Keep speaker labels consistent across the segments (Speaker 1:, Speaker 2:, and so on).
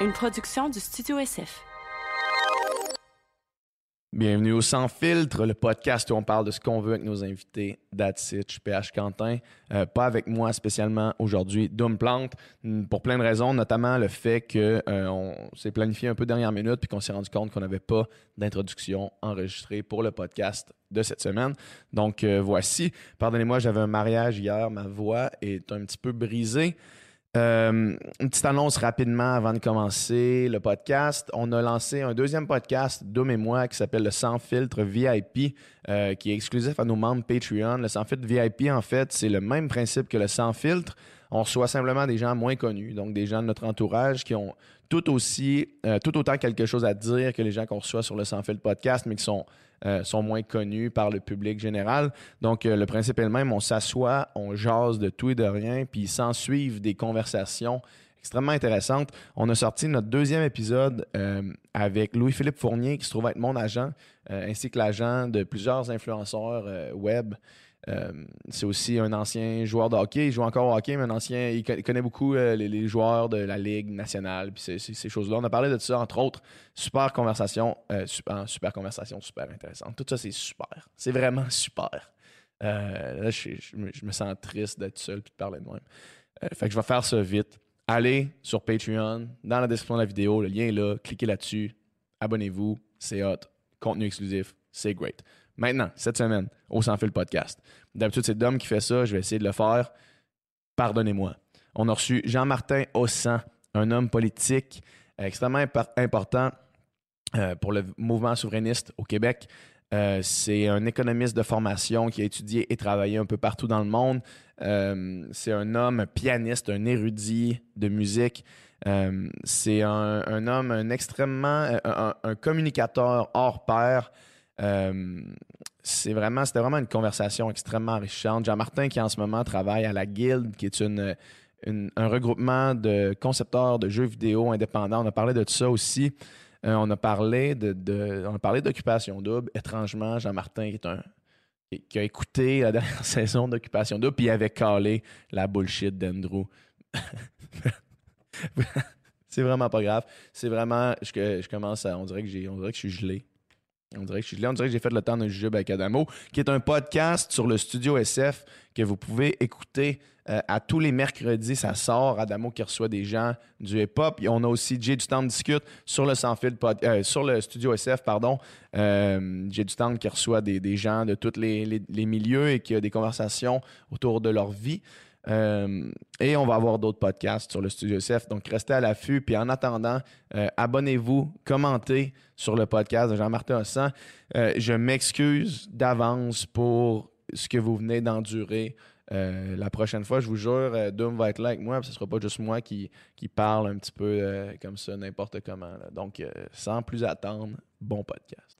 Speaker 1: une production du Studio SF.
Speaker 2: Bienvenue au Sans Filtre, le podcast où on parle de ce qu'on veut avec nos invités. That's PH Quentin. Euh, pas avec moi spécialement aujourd'hui, Doom Plante, pour plein de raisons, notamment le fait qu'on euh, s'est planifié un peu dernière minute puis qu'on s'est rendu compte qu'on n'avait pas d'introduction enregistrée pour le podcast de cette semaine. Donc euh, voici, pardonnez-moi, j'avais un mariage hier, ma voix est un petit peu brisée. Euh, une petite annonce rapidement avant de commencer le podcast. On a lancé un deuxième podcast, Dom et moi, qui s'appelle le Sans Filtre VIP, euh, qui est exclusif à nos membres Patreon. Le Sans Filtre VIP, en fait, c'est le même principe que le Sans Filtre. On reçoit simplement des gens moins connus, donc des gens de notre entourage qui ont tout aussi, euh, tout autant quelque chose à dire que les gens qu'on reçoit sur le Sans Filtre podcast, mais qui sont euh, moins connus par le public général. Donc, euh, le principe est le même. On s'assoit, on jase de tout et de rien, puis s'en suivent des conversations extrêmement intéressantes. On a sorti notre deuxième épisode avec Louis-Philippe Fournier, qui se trouve être mon agent, ainsi que l'agent de plusieurs influenceurs web euh, c'est aussi un ancien joueur de hockey. Il joue encore au hockey, mais un ancien. Il connaît beaucoup euh, les, joueurs de la Ligue nationale, puis ces, choses-là. On a parlé de ça, entre autres. Super conversation, euh, super, super conversation, super intéressante. Tout ça, c'est super. C'est vraiment super. là, je, me, sens triste d'être seul et de parler de moi. fait que je vais faire ça vite. Allez sur Patreon, dans la description de la vidéo, le lien est là. Cliquez là-dessus. Abonnez-vous. C'est hot. Contenu exclusif. C'est great. Maintenant, cette semaine, au Sans Fil Podcast. D'habitude, c'est Dom qui fait ça. Je vais essayer de le faire. Pardonnez-moi. On a reçu Jean-Martin Ossan, un homme politique extrêmement important euh, pour le mouvement souverainiste au Québec. Euh, c'est un économiste de formation qui a étudié et travaillé un peu partout dans le monde. Euh, c'est un homme pianiste, un érudit de musique. c'est un, homme extrêmement, un communicateur hors pair. Euh, c'est vraiment, c'était vraiment une conversation extrêmement enrichissante. Jean-Martin, qui en ce moment travaille à la Guilde, qui est une, un regroupement de concepteurs de jeux vidéo indépendants. On a parlé de tout ça aussi. Euh, on a parlé de, on a parlé d'occupation double. Étrangement, Jean-Martin qui est un qui a écouté la dernière saison d'Occupation Double, puis il avait calé la bullshit d'Andrew. c'est vraiment pas grave. C'est vraiment, je, commence à, on dirait que j'ai, on dirait que je suis gelé. On dirait que je j'ai fait le temps d'un jujube avec Adamo, qui est un podcast sur le studio SF que vous pouvez écouter euh, à tous les mercredis. Ça sort. Adamo qui reçoit des gens du hip-hop. On a aussi Jay du temps discute sur le sans fil euh, sur le studio SF, pardon. Euh, du temps qui reçoit des, gens de tous les, milieux et qui a des conversations autour de leur vie. Euh, et on va avoir d'autres podcasts sur le Studio SF. Donc, restez à l'affût. Puis en attendant, euh, abonnez-vous, commentez sur le podcast de Jean-Martin Hossan. Euh, je m'excuse d'avance pour ce que vous venez d'endurer. la prochaine fois, je vous jure, Doom va être là avec moi. Ce ne sera pas juste moi qui, qui parle un petit peu comme ça, n'importe comment. Donc, sans plus attendre, bon podcast.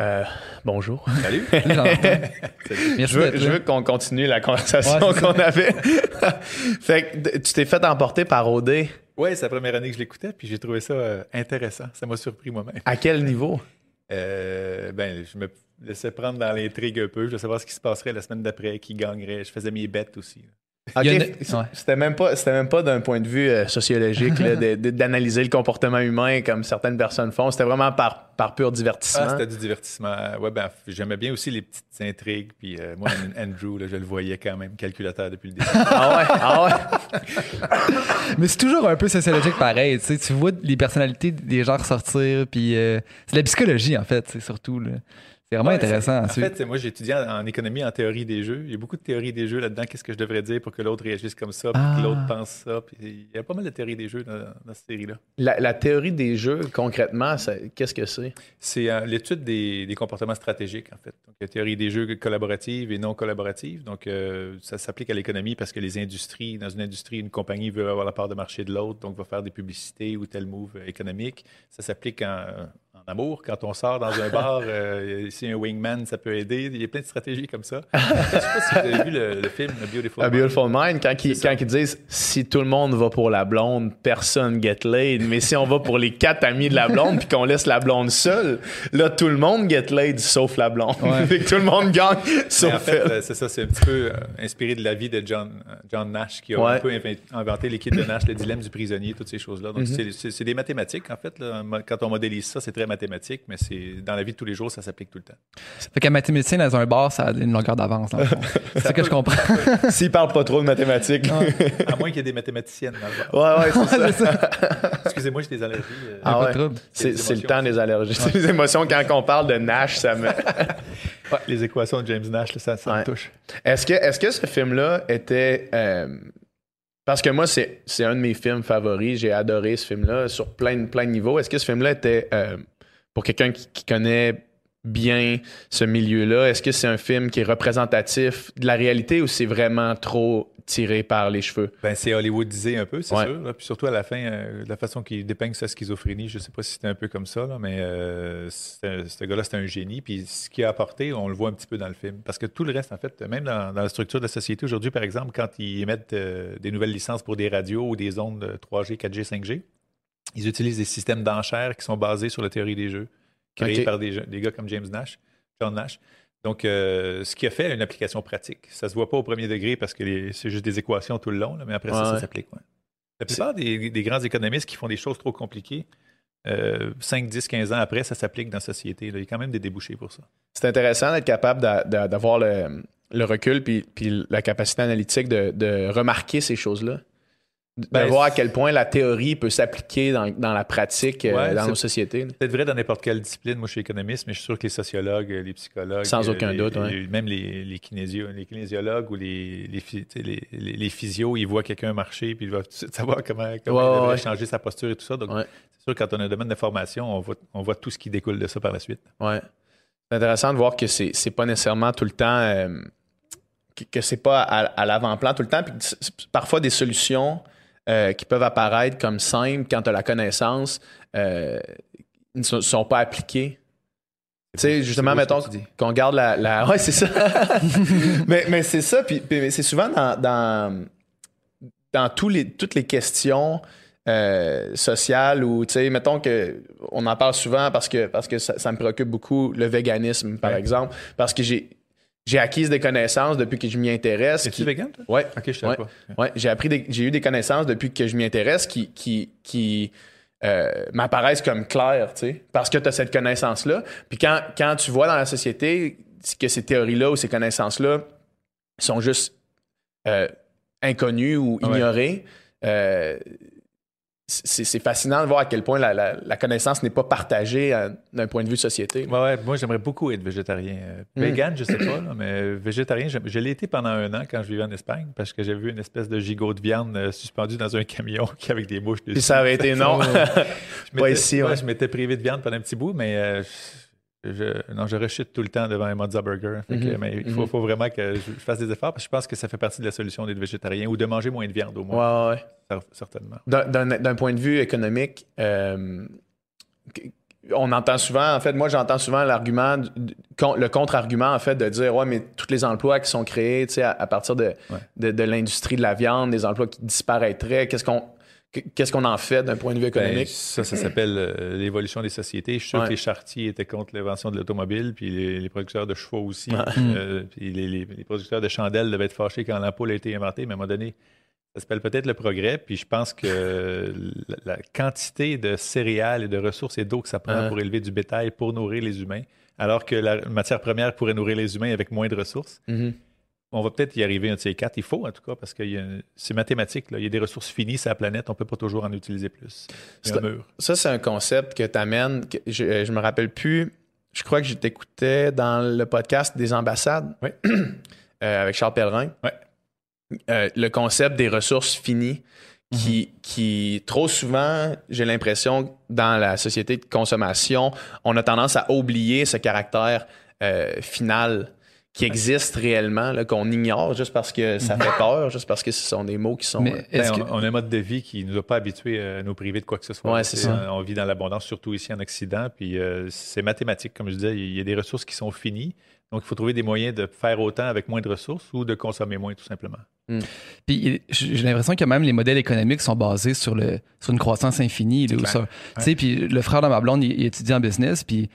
Speaker 2: Euh, bonjour.
Speaker 3: Salut.
Speaker 2: je veux, je veux qu'on continue la conversation qu'on avait. fait que tu t'es fait emporter par OD.
Speaker 3: Oui, c'est la première année que je l'écoutais, puis j'ai trouvé ça euh, intéressant. Ça m'a surpris moi-même.
Speaker 2: À quel niveau?
Speaker 3: Euh, ben, je me laissais prendre dans l'intrigue un peu. Je voulais savoir ce qui se passerait la semaine d'après, qui gagnerait. Je faisais mes bêtes aussi.
Speaker 2: C'était même pas, c'était même pas d'un point de vue euh, sociologique d'analyser le comportement humain comme certaines personnes font. C'était vraiment par, par pur divertissement.
Speaker 3: Ah, c'était du divertissement. Ouais, ben, j'aimais bien aussi les petites intrigues. Puis euh, moi, Andrew, je le voyais quand même calculateur depuis le début.
Speaker 2: ah ouais, ah ouais.
Speaker 4: Mais c'est toujours un peu sociologique pareil. Tu, sais, tu vois les personnalités des gens ressortir. Puis euh, c'est la psychologie en fait, c'est surtout. Là. C'est vraiment intéressant.
Speaker 3: En fait, moi, j'ai étudié en, économie, en théorie des jeux. Il y a beaucoup de théories des jeux là-dedans. Qu'est-ce que je devrais dire pour que l'autre réagisse comme ça, pour que l'autre ah. pense ça? il y a pas mal de théories des jeux dans, cette série-là.
Speaker 2: La, théorie des jeux, concrètement, qu'est-ce que c'est?
Speaker 3: C'est euh, l'étude des, comportements stratégiques, en fait. Donc, la théorie des jeux collaboratives et non collaboratives. Donc, euh, ça s'applique à l'économie parce que les industries, dans une industrie, une compagnie veut avoir la part de marché de l'autre, donc va faire des publicités ou tel move économique. Ça s'applique en, en amour. Quand on sort dans un bar, euh, si un wingman, ça peut aider. Il y a plein de stratégies comme ça. Je sais pas si vous avez vu le, le film A Beautiful
Speaker 2: A
Speaker 3: Mind.
Speaker 2: Beautiful Mind, quand ils,
Speaker 3: C'est ça.
Speaker 2: quand ils disent si tout le monde va pour la blonde, personne get laid. Mais si on va pour les quatre amis de la blonde puis qu'on laisse la blonde seule, là, tout le monde get laid sauf la blonde.
Speaker 4: Ouais.
Speaker 2: Tout le monde gagne sauf
Speaker 3: en fait, euh, c'est ça, c'est un petit peu euh, inspiré de la vie de John, euh, John Nash, qui a
Speaker 2: Ouais.
Speaker 3: un peu inven- inventé l'équipe de Nash, le dilemme du prisonnier, toutes ces choses-là. Donc, c'est- c'est c'est des mathématiques, en fait. là. Quand on modélise ça, c'est très mathématique, mais c'est dans la vie de tous les jours, ça s'applique tout le temps.
Speaker 4: Fait qu'un mathématicien dans un bar, ça a une longueur d'avance, dans le fond. C'est ça que je comprends.
Speaker 2: S'ils parlent pas trop de mathématiques.
Speaker 3: À moins qu'il y ait des mathématiciennes dans le bar.
Speaker 2: Ouais, ouais, c'est ça.
Speaker 3: Excusez-moi, j'ai des allergies. euh.
Speaker 2: Ah
Speaker 4: pas
Speaker 2: ouais.
Speaker 4: de trouble.
Speaker 2: C'est
Speaker 3: Des
Speaker 2: c'est le temps des allergies. C'est les émotions. Quand on parle de Nash, ça me.
Speaker 3: Ouais, les équations de James Nash, là, ça, ça
Speaker 2: Ouais.
Speaker 3: me touche.
Speaker 2: Est-ce que, est que ce film-là était. euh, Parce que moi, c'est c'est un de mes films favoris. J'ai adoré ce film-là sur plein, de- plein de niveaux. Est-ce que ce film-là était, euh, pour quelqu'un qui, qui connaît bien ce milieu-là, est-ce que c'est un film qui est représentatif de la réalité ou c'est vraiment trop tiré par les cheveux?
Speaker 3: Ben, c'est hollywoodisé un peu, c'est
Speaker 2: Ouais.
Speaker 3: sûr. là. Puis surtout à la fin, euh, la façon qu'il dépeigne sa schizophrénie, je sais pas si c'était un peu comme ça, là, mais euh, ce gars-là, c'est un génie. Puis ce qu'il a apporté, on le voit un petit peu dans le film. Parce que tout le reste, en fait, même dans, dans la structure de la société aujourd'hui, par exemple, quand ils émettent euh, des nouvelles licences pour des radios ou des ondes de 3G, 4G, 5G, ils utilisent des systèmes d'enchères qui sont basés sur la théorie des jeux, créés par des, gars comme James Nash, John Nash. Donc, euh, ce qui a fait une application pratique. Ça se voit pas au premier degré parce que c'est juste des équations tout le long, là, mais après ça,
Speaker 2: Ouais,
Speaker 3: ça s'applique. ouais. La plupart des, des grands économistes qui font des choses trop compliquées, euh, 5, 10, 15 ans après, ça s'applique dans la société. là. Il y a quand même des débouchés pour ça.
Speaker 2: C'est intéressant d'être capable d'a- d'a- d'avoir le, le recul puis, puis la capacité analytique de, de remarquer ces choses-là. De
Speaker 3: Ben,
Speaker 2: voir à
Speaker 3: c'est-
Speaker 2: quel point la théorie peut s'appliquer dans, dans la pratique euh, dans
Speaker 3: c'est-
Speaker 2: nos sociétés.
Speaker 3: peut-être vrai dans n'importe quelle discipline. Moi, je suis économiste, mais je suis sûr que les sociologues, les psychologues.
Speaker 2: Sans
Speaker 3: euh,
Speaker 2: aucun
Speaker 3: les-
Speaker 2: doute, ouais.
Speaker 3: Même les, les, kinésio- les kinésiologues ou les, les, physios, ils voient quelqu'un marcher puis ils doivent savoir comment, comment
Speaker 2: Ouais,
Speaker 3: il devrait changer sa posture et tout ça. Donc, c'est sûr que quand on a un domaine de formation, on voit, on voit tout ce qui découle de ça par la suite.
Speaker 2: Ouais. C'est intéressant de voir que c'est c'est pas nécessairement tout le temps euh, que, que c'est pas à, à l'avant-plan tout le temps puis c'est- c'est parfois des solutions euh, qui peuvent apparaître comme simples quand tu as la connaissance euh, ne sont, sont pas appliquées. Tu sais, justement, mettons qu'on garde la, la- Ouais, c'est ça. mais mais c'est ça. Puis, puis c'est souvent dans, dans, dans tous les, toutes les questions euh, sociales ou, tu sais, mettons que on en parle souvent parce que, parce que ça, ça me préoccupe beaucoup, le véganisme, par
Speaker 3: Ouais.
Speaker 2: exemple. Parce que j'ai j'ai acquis des connaissances depuis que je m'y intéresse.
Speaker 3: Es-tu
Speaker 2: qui-
Speaker 3: vegan, toi?
Speaker 2: Ouais.
Speaker 3: Ok, je savais
Speaker 2: Ouais.
Speaker 3: pas.
Speaker 2: Ouais, j'ai appris, des- j'ai eu des connaissances depuis que je m'y intéresse qui, qui, qui euh, m'apparaissent comme claires, tu sais, parce que tu as cette connaissance-là. Puis quand, quand tu vois dans la société que ces théories-là ou ces connaissances-là sont juste euh, inconnues ou
Speaker 3: Ouais.
Speaker 2: ignorées, euh, c'est fascinant de voir à quel point la, la- la connaissance n'est pas partagée euh, d'un point de vue de société.
Speaker 3: Ouais, ouais, moi, j'aimerais beaucoup être végétarien. Euh,
Speaker 2: Mm.
Speaker 3: Vegan, je sais pas, là, mais végétarien, je l'ai été pendant un an quand je vivais en Espagne parce que j'ai vu une espèce de gigot de viande euh, suspendu dans un camion qui avec des mouches dessus.
Speaker 2: Puis ça avait été non.
Speaker 3: Je
Speaker 2: Pas
Speaker 3: m'étais-
Speaker 2: ici, ouais.
Speaker 3: Je m'étais privé de viande pendant un petit bout, mais euh, je, non, je rechute tout le temps devant un Mozza Burger. Fait que, mais il faut,
Speaker 2: mhm.
Speaker 3: faut vraiment que je, je fasse des efforts parce que je pense que ça fait partie de la solution d'être végétarien ou de manger moins de viande au moins,
Speaker 2: Ouais, ouais.
Speaker 3: cer- certainement.
Speaker 2: D'un- point de vue économique, euh, on entend souvent, en fait, moi j'entends souvent l'argument, le contre-argument en fait de dire ouais mais tous les emplois qui sont créés, à, à partir de,
Speaker 3: Ouais.
Speaker 2: de, de l'industrie de la viande, des emplois qui disparaîtraient, qu'est-ce qu'on qu- qu'est-ce qu'on en fait d'un point de vue
Speaker 3: Ben,
Speaker 2: économique?
Speaker 3: ça, ça s'appelle euh, l'évolution des sociétés. Je suis sûr
Speaker 2: Ouais.
Speaker 3: que les chartiers étaient contre l'invention de l'automobile, puis les, les producteurs de chevaux aussi.
Speaker 2: Ouais.
Speaker 3: Euh, puis les, les- les producteurs de chandelles devaient être fâchés quand l'ampoule a été inventée, mais à un moment donné, ça s'appelle peut-être le progrès. Puis je pense que la, la quantité de céréales et de ressources et d'eau que ça prend
Speaker 2: Ouais.
Speaker 3: pour élever du bétail pour nourrir les humains, alors que la matière première pourrait nourrir les humains avec moins de ressources.
Speaker 2: Mhm.
Speaker 3: On va peut-être y arriver un de ces quatre. Il faut, en tout cas, parce que c'est mathématique. là. Il y a des ressources finies sur la planète. On ne peut pas toujours en utiliser plus. Un
Speaker 2: C'est-
Speaker 3: mur.
Speaker 2: Ça, c'est un concept que tu amènes. Je, euh, je me rappelle plus. Je crois que je t'écoutais dans le podcast des ambassades
Speaker 3: Oui.
Speaker 2: euh, avec Charles Pellerin. Euh, le concept des ressources finies qui, qui, trop souvent, j'ai l'impression, dans la société de consommation, on a tendance à oublier ce caractère euh, final qui existent réellement, qu'on ignore juste parce que ça fait peur, juste parce que ce sont des mots qui sont.
Speaker 4: Mais
Speaker 2: euh,
Speaker 3: Ben,
Speaker 4: que-
Speaker 3: on, on a un mode de vie qui ne nous a pas habitués à nous priver de quoi que ce soit.
Speaker 2: Ouais,
Speaker 3: sais, On vit dans l'abondance, surtout ici en Occident. Puis euh, c'est mathématique, comme je disais. Il y a des ressources qui sont finies. Donc, il faut trouver des moyens de faire autant avec moins de ressources ou de consommer moins, tout simplement.
Speaker 4: Puis j'ai l'impression que même les modèles économiques sont basés sur, le, sur une croissance infinie. là, ou tu sais, Puis le frère de ma blonde, il, il étudie en business, puis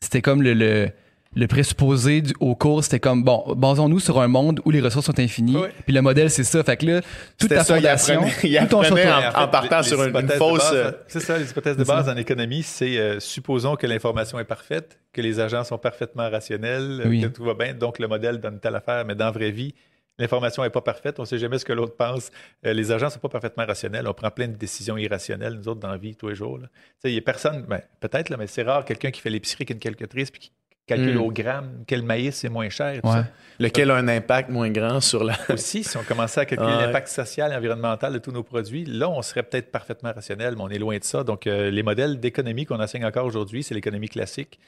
Speaker 4: c'était comme le, le, le présupposé du, au cours, c'était comme, bon, basons-nous sur un monde où les ressources sont infinies. Puis le modèle, c'est ça. Fait que là, toute ta
Speaker 2: ça, il
Speaker 4: fondation,
Speaker 2: apprenait- il
Speaker 4: tout ton château-
Speaker 2: en-
Speaker 3: En fait,
Speaker 2: partant
Speaker 3: les-
Speaker 2: sur
Speaker 3: les
Speaker 2: une- fausse, euh,
Speaker 3: C'est ça, les hypothèses de base en économie, c'est euh, supposons que l'information est parfaite, que les agents sont parfaitement rationnels,
Speaker 4: Oui.
Speaker 3: que tout va bien, donc le modèle donne telle affaire, mais dans la vraie vie, l'information n'est pas parfaite, on ne sait jamais ce que l'autre pense. Euh, les agents ne sont pas parfaitement rationnels, on prend plein de décisions irrationnelles, nous autres, dans la vie, tous les jours. là. Tu sais, Il n'y a personne, ben, peut-être, là, mais c'est rare quelqu'un qui fait l'épicerie qui a une calculatrice puis qui calcule
Speaker 2: Mm.
Speaker 3: au gramme quel maïs c'est moins cher. tout
Speaker 4: Ouais.
Speaker 3: ça.
Speaker 2: lequel a un impact moins grand sur la.
Speaker 3: Aussi, si on commençait à calculer
Speaker 2: Ouais.
Speaker 3: l'impact social et environnemental de tous nos produits, là, on serait peut-être parfaitement rationnel, mais on est loin de ça. Donc, euh, les modèles d'économie qu'on enseigne encore aujourd'hui, c'est l'économie classique.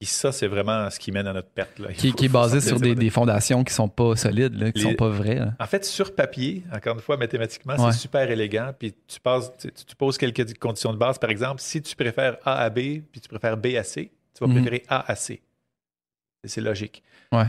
Speaker 3: Puis ça, c'est vraiment ce qui mène à notre perte. là.
Speaker 4: Qui,
Speaker 3: faut-
Speaker 4: qui est basé sur
Speaker 3: de
Speaker 4: des, fondations qui sont pas solides, là, qui
Speaker 3: Les-
Speaker 4: sont pas vraies. là.
Speaker 3: En fait, sur papier, encore une fois, mathématiquement,
Speaker 4: Ouais.
Speaker 3: c'est super élégant. Puis tu, passes, tu, tu poses quelques conditions de base. Par exemple, si tu préfères A à B, puis tu préfères B à C, tu vas
Speaker 4: Mhm.
Speaker 3: préférer A à C. C'est logique.
Speaker 4: Ouais.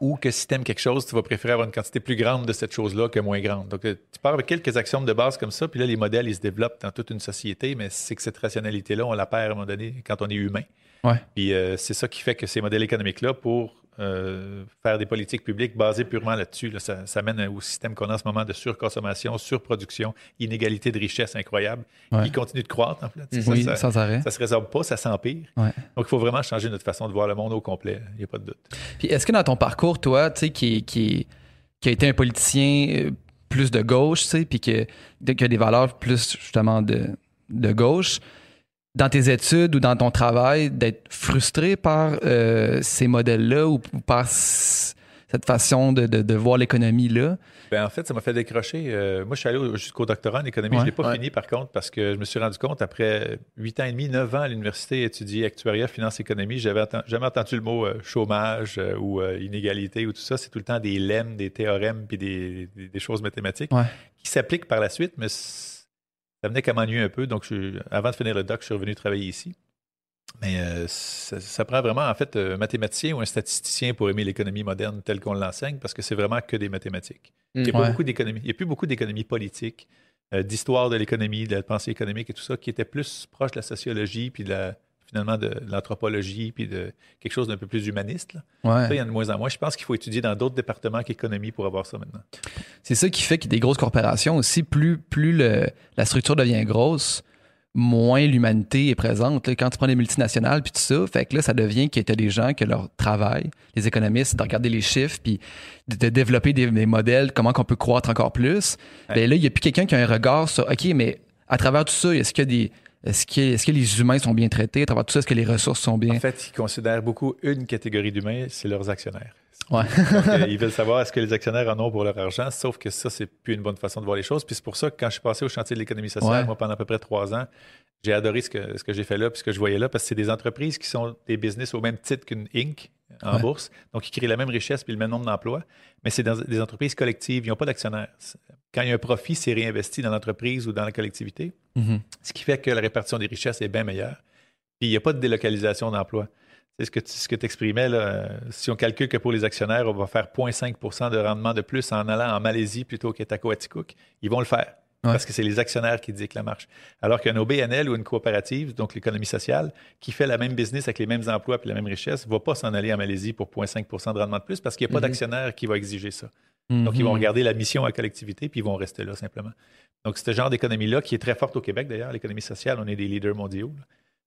Speaker 3: Ou que si tu aimes quelque chose, tu vas préférer avoir une quantité plus grande de cette chose-là que moins grande. Donc, euh, tu pars avec quelques axiomes de base comme ça, puis là, les modèles, ils se développent dans toute une société, mais c'est que cette rationalité-là, on la perd à un moment donné quand on est humain.
Speaker 4: Ouais.
Speaker 3: Puis euh, c'est ça qui fait que ces modèles économiques-là, pour euh, faire des politiques publiques basées purement là-dessus, là, ça, ça mène au système qu'on a en ce moment de surconsommation, surproduction, inégalité de richesse incroyable,
Speaker 4: Ouais.
Speaker 3: qui continue de croître, en fait.
Speaker 4: Oui,
Speaker 3: ça, ça,
Speaker 4: sans arrêt.
Speaker 3: ça se résorbe pas, ça s'empire.
Speaker 4: Ouais.
Speaker 3: Donc, il faut vraiment changer notre façon de voir le monde au complet. Il n'y a pas de doute.
Speaker 4: Puis est-ce que dans ton parcours, toi, tu sais, qui, qui, qui a été un politicien euh, plus de gauche, tu sais, puis que, qui a des valeurs plus justement de, de gauche, dans tes études ou dans ton travail, d'être frustré par euh, ces modèles-là ou par cette façon de, de- de voir l'économie-là?
Speaker 3: Ben, en fait, ça m'a fait décrocher. Euh, moi, je suis allé au- jusqu'au doctorat en économie.
Speaker 4: Ouais.
Speaker 3: je ne l'ai pas
Speaker 2: Ouais.
Speaker 3: fini, par contre, parce que je me suis rendu compte, après huit ans et demi, neuf ans à l'université, étudier actuariat, finance, économie, j'avais atten- jamais entendu le mot euh, chômage euh, ou euh, inégalité ou tout ça. C'est tout le temps des lemmes, des théorèmes puis des, des- des choses mathématiques
Speaker 4: Ouais.
Speaker 3: qui s'appliquent par la suite, mais ça venait qu'à m'ennuyer un peu. Donc, je- avant de finir le doc, je suis revenu travailler ici. Mais euh, ça, ça prend vraiment, en fait, un mathématicien ou un statisticien pour aimer l'économie moderne telle qu'on l'enseigne, parce que c'est vraiment que des mathématiques. Il n'y a,
Speaker 4: Ouais.
Speaker 3: a plus beaucoup d'économie politique, euh, d'histoire de l'économie, de la pensée économique et tout ça, qui était plus proche de la sociologie, puis de la, finalement de l'anthropologie, puis de quelque chose d'un peu plus humaniste. là.
Speaker 4: Ouais.
Speaker 3: Ça, il y en a de moins en moins. Je pense qu'il faut étudier dans d'autres départements qu'économie pour avoir ça maintenant.
Speaker 4: C'est ça qui fait que des grosses corporations aussi, plus, plus le- la structure devient grosse, moins l'humanité est présente. là. Quand tu prends les multinationales puis tout ça, fait que là, ça devient que tu as des gens que leur travail, les économistes, de regarder les chiffres puis de, de développer des, des modèles, comment qu'on peut croître encore plus.
Speaker 3: Ouais.
Speaker 4: Ben là, il n'y a plus quelqu'un qui a un regard sur OK, mais à travers tout ça, est-ce que des. Est-ce que, les humains sont bien traités? À travers tout ça, est-ce que les ressources sont bien?
Speaker 3: En fait, ils considèrent beaucoup une catégorie d'humains, c'est leurs actionnaires.
Speaker 4: Ouais.
Speaker 3: Donc, euh, ils veulent savoir est-ce que les actionnaires en ont pour leur argent, sauf que ça, c'est plus une bonne façon de voir les choses. Puis c'est pour ça que quand je suis passé au chantier de l'économie sociale,
Speaker 4: Ouais.
Speaker 3: moi, pendant à peu près trois ans, j'ai adoré ce que, ce que j'ai fait là, puis ce que je voyais là, parce que c'est des entreprises qui sont des business au même titre qu'une Inc. en
Speaker 4: Ouais.
Speaker 3: bourse. Donc, ils créent la même richesse puis le même nombre d'emplois, mais c'est dans des entreprises collectives. Ils n'ont pas d'actionnaires. Quand il y a un profit, c'est réinvesti dans l'entreprise ou dans la collectivité,
Speaker 4: Mhm.
Speaker 3: ce qui fait que la répartition des richesses est bien meilleure. Puis il n'y a pas de délocalisation d'emplois. C'est ce que tu ce que exprimais, là, euh, si on calcule que pour les actionnaires, on va faire 0,5% de rendement de plus en allant en Malaisie plutôt qu'à Tacoaticook, ils vont le faire.
Speaker 4: Ouais.
Speaker 3: Parce que c'est les actionnaires qui disent que la marche. Alors qu'un OBNL ou une coopérative, donc l'économie sociale, qui fait la même business avec les mêmes emplois et la même richesse, ne va pas s'en aller en Malaisie pour 0,5% de rendement de plus parce qu'il n'y a pas
Speaker 2: Mhm.
Speaker 3: d'actionnaire qui va exiger ça. Donc, ils vont
Speaker 4: Mhm.
Speaker 3: regarder la mission à la collectivité puis ils vont rester là simplement. Donc, ce genre d'économie-là, qui est très forte au Québec d'ailleurs, l'économie sociale, on est des leaders mondiaux. là.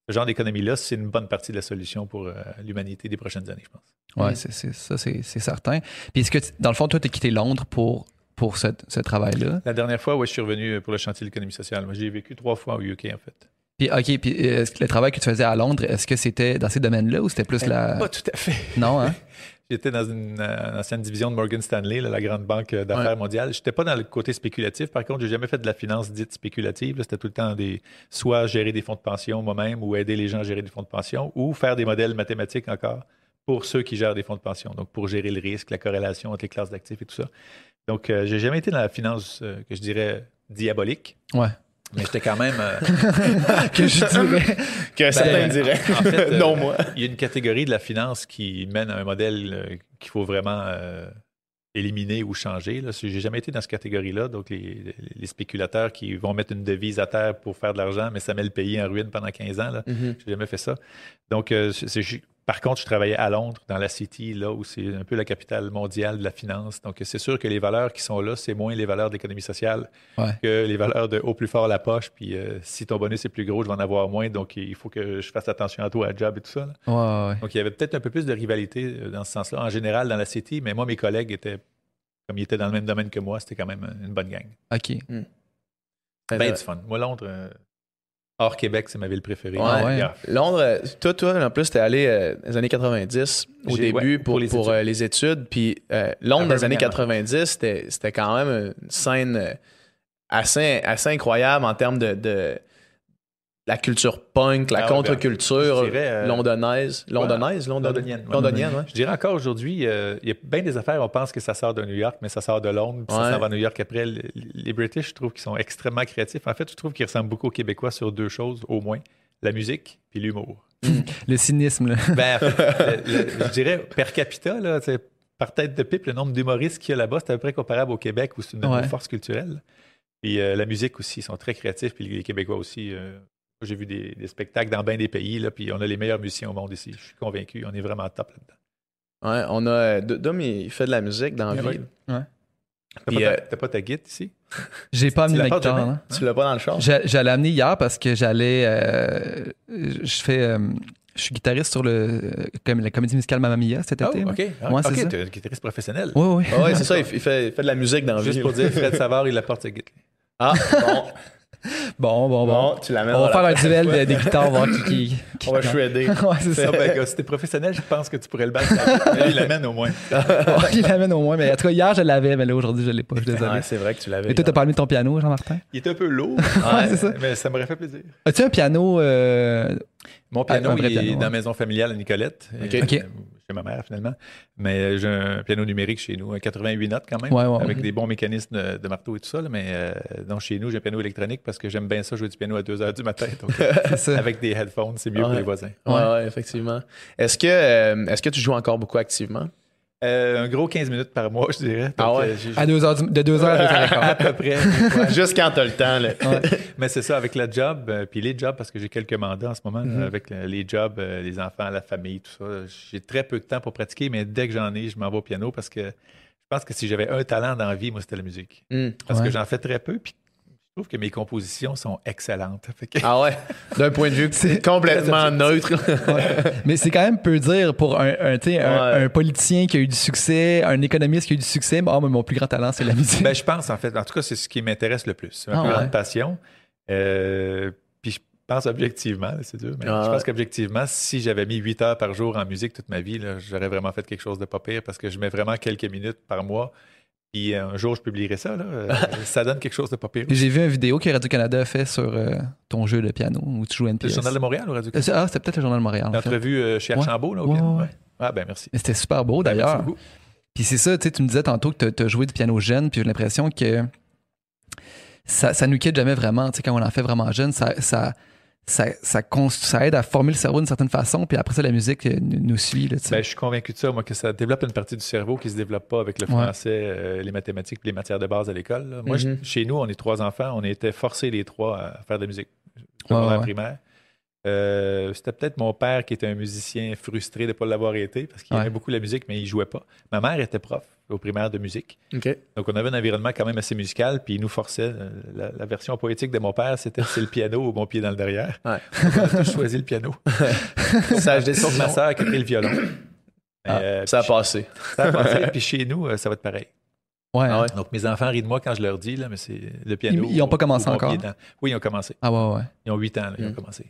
Speaker 3: Ce genre d'économie-là, c'est une bonne partie de la solution pour euh, l'humanité des prochaines années, je pense.
Speaker 4: Ouais,
Speaker 2: Mm.
Speaker 4: c'est, c'est- ça, c'est, certain. Puis est-ce que, dans le fond, toi, tu as quitté Londres pour, pour ce, ce travail-là?
Speaker 3: La dernière fois, ouais, je suis revenu pour le chantier de l'économie sociale. Moi, j'ai vécu trois fois au UK, en fait.
Speaker 4: Puis, OK, puis euh, le travail que tu faisais à Londres, est-ce que c'était dans ces domaines-là ou c'était plus la.
Speaker 3: Pas tout à fait.
Speaker 4: Non, hein?
Speaker 3: J'étais dans une euh, ancienne division de Morgan Stanley, là, la grande banque d'affaires
Speaker 2: Ouais.
Speaker 3: mondiale. Je n'étais pas dans le côté spéculatif. Par contre, j'ai jamais fait de la finance dite spéculative. C'était tout le temps des soit gérer des fonds de pension moi-même ou aider les gens à gérer des fonds de pension ou faire des modèles mathématiques encore pour ceux qui gèrent des fonds de pension, donc pour gérer le risque, la corrélation entre les classes d'actifs et tout ça. Donc, euh, j'ai jamais été dans la finance euh, que je dirais diabolique,
Speaker 4: Ouais.
Speaker 3: Mais j'étais quand même. euh,
Speaker 4: Que je dirais.
Speaker 2: Que certains
Speaker 3: Ben,
Speaker 2: diraient.
Speaker 3: en fait, euh,
Speaker 2: non, moi.
Speaker 3: il y a une catégorie de la finance qui mène à un modèle euh, qu'il faut vraiment euh, éliminer ou changer. Là. J'ai jamais été dans cette catégorie-là. Donc, les, les spéculateurs qui vont mettre une devise à terre pour faire de l'argent, mais ça met le pays en ruine pendant 15 ans. Là.
Speaker 2: Mhm.
Speaker 3: J'ai jamais fait ça. Donc, euh, c'est- c'est- par contre, je travaillais à Londres, dans la City, là où c'est un peu la capitale mondiale de la finance. Donc, c'est sûr que les valeurs qui sont là, c'est moins les valeurs de l'économie sociale
Speaker 4: Ouais.
Speaker 3: que les valeurs de au plus fort la poche. Puis, euh, si ton bonus est plus gros, je vais en avoir moins. Donc, il faut que je fasse attention à toi, à job et tout ça.
Speaker 4: Ouais, ouais.
Speaker 3: Donc, il y avait peut-être un peu plus de rivalité euh, dans ce sens-là, en général, dans la City. Mais moi, mes collègues étaient, comme ils étaient dans le même domaine que moi, c'était quand même une bonne gang.
Speaker 4: OK.
Speaker 3: Ben du fun. Moi, Londres, euh, hors Québec, c'est ma ville préférée.
Speaker 2: Ouais.
Speaker 4: ouais.
Speaker 3: Yeah.
Speaker 2: Londres, euh, toi, toi, en plus, t'es allé euh, dans les années 90 au
Speaker 3: J'ai-
Speaker 2: début
Speaker 3: ouais,
Speaker 2: pour,
Speaker 3: pour les
Speaker 2: pour,
Speaker 3: études.
Speaker 2: euh, les études. Puis euh, Londres, dans les années
Speaker 3: Birmingham.
Speaker 2: 90, c'était c'était quand même une scène euh, assez, assez incroyable en termes de, de la culture punk, la
Speaker 3: Ah
Speaker 2: contre-culture
Speaker 3: dirais, euh,
Speaker 2: londonnaise. Londonnaise, london-
Speaker 3: Londonienne. ouais.
Speaker 2: Londonienne, ouais.
Speaker 3: Je dirais encore aujourd'hui, euh, il y a bien des affaires, on pense que ça sort de New York, mais ça sort de Londres, puis
Speaker 2: Ouais.
Speaker 3: ça s'en va à New York après. Le- Les British, je trouve qu'ils sont extrêmement créatifs. En fait, je trouve qu'ils ressemblent beaucoup aux Québécois sur deux choses, au moins la musique puis l'humour.
Speaker 4: Le cynisme, là.
Speaker 3: Ben, le- le- je dirais per capita, là, par tête de pipe, le nombre d'humoristes qu'il y a là-bas, c'est à peu près comparable au Québec où c'est une forces culturelles. Puis euh, la musique aussi, ils sont très créatifs, puis les Québécois aussi. J'ai vu des, des spectacles dans bien des pays, là, puis on a les meilleurs musiciens au monde ici. Je suis convaincu, on est vraiment top là-dedans.
Speaker 2: Ouais, on a. euh, Dom, il fait de la musique dans la
Speaker 3: Ouais,
Speaker 2: ville.
Speaker 3: T'as
Speaker 2: Puis,
Speaker 3: pas, ta-
Speaker 2: euh,
Speaker 3: t'as pas ta guide ici?
Speaker 4: J'ai pas
Speaker 3: Tu
Speaker 4: amené
Speaker 3: la
Speaker 4: ma guitare, hein.
Speaker 2: Tu l'as pas dans le char?
Speaker 4: J'a- J'allais amener hier parce que j'allais. euh, je fais. euh, je suis guitariste sur le, comme la comédie musicale Mamma Mia cet été.
Speaker 3: Oh, OK. Ah,
Speaker 4: Ouais, ça.
Speaker 3: t'es un guitariste professionnel.
Speaker 4: Oui, oui.
Speaker 2: Ah ouais, c'est ça, il fait, il de la musique dans la
Speaker 3: Juste
Speaker 2: ville.
Speaker 3: pour dire, Fred Savard, il apporte sa guide.
Speaker 2: Ah, bon.
Speaker 4: Bon, bon, bon.
Speaker 2: bon, tu l'amènes
Speaker 4: On va faire un duel de- des guitares, voir qui. qui, qui-
Speaker 2: On va shredder.
Speaker 4: ouais, c'est ça.
Speaker 3: Ah, ben, si t'es professionnel, je pense que tu pourrais le battre. Il l'amène au moins.
Speaker 4: il l'amène au moins. Mais en tout cas, hier, je l'avais, mais là, aujourd'hui, je l'ai pas. Je suis désolé.
Speaker 2: Ouais, c'est vrai que tu l'avais.
Speaker 4: Et toi, t'as parlé de ton piano, Jean-Martin?
Speaker 3: Il est un peu lourd,
Speaker 4: Ouais, c'est ça.
Speaker 3: mais ça m'aurait fait plaisir.
Speaker 4: As-tu un piano euh,
Speaker 3: Mon piano, il est dans la maison familiale à Nicolette.
Speaker 2: OK.
Speaker 4: OK.
Speaker 3: Chez ma mère, finalement. Mais euh, j'ai un piano numérique chez nous, un 88 notes quand même,
Speaker 4: Ouais, ouais,
Speaker 3: avec
Speaker 4: ouais.
Speaker 3: des bons mécanismes de, de marteau et tout ça. là. mais euh, donc, chez nous, j'ai un piano électronique parce que j'aime bien ça, jouer du piano à 2 h du matin. Donc, avec des headphones, c'est mieux pour les voisins.
Speaker 2: Ouais, effectivement. Est-ce que, euh, est-ce que tu joues encore beaucoup activement?
Speaker 3: Euh, un gros 15 minutes par mois, je dirais.
Speaker 2: Ah ouais?
Speaker 3: euh,
Speaker 4: À deux heures du- de 2h à 2h15.
Speaker 3: à peu près. Ouais.
Speaker 2: Juste quand t'as le temps, là.
Speaker 3: Mais c'est ça, avec la job, euh, puis les jobs, parce que j'ai quelques mandats en ce moment,
Speaker 2: Mhm.
Speaker 3: euh, avec euh, les jobs, euh, les enfants, la famille, tout ça. J'ai très peu de temps pour pratiquer, mais dès que j'en ai, je m'en vais au piano parce que je pense que si j'avais un talent dans la vie, moi, c'était la musique.
Speaker 2: Hmm.
Speaker 3: Parce
Speaker 4: Ouais.
Speaker 3: que j'en fais très peu, puis trouve que mes compositions sont excellentes. Que-
Speaker 2: Ah ouais? D'un point de vue c'est complètement neutre.
Speaker 4: Mais c'est quand même peu dire pour un, un, politicien qui a eu du succès, un économiste qui a eu du succès. Ah, mais mon plus grand talent, c'est la musique.
Speaker 3: Ben, je pense, en fait, en tout cas, c'est ce qui m'intéresse le plus. C'est ma
Speaker 4: Ah
Speaker 3: plus
Speaker 4: ouais.
Speaker 3: grande passion. Euh, puis je pense objectivement, c'est dur, mais
Speaker 2: Ah
Speaker 3: je
Speaker 2: ouais.
Speaker 3: pense qu'objectivement, si j'avais mis 8 heures par jour en musique toute ma vie, j'aurais vraiment fait quelque chose de pas pire parce que je mets vraiment quelques minutes par mois. Puis un jour, je publierai ça. Là, Euh, ça donne quelque chose de pas pire.
Speaker 4: J'ai vu une vidéo que Radio-Canada a fait sur euh, ton jeu de piano où tu joues
Speaker 3: Le
Speaker 4: NPS.
Speaker 3: Journal de Montréal ou Radio
Speaker 4: Euh, c'est- Ah, c'était peut-être le Journal de Montréal.
Speaker 3: L'entrevue euh, chez
Speaker 4: Ouais.
Speaker 3: Archambault, là, au
Speaker 4: Ouais,
Speaker 3: piano.
Speaker 4: ouais.
Speaker 3: Ah, ben merci.
Speaker 4: C'était super beau
Speaker 3: Ben,
Speaker 4: d'ailleurs. Puis c'est ça, tu sais, tu me disais tantôt que tu as joué du piano jeune, puis j'ai l'impression que ça, ça nous quitte jamais vraiment. Tu sais, quand on en fait vraiment jeune, ça, ça, ça, ça, aide à former le cerveau d'une certaine façon, puis après ça, la musique euh, nous, suit. Là.
Speaker 3: Ben, je suis convaincu de ça, moi, que ça développe une partie du cerveau qui ne se développe pas avec le
Speaker 4: Ouais.
Speaker 3: français, euh, les mathématiques et les matières de base à l'école. Moi,
Speaker 2: Mhm.
Speaker 3: je- chez nous, on est trois enfants, on était forcés les trois à faire de la musique.
Speaker 4: Ouais,
Speaker 3: Pendant la
Speaker 4: ouais.
Speaker 3: primaire. Euh, C'était peut-être mon père qui était un musicien frustré de ne pas l'avoir été parce qu'il
Speaker 4: Ouais.
Speaker 3: aimait beaucoup la musique, mais il jouait pas. Ma mère était prof au primaire de musique. Donc, on avait un environnement quand même assez musical, puis il nous forçait. Euh, La, la version poétique de mon père, c'était c'est le piano ou mon pied dans le derrière.
Speaker 2: Ouais.
Speaker 3: On a tous choisi le piano.
Speaker 2: Sage décision.
Speaker 3: ma sœur qui a pris le violon.
Speaker 2: Ah,
Speaker 3: euh,
Speaker 2: ça a passé.
Speaker 3: ça a passé. Puis chez nous, ça va être pareil.
Speaker 4: ouais,
Speaker 2: Ah
Speaker 4: hein.
Speaker 2: ouais.
Speaker 3: Donc, mes enfants rient de moi quand je leur dis, là, mais c'est le piano.
Speaker 4: Ils- ils ont pas commencé encore?
Speaker 3: dans- Oui, ils ont commencé.
Speaker 4: Ah ouais, ouais.
Speaker 3: Ils ont 8 ans, là, ils ont
Speaker 2: Mm.
Speaker 3: commencé.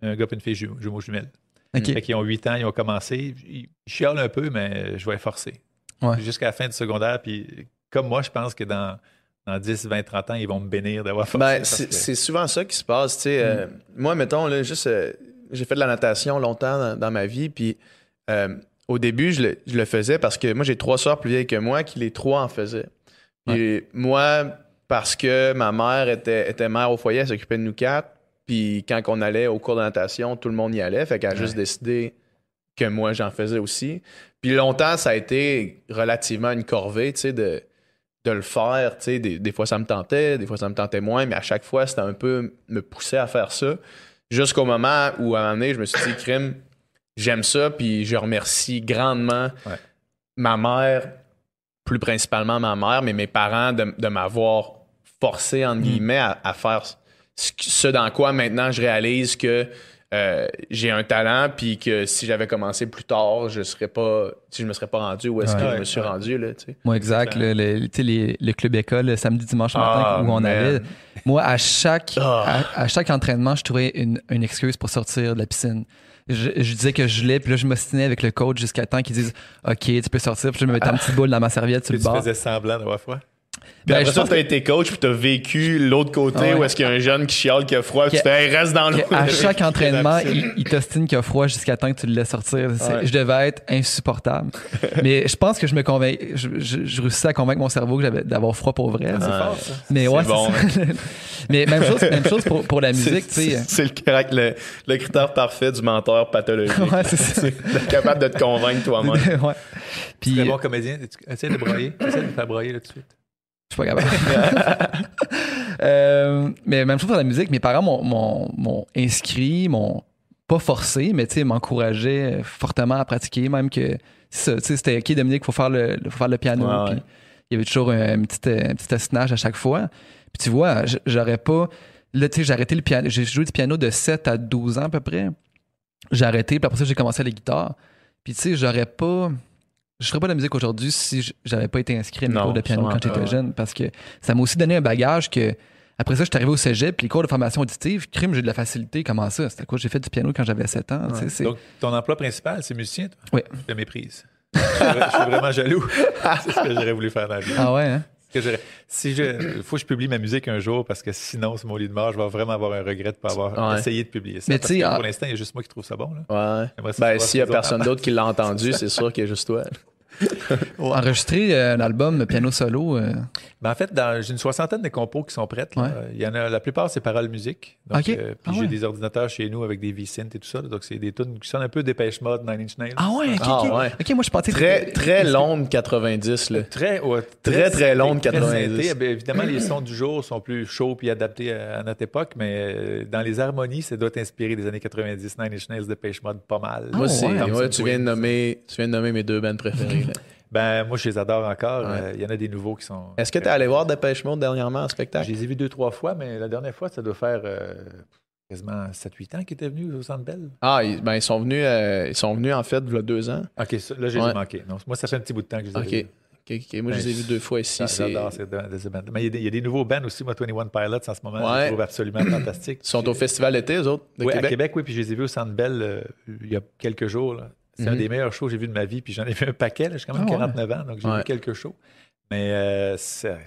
Speaker 3: C'est un gars et une fille jumeaux, jumelles.
Speaker 4: OK.
Speaker 3: Fait qu'ils ont 8 ans, ils ont commencé. Ils chialent un peu, mais je vais les forcer.
Speaker 4: Ouais.
Speaker 3: Jusqu'à la fin du secondaire. Puis, comme moi, je pense que dans, dans 10, 20, 30 ans, ils vont me bénir d'avoir forcé.
Speaker 2: Ben, c'est
Speaker 3: que-
Speaker 2: souvent ça qui se passe. euh, moi, mettons, là, juste, euh, j'ai fait de la natation longtemps dans, dans ma vie, puis euh, au début, je le, je le faisais parce que moi, j'ai trois sœurs plus vieilles que moi qui les trois en faisaient. Moi, parce que ma mère était, était mère au foyer, elle s'occupait de nous quatre. Puis quand on allait au cours de natation, tout le monde y allait. Fait qu'elle a juste décidé que moi, j'en faisais aussi. Puis longtemps, ça a été relativement une corvée, tu sais, de, de le faire. Tu sais, des, des fois, ça me tentait, des fois, ça me tentait moins, mais à chaque fois, c'était un peu me pousser à faire ça. Jusqu'au moment où, à un moment donné, je me suis dit, crime, j'aime ça, puis je remercie grandement
Speaker 3: Ouais.
Speaker 2: ma mère, plus principalement ma mère, mais mes parents de, de m'avoir forcé, entre guillemets, à, à faire ce, dans quoi maintenant je réalise que euh, j'ai un talent, puis que si j'avais commencé plus tard, je serais pas, si je me serais pas rendu où est-ce que
Speaker 3: Ouais.
Speaker 2: je me suis
Speaker 3: Ouais.
Speaker 2: rendu là, tu sais.
Speaker 4: Moi, exact. Le, le- les- le club école, le samedi, dimanche matin,
Speaker 2: Ah,
Speaker 4: où on
Speaker 2: man.
Speaker 4: allait. Moi, à chaque,
Speaker 2: Ah.
Speaker 4: à, à chaque entraînement, je trouvais une, une excuse pour sortir de la piscine. Je, je disais que je l'ai, puis là, je m'ostinais avec le coach jusqu'à temps qu'ils disent OK, tu peux sortir, puis je me mettais une petite boule dans ma serviette sur
Speaker 3: Puis
Speaker 4: le
Speaker 3: tu
Speaker 4: bord.
Speaker 3: faisais semblant d'avoir froid?
Speaker 2: Puis
Speaker 4: Ben,
Speaker 2: après
Speaker 4: je
Speaker 2: ça, t'as été coach, puis t'as vécu l'autre côté
Speaker 4: Ah ouais.
Speaker 2: où est-ce qu'il y a un jeune qui chiale, qui a froid, puis tu fais, Hey, reste dans l'eau.
Speaker 4: à chaque entraînement, il, il t'ostine qu'il a froid jusqu'à temps que tu le laisses sortir. C'est-
Speaker 2: Ouais.
Speaker 4: Je devais être insupportable. Mais je pense que je me convainc, je, je, je réussissais à convaincre mon cerveau que j'avais d'avoir froid pour vrai.
Speaker 3: C'est
Speaker 2: Ah.
Speaker 3: fort, ça.
Speaker 4: Mais ouais,
Speaker 2: C'est bon,
Speaker 4: c'est. Mais même chose, même chose pour, pour la musique, tu
Speaker 2: C'est-
Speaker 4: sais.
Speaker 2: C'est le, caract- le, le critère parfait du menteur pathologique.
Speaker 4: Ouais, c'est ça.
Speaker 2: D'être capable de te convaincre toi-même.
Speaker 4: ouais. Puis,
Speaker 3: Très
Speaker 4: euh,
Speaker 3: bon comédien. Tu- Essaye de broyer. Essaye de me faire broyer là tout de suite.
Speaker 4: Suis pas capable. Euh, mais même chose pour la musique, mes parents m'ont- inscrit, m'ont pas forcé, mais tu sais, m'encourageaient fortement à pratiquer, même que c'était OK, Dominique, faut faire le, faut faire le piano.
Speaker 2: Ouais, ouais.
Speaker 4: Puis il y avait toujours un, un petit, un petit ostinage à chaque fois. Puis tu vois, j'aurais pas. Là, tu sais, j'ai arrêté le piano. J'ai joué du piano de 7 à 12 ans à peu près. J'ai arrêté, puis après ça, j'ai commencé à la guitare. Puis tu sais, j'aurais pas. Je ferais pas de la musique aujourd'hui si j'avais pas été inscrit à mes
Speaker 2: Non,
Speaker 4: cours de piano quand j'étais jeune. Parce que ça m'a aussi donné un bagage que. Après ça, je suis arrivé au cégep, puis les cours de formation auditive, crime, j'ai de la facilité. Comment ça? C'était quoi? J'ai fait du piano quand j'avais 7 ans. tu sais, c'est-
Speaker 3: Donc, ton emploi principal, c'est musicien, toi?
Speaker 4: Oui.
Speaker 3: Je te méprise. je suis vraiment jaloux. c'est ce que j'aurais voulu faire dans la vie.
Speaker 4: Ah ouais, hein?
Speaker 3: Si je, faut que je publie ma musique un jour parce que sinon, c'est mon lit de mort, je vais vraiment avoir un regret de ne pas avoir
Speaker 2: Ouais.
Speaker 3: essayé de publier ça.
Speaker 4: Mais
Speaker 3: parce que pour l'instant, il y a juste moi qui trouve ça bon. Là.
Speaker 2: Ouais. Ben, s'il y a personne d'autre qui l'a entendu, c'est sûr qu'il y a juste toi.
Speaker 4: Enregistrer euh, un album piano solo. euh,
Speaker 3: Ben, en fait, j'ai une soixantaine de compos qui sont prêtes. là.
Speaker 4: Ouais.
Speaker 3: Il y en a, la plupart, c'est paroles musique. Donc,
Speaker 4: Ok.
Speaker 3: euh, puis
Speaker 4: Ah
Speaker 3: j'ai
Speaker 4: ouais.
Speaker 3: des ordinateurs chez nous avec des V-Synth et tout ça. là. donc, c'est des tunes qui sonnent un peu Dépêche Mode, Nine Inch Nails.
Speaker 4: Ah ouais, ok,
Speaker 2: Ah
Speaker 4: ok.
Speaker 2: ouais.
Speaker 4: Ok, moi je pensais
Speaker 2: Très, très long 90, là.
Speaker 3: Très, ouais,
Speaker 2: Très, très long de
Speaker 3: très
Speaker 2: 90.
Speaker 3: synthé. Ben, évidemment, les sons du jour sont plus chauds puis adaptés à, à notre époque, mais euh, dans les harmonies, ça doit t'inspirer des années 90. Nine Inch Nails, Dépêche Mode, pas mal.
Speaker 4: Ah
Speaker 2: Moi, c'est.
Speaker 4: ouais,
Speaker 2: tu, viens de nommer, tu viens de nommer mes deux bands préférées. Là.
Speaker 3: Ben, moi, je les adore encore.
Speaker 2: Ouais.
Speaker 3: Euh, Il y en a des nouveaux qui sont.
Speaker 2: Est-ce que tu es allé voir Dépêche Mode dernièrement en
Speaker 3: Je
Speaker 2: spectacle?
Speaker 3: les ai vus deux, trois fois, mais la dernière fois, ça doit faire euh, quasiment 7-8 ans qu'ils étaient venus au Centre Bell.
Speaker 2: Ah, ils, ben, ils sont venus, euh, ils sont venus en fait, il y a deux ans.
Speaker 3: OK, ça, là, je les
Speaker 2: Ouais.
Speaker 3: ai manqués. Non, moi, ça fait un petit bout de temps que je les ai vus.
Speaker 2: Moi, je les ai vus deux fois ici.
Speaker 3: J'adore ces, bands. Mais il y, a des, il y a des nouveaux bands aussi, moi, 21 Pilots en ce moment. Je
Speaker 2: Ouais.
Speaker 3: les trouve absolument fantastiques.
Speaker 2: Ils sont au festival été, eux autres, de
Speaker 3: Oui,
Speaker 2: Québec.
Speaker 3: à Québec, oui, puis je les ai vus au Centre Bell il y a quelques jours. là. C'est un
Speaker 2: Mhm.
Speaker 3: des meilleurs shows que j'ai vu de ma vie, puis j'en ai vu un paquet. J'ai quand même
Speaker 4: Ah ouais?
Speaker 3: 49 ans, donc j'ai
Speaker 2: Ouais.
Speaker 3: vu quelques shows. Mais euh, ça,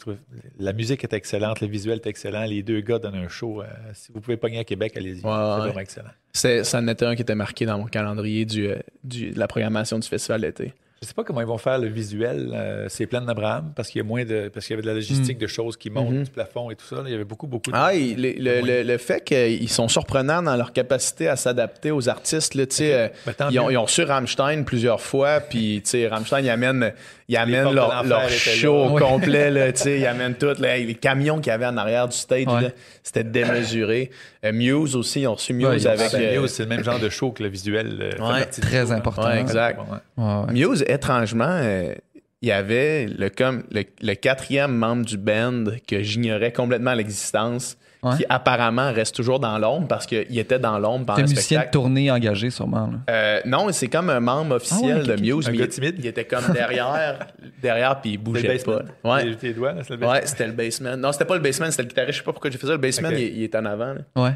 Speaker 3: trouvé- la musique est excellente, le visuel est excellent, les deux gars donnent un show. euh, si vous pouvez pogner à Québec, allez-y. c'est vraiment excellent.
Speaker 2: C'est- Ça en était un qui était marqué dans mon calendrier du, euh, du- de la programmation du festival d'été.
Speaker 3: Je sais pas comment ils vont faire le visuel. euh, c'est plein d'Abraham parce qu'il y a moins de parce qu'il y avait de la logistique de choses qui montent
Speaker 2: Mhm.
Speaker 3: du plafond et tout ça. là. Il y avait beaucoup beaucoup. De...
Speaker 2: Ah, il- le, le-
Speaker 3: Oui.
Speaker 2: le- fait qu'ils sont surprenants dans leur capacité à s'adapter aux artistes, là, euh,
Speaker 3: Ben,
Speaker 2: ils, ont,
Speaker 3: mieux.
Speaker 2: ils ont reçu Rammstein plusieurs fois, puis Rammstein, ils amènent, ils leur, leur show
Speaker 4: Ouais.
Speaker 2: complet, là, ils amènent tout, là, les camions qu'il y avait en arrière du stage,
Speaker 4: Ouais.
Speaker 2: c'était démesuré. Euh, Muse aussi, ils ont reçu Muse
Speaker 4: Ouais,
Speaker 2: avec... Euh,
Speaker 3: Muse, c'est le même genre de show que le visuel. euh,
Speaker 2: Ouais,
Speaker 4: très
Speaker 3: show,
Speaker 4: important.
Speaker 2: Ouais, exact.
Speaker 3: Ouais, ouais.
Speaker 4: ouais, ouais.
Speaker 2: Muse, étrangement, euh, il y avait le, comme, le, le quatrième membre du band que j'ignorais complètement l'existence,
Speaker 4: Ouais.
Speaker 2: qui apparemment reste toujours dans l'ombre parce qu'il était dans l'ombre pendant le
Speaker 4: musicien de tournée engagé, sûrement. là.
Speaker 2: Euh, non, c'est comme un membre officiel
Speaker 4: Ah ouais, ok,
Speaker 2: de. Muse,
Speaker 3: Un
Speaker 2: mais
Speaker 3: gars
Speaker 2: il,
Speaker 3: timide?
Speaker 2: il était comme derrière, derrière puis il bougeait
Speaker 3: le basement.
Speaker 2: pas. Ouais.
Speaker 3: Tes- Tes doigts, là, c'est le basement.
Speaker 2: Ouais, c'était le basement. Non, c'était pas le basement, c'était le guitariste. Je sais pas pourquoi j'ai fait ça. Le basement, il, il est en avant. là.
Speaker 4: Ouais.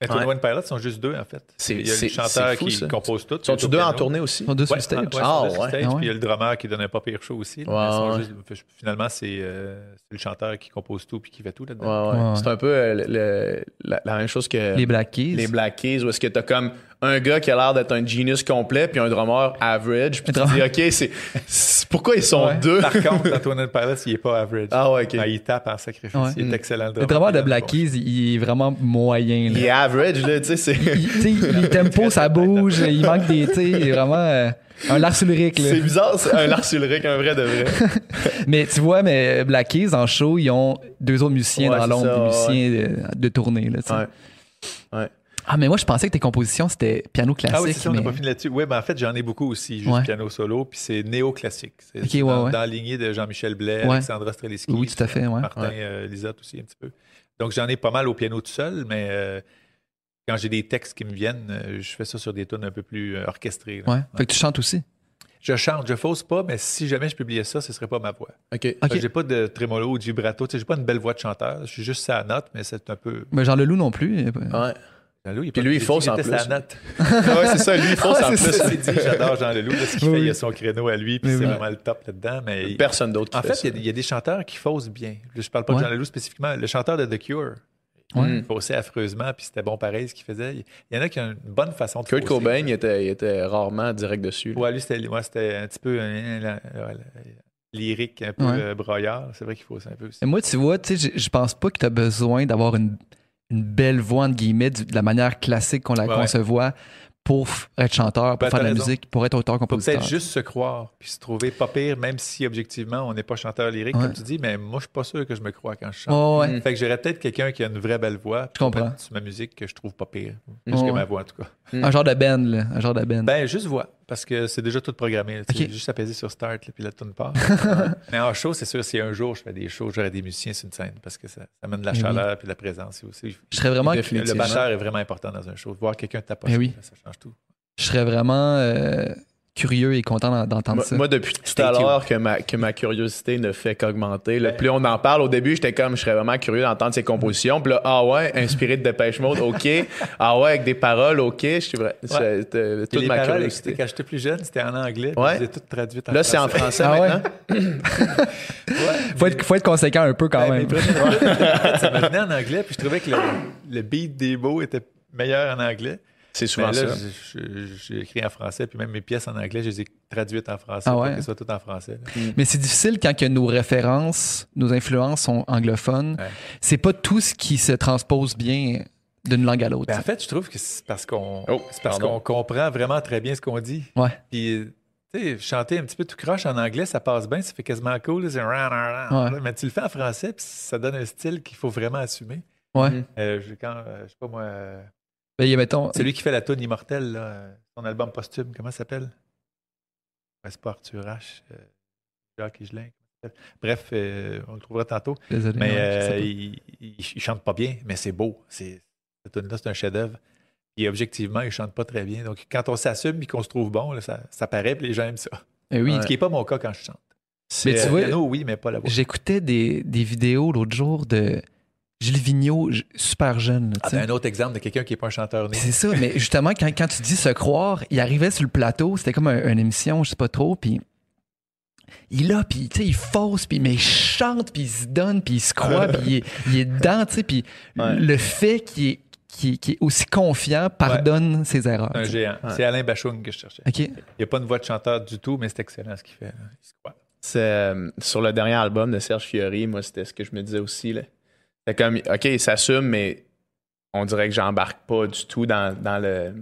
Speaker 3: Mais
Speaker 2: Ouais.
Speaker 3: 21 Pilots sont juste deux, en fait.
Speaker 2: C'est-
Speaker 3: Il y a le chanteur
Speaker 2: fou,
Speaker 3: qui
Speaker 2: ça.
Speaker 3: compose tout.
Speaker 2: Sont-tu deux en tournée aussi?
Speaker 4: Ils sont deux sur
Speaker 3: Ouais,
Speaker 4: stage.
Speaker 3: ouais, ouais,
Speaker 2: Ah,
Speaker 3: ils sont deux sur
Speaker 2: ouais.
Speaker 3: stage,
Speaker 4: Ah ouais.
Speaker 3: Puis il y a le drummer qui donne un pas pire show aussi. là. Juste- finalement, c'est euh, c'est le chanteur qui compose tout puis qui fait tout là-dedans.
Speaker 2: Ouais, ouais.
Speaker 4: Ouais, ouais.
Speaker 2: C'est un peu euh, le- le- la, la même chose que
Speaker 4: Les Black Keys.
Speaker 2: les Black Keys, où est-ce que t'as comme un gars qui a l'air d'être un genius complet, puis un drummer average. Puis tu te dis, OK, c'est, c'est- pourquoi ils sont
Speaker 4: Ouais.
Speaker 2: deux?
Speaker 3: Par contre, Antoine Pilots, il est pas average.
Speaker 2: Ah ouais, OK.
Speaker 3: Ah, il tape en sacrifice.
Speaker 4: Ouais.
Speaker 3: Il est excellent.
Speaker 4: Le drummer de Black Keys, il est vraiment moyen. là.
Speaker 2: Il est average, là, tu sais, c'est...
Speaker 4: Il- tu sais, les tempos, ça bouge, il manque des. tu sais, Il est vraiment euh, un Lars Ulrich. là.
Speaker 2: C'est bizarre, c'est un Lars Ulrich, un vrai de vrai.
Speaker 4: Mais tu vois, mais Black Keys, en show, ils ont deux autres musiciens
Speaker 2: Ouais,
Speaker 4: dans l'ombre,
Speaker 2: ça,
Speaker 4: des musiciens de, de tournée. Là, tu sais.
Speaker 2: Ouais. Ouais.
Speaker 4: Ah, mais moi, je pensais que tes compositions, c'était piano classique.
Speaker 3: Ah oui, c'est ça, on n'a
Speaker 4: mais-
Speaker 3: pas fini là-dessus. Oui, ben en fait, j'en ai beaucoup aussi, juste
Speaker 4: Ouais.
Speaker 3: piano solo, puis c'est néoclassique. C'est
Speaker 4: Ok, ouais,
Speaker 3: dans,
Speaker 4: ouais.
Speaker 3: dans la lignée de Jean-Michel Blais,
Speaker 4: Ouais.
Speaker 3: Alexandra Streliski.
Speaker 4: Oui, tout à fait, ouais.
Speaker 3: Martin
Speaker 2: Ouais.
Speaker 3: euh, Lisotte aussi, un petit peu. Donc, j'en ai pas mal au piano tout seul, mais euh, quand j'ai des textes qui me viennent, euh, je fais ça sur des tunes un peu plus euh, orchestrées. là.
Speaker 4: Ouais. Fait que tu chantes aussi?
Speaker 3: Je chante, je fausse pas, mais si jamais je publiais ça, ce serait pas ma voix.
Speaker 2: OK.
Speaker 4: Ok.
Speaker 3: Fait que J'ai pas de trémolo ou de vibrato. Tu sais, J'ai pas une belle voix de chanteur. Je suis juste sa note, mais c'est un peu.
Speaker 4: Mais Jean Leloup non plus.
Speaker 2: Ouais.
Speaker 3: Il est
Speaker 2: Puis lui, il fausse en plus.
Speaker 3: sa note.
Speaker 2: ouais, c'est ça, lui, il faut
Speaker 4: Ouais,
Speaker 2: en plus.
Speaker 3: Dit, j'adore Jean Leloup. là, Ce qu'il
Speaker 4: Oui,
Speaker 3: fait, il a son créneau à lui, puis
Speaker 4: Oui,
Speaker 3: c'est
Speaker 4: oui.
Speaker 3: vraiment le top là-dedans. Mais
Speaker 2: Personne d'autre qui
Speaker 3: en
Speaker 2: fait,
Speaker 3: il y, a- il y a des chanteurs qui faussent bien. Je parle pas
Speaker 4: Ouais.
Speaker 3: de Jean Leloup spécifiquement. Le chanteur de The Cure,
Speaker 4: Ouais.
Speaker 3: il faussait affreusement, puis c'était bon pareil ce qu'il faisait. Il y en a qui ont une bonne façon de
Speaker 2: Kurt
Speaker 3: fausser.
Speaker 2: Cobain, il était, il était rarement direct dessus. là.
Speaker 3: Ouais, lui, c'était un petit peu euh, la- la- lyrique, un peu
Speaker 4: Ouais.
Speaker 3: euh, broyard. C'est vrai qu'il fausse un peu aussi.
Speaker 4: Et moi, tu vois, tu sais, je- je pense pas que tu as besoin d'avoir une, une belle voix, entre guillemets, de la manière classique qu'on la
Speaker 3: Ouais,
Speaker 4: concevoit pour f- être chanteur, pour
Speaker 3: Ben,
Speaker 4: faire de la
Speaker 3: raison.
Speaker 4: musique, pour être auteur-compositeur.
Speaker 3: peut-être juste se croire, puis se trouver pas pire, même si objectivement on n'est pas chanteur lyrique,
Speaker 4: Ouais.
Speaker 3: comme tu dis, mais moi je suis pas sûr que je me crois quand je chante.
Speaker 4: Oh, ouais.
Speaker 2: Mm.
Speaker 3: Fait que j'aurais peut-être quelqu'un qui a une vraie belle voix
Speaker 4: Je comprends.
Speaker 3: pour sur ma musique que je trouve pas pire. Plus
Speaker 4: Oh,
Speaker 3: que
Speaker 4: ouais.
Speaker 3: ma voix en tout cas.
Speaker 4: Un genre de band, là. Un genre de band.
Speaker 3: Ben juste voix, parce que c'est déjà tout programmé. là. Tu. Juste apaiser sur start, là, puis la tune part. mais en show, c'est sûr, si un jour je fais des shows, j'aurai des musiciens sur une scène, parce que ça, ça amène de la
Speaker 4: oui.
Speaker 3: chaleur puis de la présence aussi.
Speaker 4: je serais vraiment,
Speaker 3: Le batteur est vraiment important dans un show. Voir quelqu'un
Speaker 4: oui.
Speaker 3: ça change tout.
Speaker 4: je serais vraiment euh, curieux et content d'en- d'entendre
Speaker 2: Moi,
Speaker 4: ça.
Speaker 2: moi, depuis tout à l'heure que ma, que ma curiosité ne fait qu'augmenter. là. Plus on en parle, au début, j'étais comme, je serais vraiment curieux d'entendre ses compositions. Puis là, ah ouais, inspiré de Dépêche Mode, OK. Ah ouais, avec des paroles, OK. Je suis vrai. C'était
Speaker 3: Puis
Speaker 2: toute
Speaker 3: les
Speaker 2: ma
Speaker 3: paroles,
Speaker 2: curiosité.
Speaker 3: quand j'étais plus jeune, c'était en anglais, puis
Speaker 2: Ouais.
Speaker 3: je les ai toutes traduites en
Speaker 2: Là, c'est en français
Speaker 4: Ah ouais? faut, être, faut être conséquent un peu quand même.
Speaker 3: ça me venait en anglais, puis je trouvais que le, le beat des mots était meilleur en anglais.
Speaker 2: C'est
Speaker 3: Mais
Speaker 2: souvent
Speaker 3: là,
Speaker 2: ça.
Speaker 3: j'ai écrit en français, puis même mes pièces en anglais, je les ai traduites en français
Speaker 4: Ah
Speaker 3: pour
Speaker 4: ouais?
Speaker 3: qu'elles soient toutes en français. là.
Speaker 4: Mais c'est difficile quand que nos références, nos influences sont anglophones.
Speaker 3: Ouais.
Speaker 4: C'est pas tout ce qui se transpose bien d'une langue à l'autre.
Speaker 3: Ben, en fait, je trouve que c'est parce qu'on
Speaker 2: Oh,
Speaker 3: parce qu'on comprend vraiment très bien ce qu'on dit.
Speaker 4: Ouais.
Speaker 3: Puis, tu sais, chanter un petit peu tout croche en anglais, ça passe bien, ça fait quasiment cool. c'est
Speaker 4: Ouais.
Speaker 3: Mais tu le fais en français, puis ça donne un style qu'il faut vraiment assumer.
Speaker 4: Ouais.
Speaker 3: Euh, je, quand, euh, je sais pas moi, euh,
Speaker 4: Ben, mettons,
Speaker 3: c'est lui qui fait la tune Immortel, là, son album posthume, comment ça s'appelle? Ouais, c'est pas Arthur H. euh, Jacques Higelin. Bref, euh, on le trouvera tantôt.
Speaker 4: désolé.
Speaker 3: Mais euh, il, il- il chante pas bien, mais c'est beau. C'est, cette tune-là, c'est un chef-d'œuvre. Et objectivement, il chante pas très bien. Donc, quand on s'assume et qu'on se trouve bon, là, ça, ça paraît, puis les gens aiment ça.
Speaker 4: Eh oui.
Speaker 3: Ce qui n'est pas mon cas quand je chante.
Speaker 4: Mais tu vois,
Speaker 3: piano, oui, mais pas la voix.
Speaker 4: J'écoutais des, des vidéos l'autre jour de Gilles Vigneault, super jeune.
Speaker 3: Ah, ben, un autre exemple de quelqu'un qui n'est pas un chanteur né.
Speaker 4: C'est ça, mais justement, quand, quand tu dis se croire, il arrivait sur le plateau, c'était comme un- une émission, je sais pas trop, puis il est là, puis tu sais, il fausse, puis mais il chante, puis il se donne, puis il se croit, puis il est, il est dedans, tu sais, puis
Speaker 2: Ouais.
Speaker 4: le fait qu'il est, aussi confiant pardonne ses erreurs.
Speaker 3: C'est un géant.
Speaker 2: Ouais.
Speaker 3: C'est Alain Bachung que je cherchais.
Speaker 4: OK.
Speaker 3: Il n'y a pas une voix de chanteur du tout, mais c'est excellent ce qu'il fait. là. Il se croit.
Speaker 2: C'est euh, sur le dernier album de Serge Fiori, moi, c'était ce que je me disais aussi. là. C'est comme, OK, il s'assume, mais on dirait que j'embarque pas du tout dans, dans le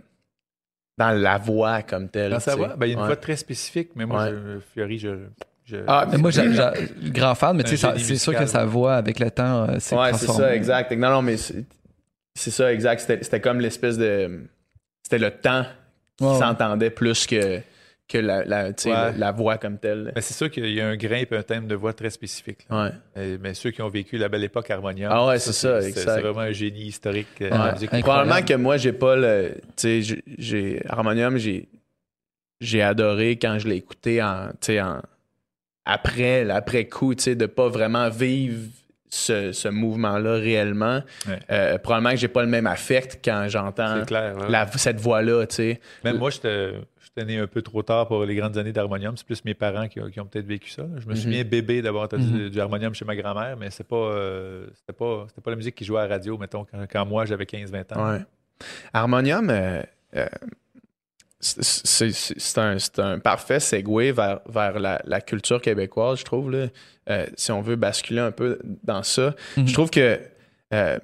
Speaker 2: dans la voix comme telle.
Speaker 3: Dans sa voix, ben, il y a une
Speaker 2: Ouais.
Speaker 3: voix très spécifique, mais moi,
Speaker 2: Ouais.
Speaker 3: je, Fiori, je. je-
Speaker 2: Ah,
Speaker 4: Mais moi, j'ai, j'ai- grand fan, mais tu sais, c'est sûr que sa voix, avec le temps, euh, s'est
Speaker 2: Ouais, c'est ça, exact. Non, non, mais c'est c'est ça, exact. C'était c'était comme l'espèce de. C'était le temps qui
Speaker 4: Ouais, ouais.
Speaker 2: s'entendait plus que, que la, la,
Speaker 3: Ouais.
Speaker 2: voix comme telle.
Speaker 3: Mais c'est sûr qu'il y a un grain et un thème de voix très spécifique.
Speaker 2: Ouais.
Speaker 3: Mais ceux qui ont vécu la belle époque harmonium.
Speaker 2: Ah ouais, c'est ça,
Speaker 3: C'est vraiment un génie historique euh,
Speaker 4: Ouais.
Speaker 3: de la musique.
Speaker 4: Incroyable.
Speaker 2: Probablement que moi, j'ai pas le. Tu sais, j'ai-. Harmonium, j'ai. J'ai adoré quand je l'ai écouté en. Tu sais, en. Après, après coup, tu sais, de pas vraiment vivre ce, ce mouvement-là réellement.
Speaker 3: Ouais.
Speaker 2: Euh, probablement que j'ai pas le même affect quand j'entends cette voix-là, tu sais.
Speaker 3: Même moi, j'étais j'étais né un peu trop tard pour les grandes années d'harmonium. C'est plus mes parents qui, ont- qui ont peut-être vécu ça. là. Je me
Speaker 2: Mhm.
Speaker 3: souviens bébé d'avoir entendu
Speaker 4: Mhm.
Speaker 3: du, du harmonium chez ma grand-mère, mais c'est pas, euh, c'était pas, c'était pas la musique qui jouait à la radio, mettons, quand, quand moi j'avais 15-20 ans.
Speaker 2: Ouais. Harmonium, euh, euh, c'est- un, un parfait segue vers, vers la, la culture québécoise, je trouve. Là. Euh, si on veut basculer un peu dans ça,
Speaker 4: Mhm.
Speaker 2: je trouve que euh,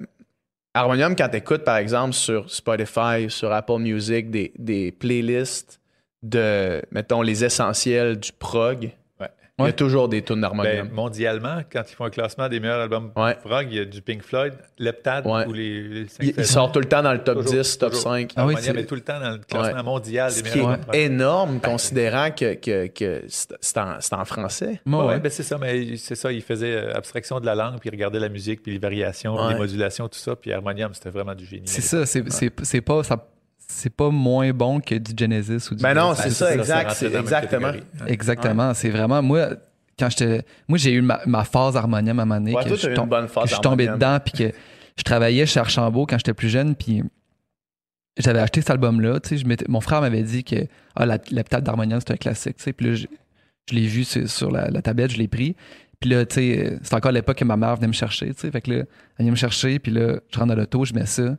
Speaker 2: Harmonium, quand tu écoutes, par exemple, sur Spotify, sur Apple Music, des, des playlists de, mettons, les essentiels du prog,
Speaker 3: Ouais.
Speaker 2: il y a
Speaker 4: Ouais.
Speaker 2: toujours des tunes d'harmonium.
Speaker 3: Ben, mondialement, quand ils font un classement des meilleurs albums
Speaker 2: Ouais.
Speaker 3: prog, il y a du Pink Floyd, Leptad
Speaker 2: Ouais.
Speaker 3: ou les, les cinq
Speaker 2: il, il
Speaker 3: faisans.
Speaker 2: sort tout le temps dans le top
Speaker 3: Toujours,
Speaker 2: 10, top
Speaker 3: toujours.
Speaker 2: 5.
Speaker 4: Ah oui,
Speaker 3: est tout le temps dans le classement mondial
Speaker 2: Ce
Speaker 3: des
Speaker 2: qui
Speaker 3: meilleurs
Speaker 2: est
Speaker 3: albums prog.
Speaker 2: énorme, considérant que, que, que c'est en, en français.
Speaker 3: Ouais. ben c'est ça, mais c'est ça, il faisait euh, abstraction de la langue, puis il regardait la musique, puis les variations, puis les modulations, tout ça, puis Harmonium, c'était vraiment du génie.
Speaker 4: C'est ça, c'est pas, ça- c'est pas moins bon que du Genesis ou du
Speaker 2: Ben non, c'est ça,
Speaker 3: c'est
Speaker 2: exact, c'est exactement.
Speaker 3: Ouais.
Speaker 4: Exactement. C'est vraiment, moi, quand j'étais. Moi, j'ai eu ma, ma phase harmonium à un moment donné,
Speaker 2: Ouais,
Speaker 4: que,
Speaker 2: toi,
Speaker 4: je suis que je tombé dedans, puis que je travaillais chez Archambault quand j'étais plus jeune, puis j'avais acheté cet album-là. tu sais, Mon frère m'avait dit que ah, la, la table d'harmonium, c'est un classique. tu sais, Puis là, je, je l'ai vu sur, sur la, la tablette, je l'ai pris. Puis là, tu sais, c'est encore l'époque que ma mère venait me chercher. tu sais, Fait que là, elle venait me chercher, puis là, je rentre dans l'auto, je mets ça.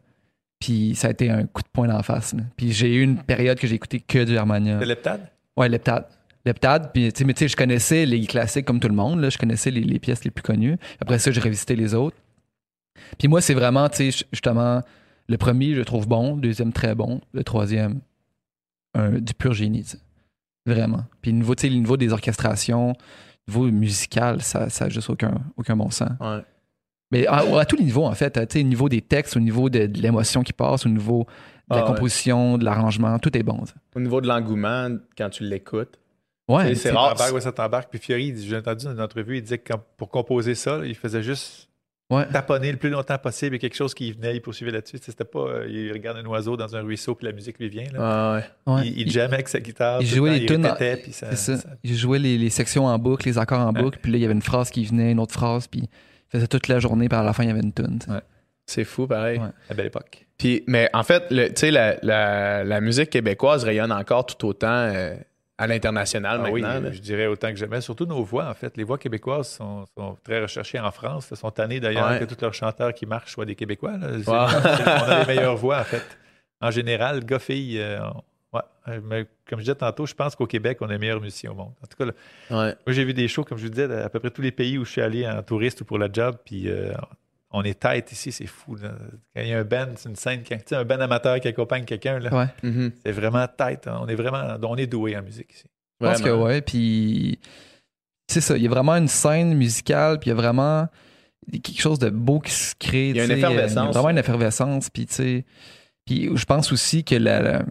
Speaker 4: Puis ça a été un coup de poing d'en face. là. Puis j'ai eu une période que j'ai écouté que du harmonium.
Speaker 3: C'est Leptad?
Speaker 4: Ouais, Leptade. Leptade, puis tu sais, mais tu sais, je connaissais les classiques comme tout le monde, là, je connaissais les, les pièces les plus connues. Après ça, j'ai revisité les autres. Puis moi, c'est vraiment, tu sais, justement, le premier, je le trouve bon, le deuxième, très bon, le troisième, un, du pur génie, tu sais. Vraiment. Puis le niveau, tu sais, le niveau des orchestrations, le niveau musical, ça ça a juste aucun, aucun bon sens.
Speaker 2: Ouais.
Speaker 4: Mais à, à tous les niveaux, en fait, sais, au niveau des textes, au niveau de, de l'émotion qui passe, au niveau de la
Speaker 2: Ah ouais.
Speaker 4: composition, de l'arrangement, tout est bon. ça.
Speaker 2: Au niveau de l'engouement, quand tu l'écoutes.
Speaker 4: Ouais,
Speaker 2: C'est- rare.
Speaker 3: Ouais, ça t'embarque. Puis Fiori, j'ai entendu dans une entrevue, il disait que quand- pour composer ça, il faisait juste
Speaker 4: ouais.
Speaker 3: taponner le plus longtemps possible et quelque chose qui venait, il poursuivait là-dessus. C'était pas, euh, il regarde un oiseau dans un ruisseau puis la musique lui vient. là.
Speaker 2: Ah ouais.
Speaker 3: Il, il jammait avec sa guitare.
Speaker 4: il
Speaker 3: le
Speaker 4: jouait
Speaker 3: temps,
Speaker 4: les tunes
Speaker 3: ça,
Speaker 4: ça.
Speaker 3: ça-
Speaker 4: Il jouait les, les sections en boucle, les accords en boucle, puis là, il y avait une phrase qui venait, une autre phrase, puis faisait toute la journée, puis à la fin, il y avait une tune.
Speaker 3: Ouais.
Speaker 2: C'est fou, pareil.
Speaker 4: Ouais.
Speaker 3: la belle époque.
Speaker 2: Puis, mais en fait, le- tu sais, la, la, la musique québécoise rayonne encore tout autant euh, à l'international
Speaker 3: Ah oui,
Speaker 2: maintenant. là.
Speaker 3: je dirais autant que jamais. Surtout nos voix, en fait. Les voix québécoises sont, sont très recherchées en France. Elles sont tannées d'ailleurs
Speaker 2: Ouais.
Speaker 3: que tous leurs chanteurs qui marchent soient des Québécois. là. On a les meilleures voix, en fait. En général, gars, filles, euh, on- ouais. Euh, Mais comme je disais tantôt, je pense qu'au Québec, on est les meilleurs musiciens au monde. En tout cas, là,
Speaker 2: Ouais.
Speaker 3: moi, j'ai vu des shows, comme je vous disais, à peu près tous les pays où je suis allé en touriste ou pour la job, puis euh, on est tête ici, c'est fou. là. Quand il y a un band, c'est une scène, quand, tu sais, un band amateur qui accompagne quelqu'un, là,
Speaker 4: Ouais.
Speaker 2: Mhm.
Speaker 3: c'est vraiment tête. hein. On est vraiment, on est doué en musique ici.
Speaker 4: Je pense que ouais, puis c'est ça, il y a vraiment une scène musicale, puis il y a vraiment quelque chose de beau qui se crée.
Speaker 2: Il y a une effervescence.
Speaker 4: Il y a vraiment une effervescence, puis tu sais, puis je pense aussi que la, la-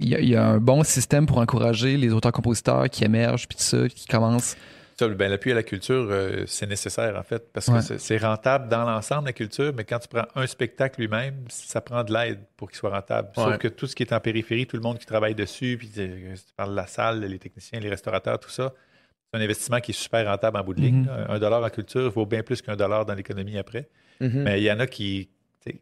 Speaker 4: il y, a, il y a un bon système pour encourager les auteurs-compositeurs qui émergent, puis tout ça, qui commencent.
Speaker 3: Ça, ben, l'appui à la culture, euh, c'est nécessaire, en fait, parce
Speaker 4: Ouais.
Speaker 3: que c'est- rentable dans l'ensemble de la culture, mais quand tu prends un spectacle lui-même, ça prend de l'aide pour qu'il soit rentable. Sauf que tout ce qui est en périphérie, tout le monde qui travaille dessus, puis euh, tu parles de la salle, les techniciens, les restaurateurs, tout ça, c'est un investissement qui est super rentable en bout de ligne.
Speaker 4: Mhm.
Speaker 3: Un dollar en culture vaut bien plus qu'un dollar dans l'économie après.
Speaker 2: Mhm.
Speaker 3: Mais il y en a qui,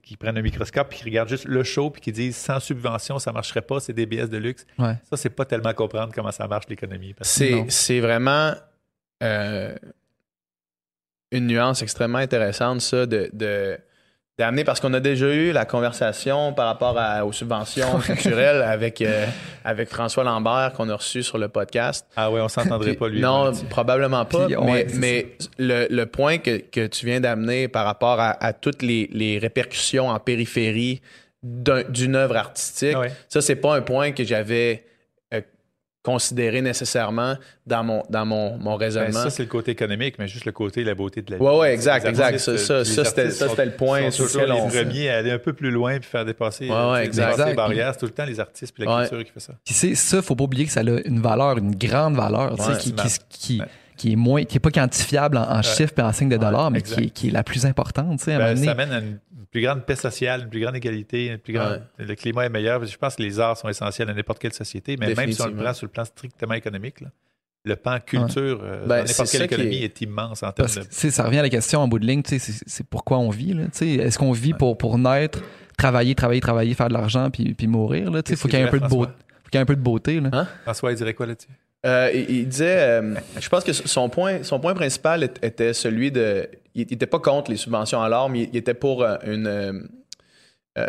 Speaker 3: qui prennent un microscope puis qui regardent juste le show puis qui disent sans subvention, ça marcherait pas, c'est des BS de luxe.
Speaker 4: Ouais.
Speaker 3: Ça, c'est pas tellement comprendre comment ça marche l'économie.
Speaker 2: C'est, vraiment euh, une nuance extrêmement intéressante, ça, de, de- d'amener, parce qu'on a déjà eu la conversation par rapport à- aux subventions culturelles avec, euh, avec François Lambert qu'on a reçu sur le podcast.
Speaker 3: Ah ouais, on s'entendrait pas lui.
Speaker 2: Non, probablement pas.
Speaker 4: Puis,
Speaker 2: mais le, le point que, que tu viens d'amener par rapport à, à toutes les, les répercussions en périphérie d'un- d'une œuvre artistique,
Speaker 3: Ah ouais.
Speaker 2: ça, c'est pas un point que j'avais considéré nécessairement dans mon, dans mon, mon
Speaker 3: Ben,
Speaker 2: raisonnement.
Speaker 3: ça, c'est le côté économique, mais juste le côté la beauté de la vie.
Speaker 2: Ouais, ouais, exact, exact. Ça, ça,
Speaker 3: les
Speaker 2: ça, c'était- le point
Speaker 3: sont
Speaker 2: sur on-
Speaker 3: les premiers à aller un peu plus loin puis faire dépasser,
Speaker 2: Ouais,
Speaker 3: euh,
Speaker 2: ouais, exact.
Speaker 3: les barrières. C'est tout le temps les artistes puis la
Speaker 2: Ouais.
Speaker 3: culture qui fait ça.
Speaker 4: Puis c'est ça, faut pas oublier que ça a une valeur, une grande valeur, tu sais,
Speaker 2: Ouais,
Speaker 4: qui, qui, qui,
Speaker 3: Ouais.
Speaker 4: qui est moins, qui est pas quantifiable en, en chiffres et en signes de dollars, mais qui est, qui est la plus importante,
Speaker 3: Ben, ça amène à une plus grande paix sociale, une plus grande égalité, une plus grande, le climat est meilleur. Je pense que les arts sont essentiels à n'importe quelle société, mais même si on le prend sur le plan strictement économique, là, le pan culture euh,
Speaker 2: Ben,
Speaker 3: n'importe quelle économie
Speaker 2: est-
Speaker 3: est... immense en termes
Speaker 4: Parce
Speaker 3: de...
Speaker 4: ça revient à la question en bout de ligne, c'est pourquoi on vit. Est-ce qu'on vit pour, pour naître, travailler, travailler, travailler, faire de l'argent, puis, puis mourir, là, faut qu'il y ait un peu de beauté. Faut qu'il y ait un peu de beauté, là.
Speaker 2: Hein?
Speaker 3: François, il dirait quoi là-dessus?
Speaker 2: Euh, il, il disait, euh, je pense que son point, son point principal était celui de, il n'était pas contre les subventions à l'art, mais il était pour euh, euh, euh,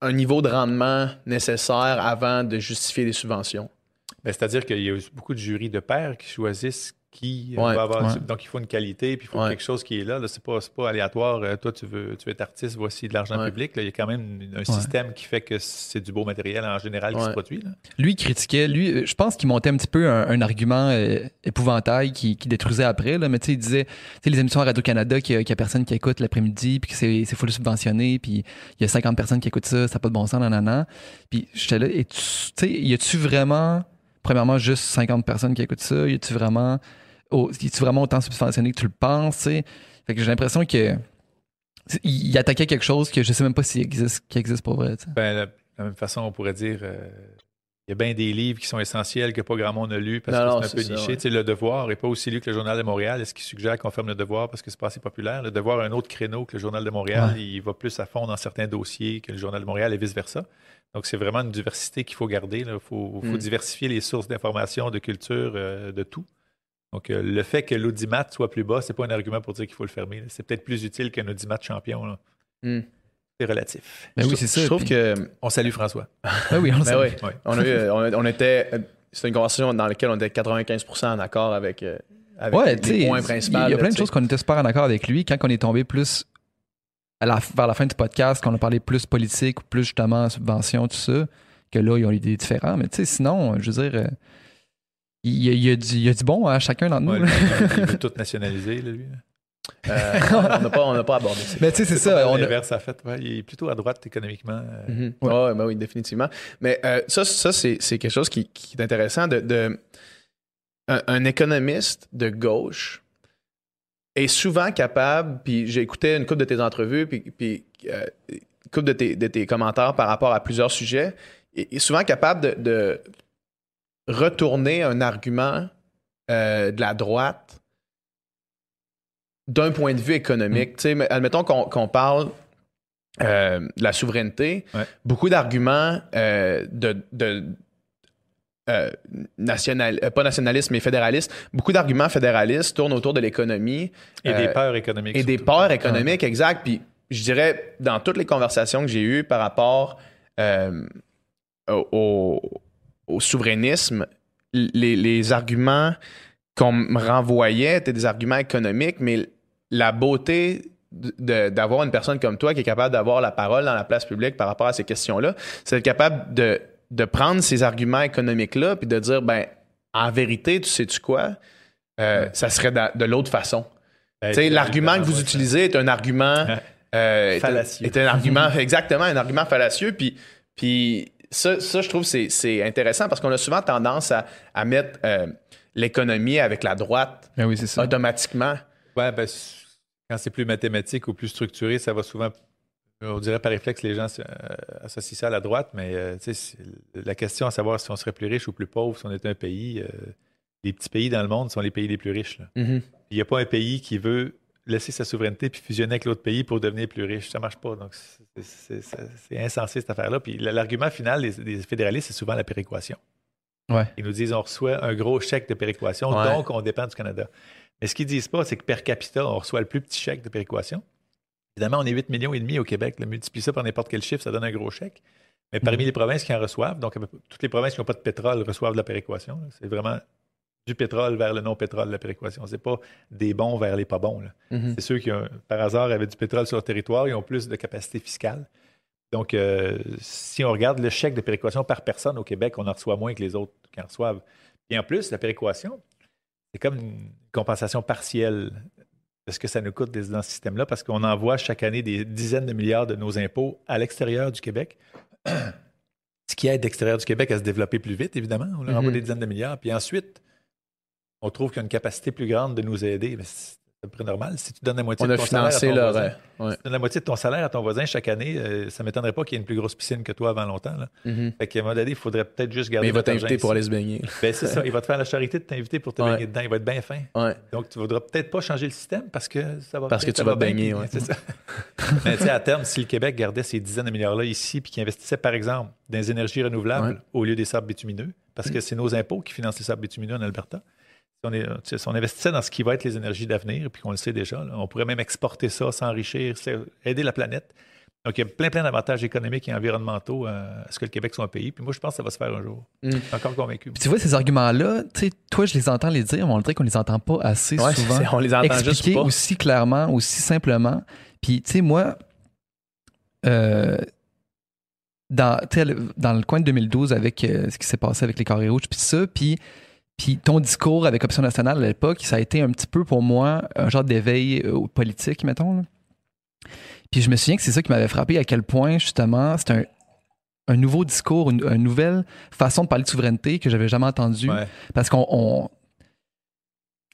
Speaker 2: un niveau de rendement nécessaire avant de justifier des subventions.
Speaker 3: Ben, C'est-à-dire qu'il y a beaucoup de jurys de pairs qui choisissent qui euh,
Speaker 2: Ouais,
Speaker 3: va avoir.
Speaker 4: ouais.
Speaker 3: Donc, il faut une qualité, puis il faut
Speaker 2: Ouais.
Speaker 3: quelque chose qui est là. là. C'est pas, pas aléatoire. Euh, toi, tu veux, tu veux être artiste, voici de l'argent public. Là. Il y a quand même un système qui fait que c'est du beau matériel en général qui se produit. là.
Speaker 4: Lui, il critiquait. Lui, euh, je pense qu'il montait un petit peu un, un argument euh, épouvantail qui, qui détruisait après. Là. Mais tu sais, il disait, tu sais, les émissions à Radio-Canada, qu'il n'y a, personne qui écoute l'après-midi, puis que c'est, full subventionné, puis il y a 50 personnes qui écoutent ça, ça n'a pas de bon sens, nanana. Puis j'étais là, et tu tu sais, y a-tu vraiment, premièrement, juste 50 personnes qui écoutent ça? Y a-tu vraiment, oh, y a-tu vraiment autant subventionné que tu le penses? Fait que j'ai l'impression que il il attaquait quelque chose que je sais même pas s'il existe, qui existe pour vrai.
Speaker 3: Ben, la- de la même façon, on pourrait dire euh, il y a bien des livres qui sont essentiels que pas grand monde a lu parce
Speaker 2: Non,
Speaker 3: que c'est un peu
Speaker 2: ça,
Speaker 3: niché.
Speaker 2: ouais.
Speaker 3: Tu sais, Le Devoir n'est pas aussi lu que le Journal de Montréal. Est-ce qu'il suggère qu'on ferme le Devoir parce que c'est pas assez populaire? Le Devoir a un autre créneau que le Journal de Montréal.
Speaker 4: Ouais.
Speaker 3: Il va plus à fond dans certains dossiers que le Journal de Montréal et vice-versa. Donc, c'est vraiment une diversité qu'il faut garder. Il faut, faut
Speaker 2: Mm.
Speaker 3: diversifier les sources d'information, de culture, euh, de tout. Donc, euh, le fait que l'audimat soit plus bas, c'est pas un argument pour dire qu'il faut le fermer. là. C'est peut-être plus utile qu'un audimat champion. là.
Speaker 2: Mm.
Speaker 3: C'est relatif.
Speaker 4: Ben oui, c'est ça.
Speaker 2: Je trouve
Speaker 4: puis-
Speaker 2: que
Speaker 3: On salue François.
Speaker 4: Ben oui, on le
Speaker 2: Ben
Speaker 4: sait.
Speaker 2: oui.
Speaker 3: Ouais.
Speaker 2: on, a eu- on, on était. C'était une conversation dans laquelle on était 95% en accord avec, euh, avec
Speaker 4: Ouais,
Speaker 2: les
Speaker 4: tu sais,
Speaker 2: points
Speaker 4: il
Speaker 2: principaux.
Speaker 4: y a plein de choses qu'on était super en accord avec lui. Quand on est tombé plus à la, vers la fin du podcast, qu'on a parlé plus politique, ou plus justement subvention, tout ça, que là, ils ont eu des différents. Mais tu sais, sinon, je veux dire, euh, il y, a, il y a du, il y a du bon à chacun d'entre
Speaker 3: Ouais,
Speaker 4: nous.
Speaker 3: lui,
Speaker 4: là.
Speaker 3: il veut tout nationaliser, là, lui.
Speaker 2: Euh, on n'a pas, abordé ça.
Speaker 4: Mais tu sais, c'est ça. On a-
Speaker 3: en fait. Ouais, il est plutôt à droite économiquement. euh,
Speaker 2: Mhm.
Speaker 4: Ouais.
Speaker 2: Ouais, ouais, ben oui, définitivement. Mais euh, ça, ça c'est, quelque chose qui, qui est intéressant. De, de- un, un économiste de gauche est souvent capable, puis j'ai écouté une couple de tes entrevues, puis, puis euh, une couple de tes, de tes commentaires par rapport à plusieurs sujets, est, est souvent capable de, de retourner un argument euh, de la droite d'un point de vue économique. Mais admettons qu'on, qu'on parle euh, de la souveraineté,
Speaker 3: Ouais.
Speaker 2: beaucoup d'arguments euh, de, de euh, national, euh, pas nationalistes, mais fédéralistes, beaucoup d'arguments fédéralistes tournent autour de l'économie
Speaker 3: Et
Speaker 2: Euh,
Speaker 3: des peurs économiques.
Speaker 2: et des peurs économiques, exact. Puis je dirais, dans toutes les conversations que j'ai eues par rapport au, au- souverainisme, les, les arguments qu'on me renvoyait étaient des arguments économiques, mais la beauté d'avoir une personne comme toi qui est capable d'avoir la parole dans la place publique par rapport à ces questions-là, c'est d'être capable de, de prendre ces arguments économiques-là puis de dire, ben, en vérité, tu sais-tu quoi? Euh,
Speaker 3: Ouais.
Speaker 2: Ça serait de, de l'autre façon.
Speaker 3: Ben,
Speaker 2: l'argument que vous utilisez est un argument euh, est un-
Speaker 3: Fallacieux.
Speaker 2: Est un argument exactement un argument fallacieux. Puis, puis ça, ça, je trouve que c'est- c'est intéressant parce qu'on a souvent tendance à, à mettre euh, l'économie avec la droite
Speaker 4: Ben oui, c'est ça.
Speaker 2: automatiquement.
Speaker 3: Ouais, ben, quand c'est plus mathématique ou plus structuré, ça va souvent, on dirait par réflexe, les gens euh, associent ça à la droite, mais euh, tu sais, c'est- la question à savoir si on serait plus riche ou plus pauvre, si on était un pays, euh, les petits pays dans le monde sont les pays les plus riches. là. Il n'y a pas un pays qui veut laisser sa souveraineté puis fusionner avec l'autre pays pour devenir plus riche. Ça marche pas. Donc, c'est- insensé cette affaire-là. Puis l'argument final des, des fédéralistes, c'est souvent la péréquation.
Speaker 4: Ouais.
Speaker 3: Ils nous disent on reçoit un gros chèque de péréquation,
Speaker 2: Ouais.
Speaker 3: donc on dépend du Canada. Mais ce qu'ils disent pas, c'est que per capita, on reçoit le plus petit chèque de péréquation. Évidemment, on est 8 millions et demi au Québec. Le multiplie ça par n'importe quel chiffre, ça donne un gros chèque. Mais parmi les provinces qui en reçoivent, donc toutes les provinces qui n'ont pas de pétrole reçoivent de la péréquation. C'est vraiment du pétrole vers le non-pétrole, la péréquation. C'est pas des bons vers les pas bons.
Speaker 2: Mhm.
Speaker 3: C'est ceux qui, ont, par hasard, avaient du pétrole sur leur territoire, ils ont plus de capacité fiscale. Donc, euh, si on regarde le chèque de péréquation par personne au Québec, on en reçoit moins que les autres qui en reçoivent. Et en plus, la péréquation, c'est comme une compensation partielle de ce que ça nous coûte d'être dans ce système-là, parce qu'on envoie chaque année des dizaines de milliards de nos impôts à l'extérieur du Québec. Ce qui aide l'extérieur du Québec à se développer plus vite, évidemment. On leur envoie
Speaker 2: Mhm.
Speaker 3: des dizaines de milliards. Puis ensuite, on trouve qu'il y a une capacité plus grande de nous aider. Mais c'est à peu près normal. Si tu donnes la moitié
Speaker 2: On
Speaker 3: de ton salaire à ton
Speaker 2: leur.
Speaker 3: voisin,
Speaker 2: ouais.
Speaker 3: si tu donnes la moitié de ton salaire à ton voisin chaque année, euh, ça ne m'étonnerait pas qu'il y ait une plus grosse piscine que toi avant longtemps. Là.
Speaker 2: Mhm.
Speaker 3: Fait qu'à un moment donné, il faudrait peut-être juste garder
Speaker 2: Mais il va t'inviter pour aller se baigner.
Speaker 3: Ben, c'est ça. Il va te faire la charité de t'inviter pour te
Speaker 2: Ouais.
Speaker 3: baigner dedans. Il va être bien fin.
Speaker 2: Ouais.
Speaker 3: Donc, tu ne voudras peut-être pas changer le système parce que ça va
Speaker 2: Parce que tu vas te baigner, ouais.
Speaker 3: c'est ça. Mais tu sais, à terme, si le Québec gardait ces dizaines de milliards-là ici puis qu'il investissait, par exemple, dans les énergies renouvelables au lieu des sables bitumineux, parce que c'est nos impôts qui financent les sables bitumineux en Alberta. On, est- si on investissait dans ce qui va être les énergies d'avenir, puis qu'on le sait déjà, là, on pourrait même exporter ça, s'enrichir, aider la planète. Donc, il y a plein, plein d'avantages économiques et environnementaux à ce que le Québec soit un pays. Puis moi, je pense que ça va se faire un jour.
Speaker 2: Mm.
Speaker 3: Je suis encore convaincu.
Speaker 4: Puis tu vois, ces arguments-là, tu sais, toi, je les entends les dire, mais on dirait qu'on les entend pas assez
Speaker 2: Ouais,
Speaker 4: souvent.
Speaker 2: on les entend juste
Speaker 4: Expliquer
Speaker 2: pas.
Speaker 4: aussi clairement, aussi simplement. Puis, tu sais, moi, euh, dans, dans le coin de 2012, avec euh, ce qui s'est passé avec les carrés rouges, puis ça, puis, puis ton discours avec Option nationale à l'époque, ça a été un petit peu pour moi un genre d'éveil euh, politique, mettons. là. Puis je me souviens que c'est ça qui m'avait frappé, à quel point, justement, c'est un, un nouveau discours, une, une nouvelle façon de parler de souveraineté que j'avais jamais entendue.
Speaker 3: Ouais.
Speaker 4: Parce qu'on. on-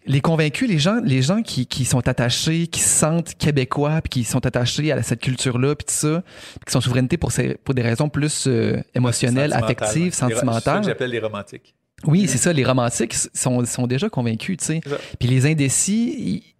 Speaker 4: Les convaincus, les gens, les gens qui, qui sont attachés, qui se sentent québécois, puis qui sont attachés à cette culture-là, puis tout ça, puis qui sont souveraineté pour, ces- pour des raisons plus euh, émotionnelles, affectives,
Speaker 3: ouais. Les- C'est ça que
Speaker 4: sentimentales.
Speaker 3: j'appelle les romantiques.
Speaker 4: Oui, c'est ça, les romantiques sont, sont déjà convaincus, tu sais.
Speaker 3: C'est.
Speaker 4: Puis les indécis,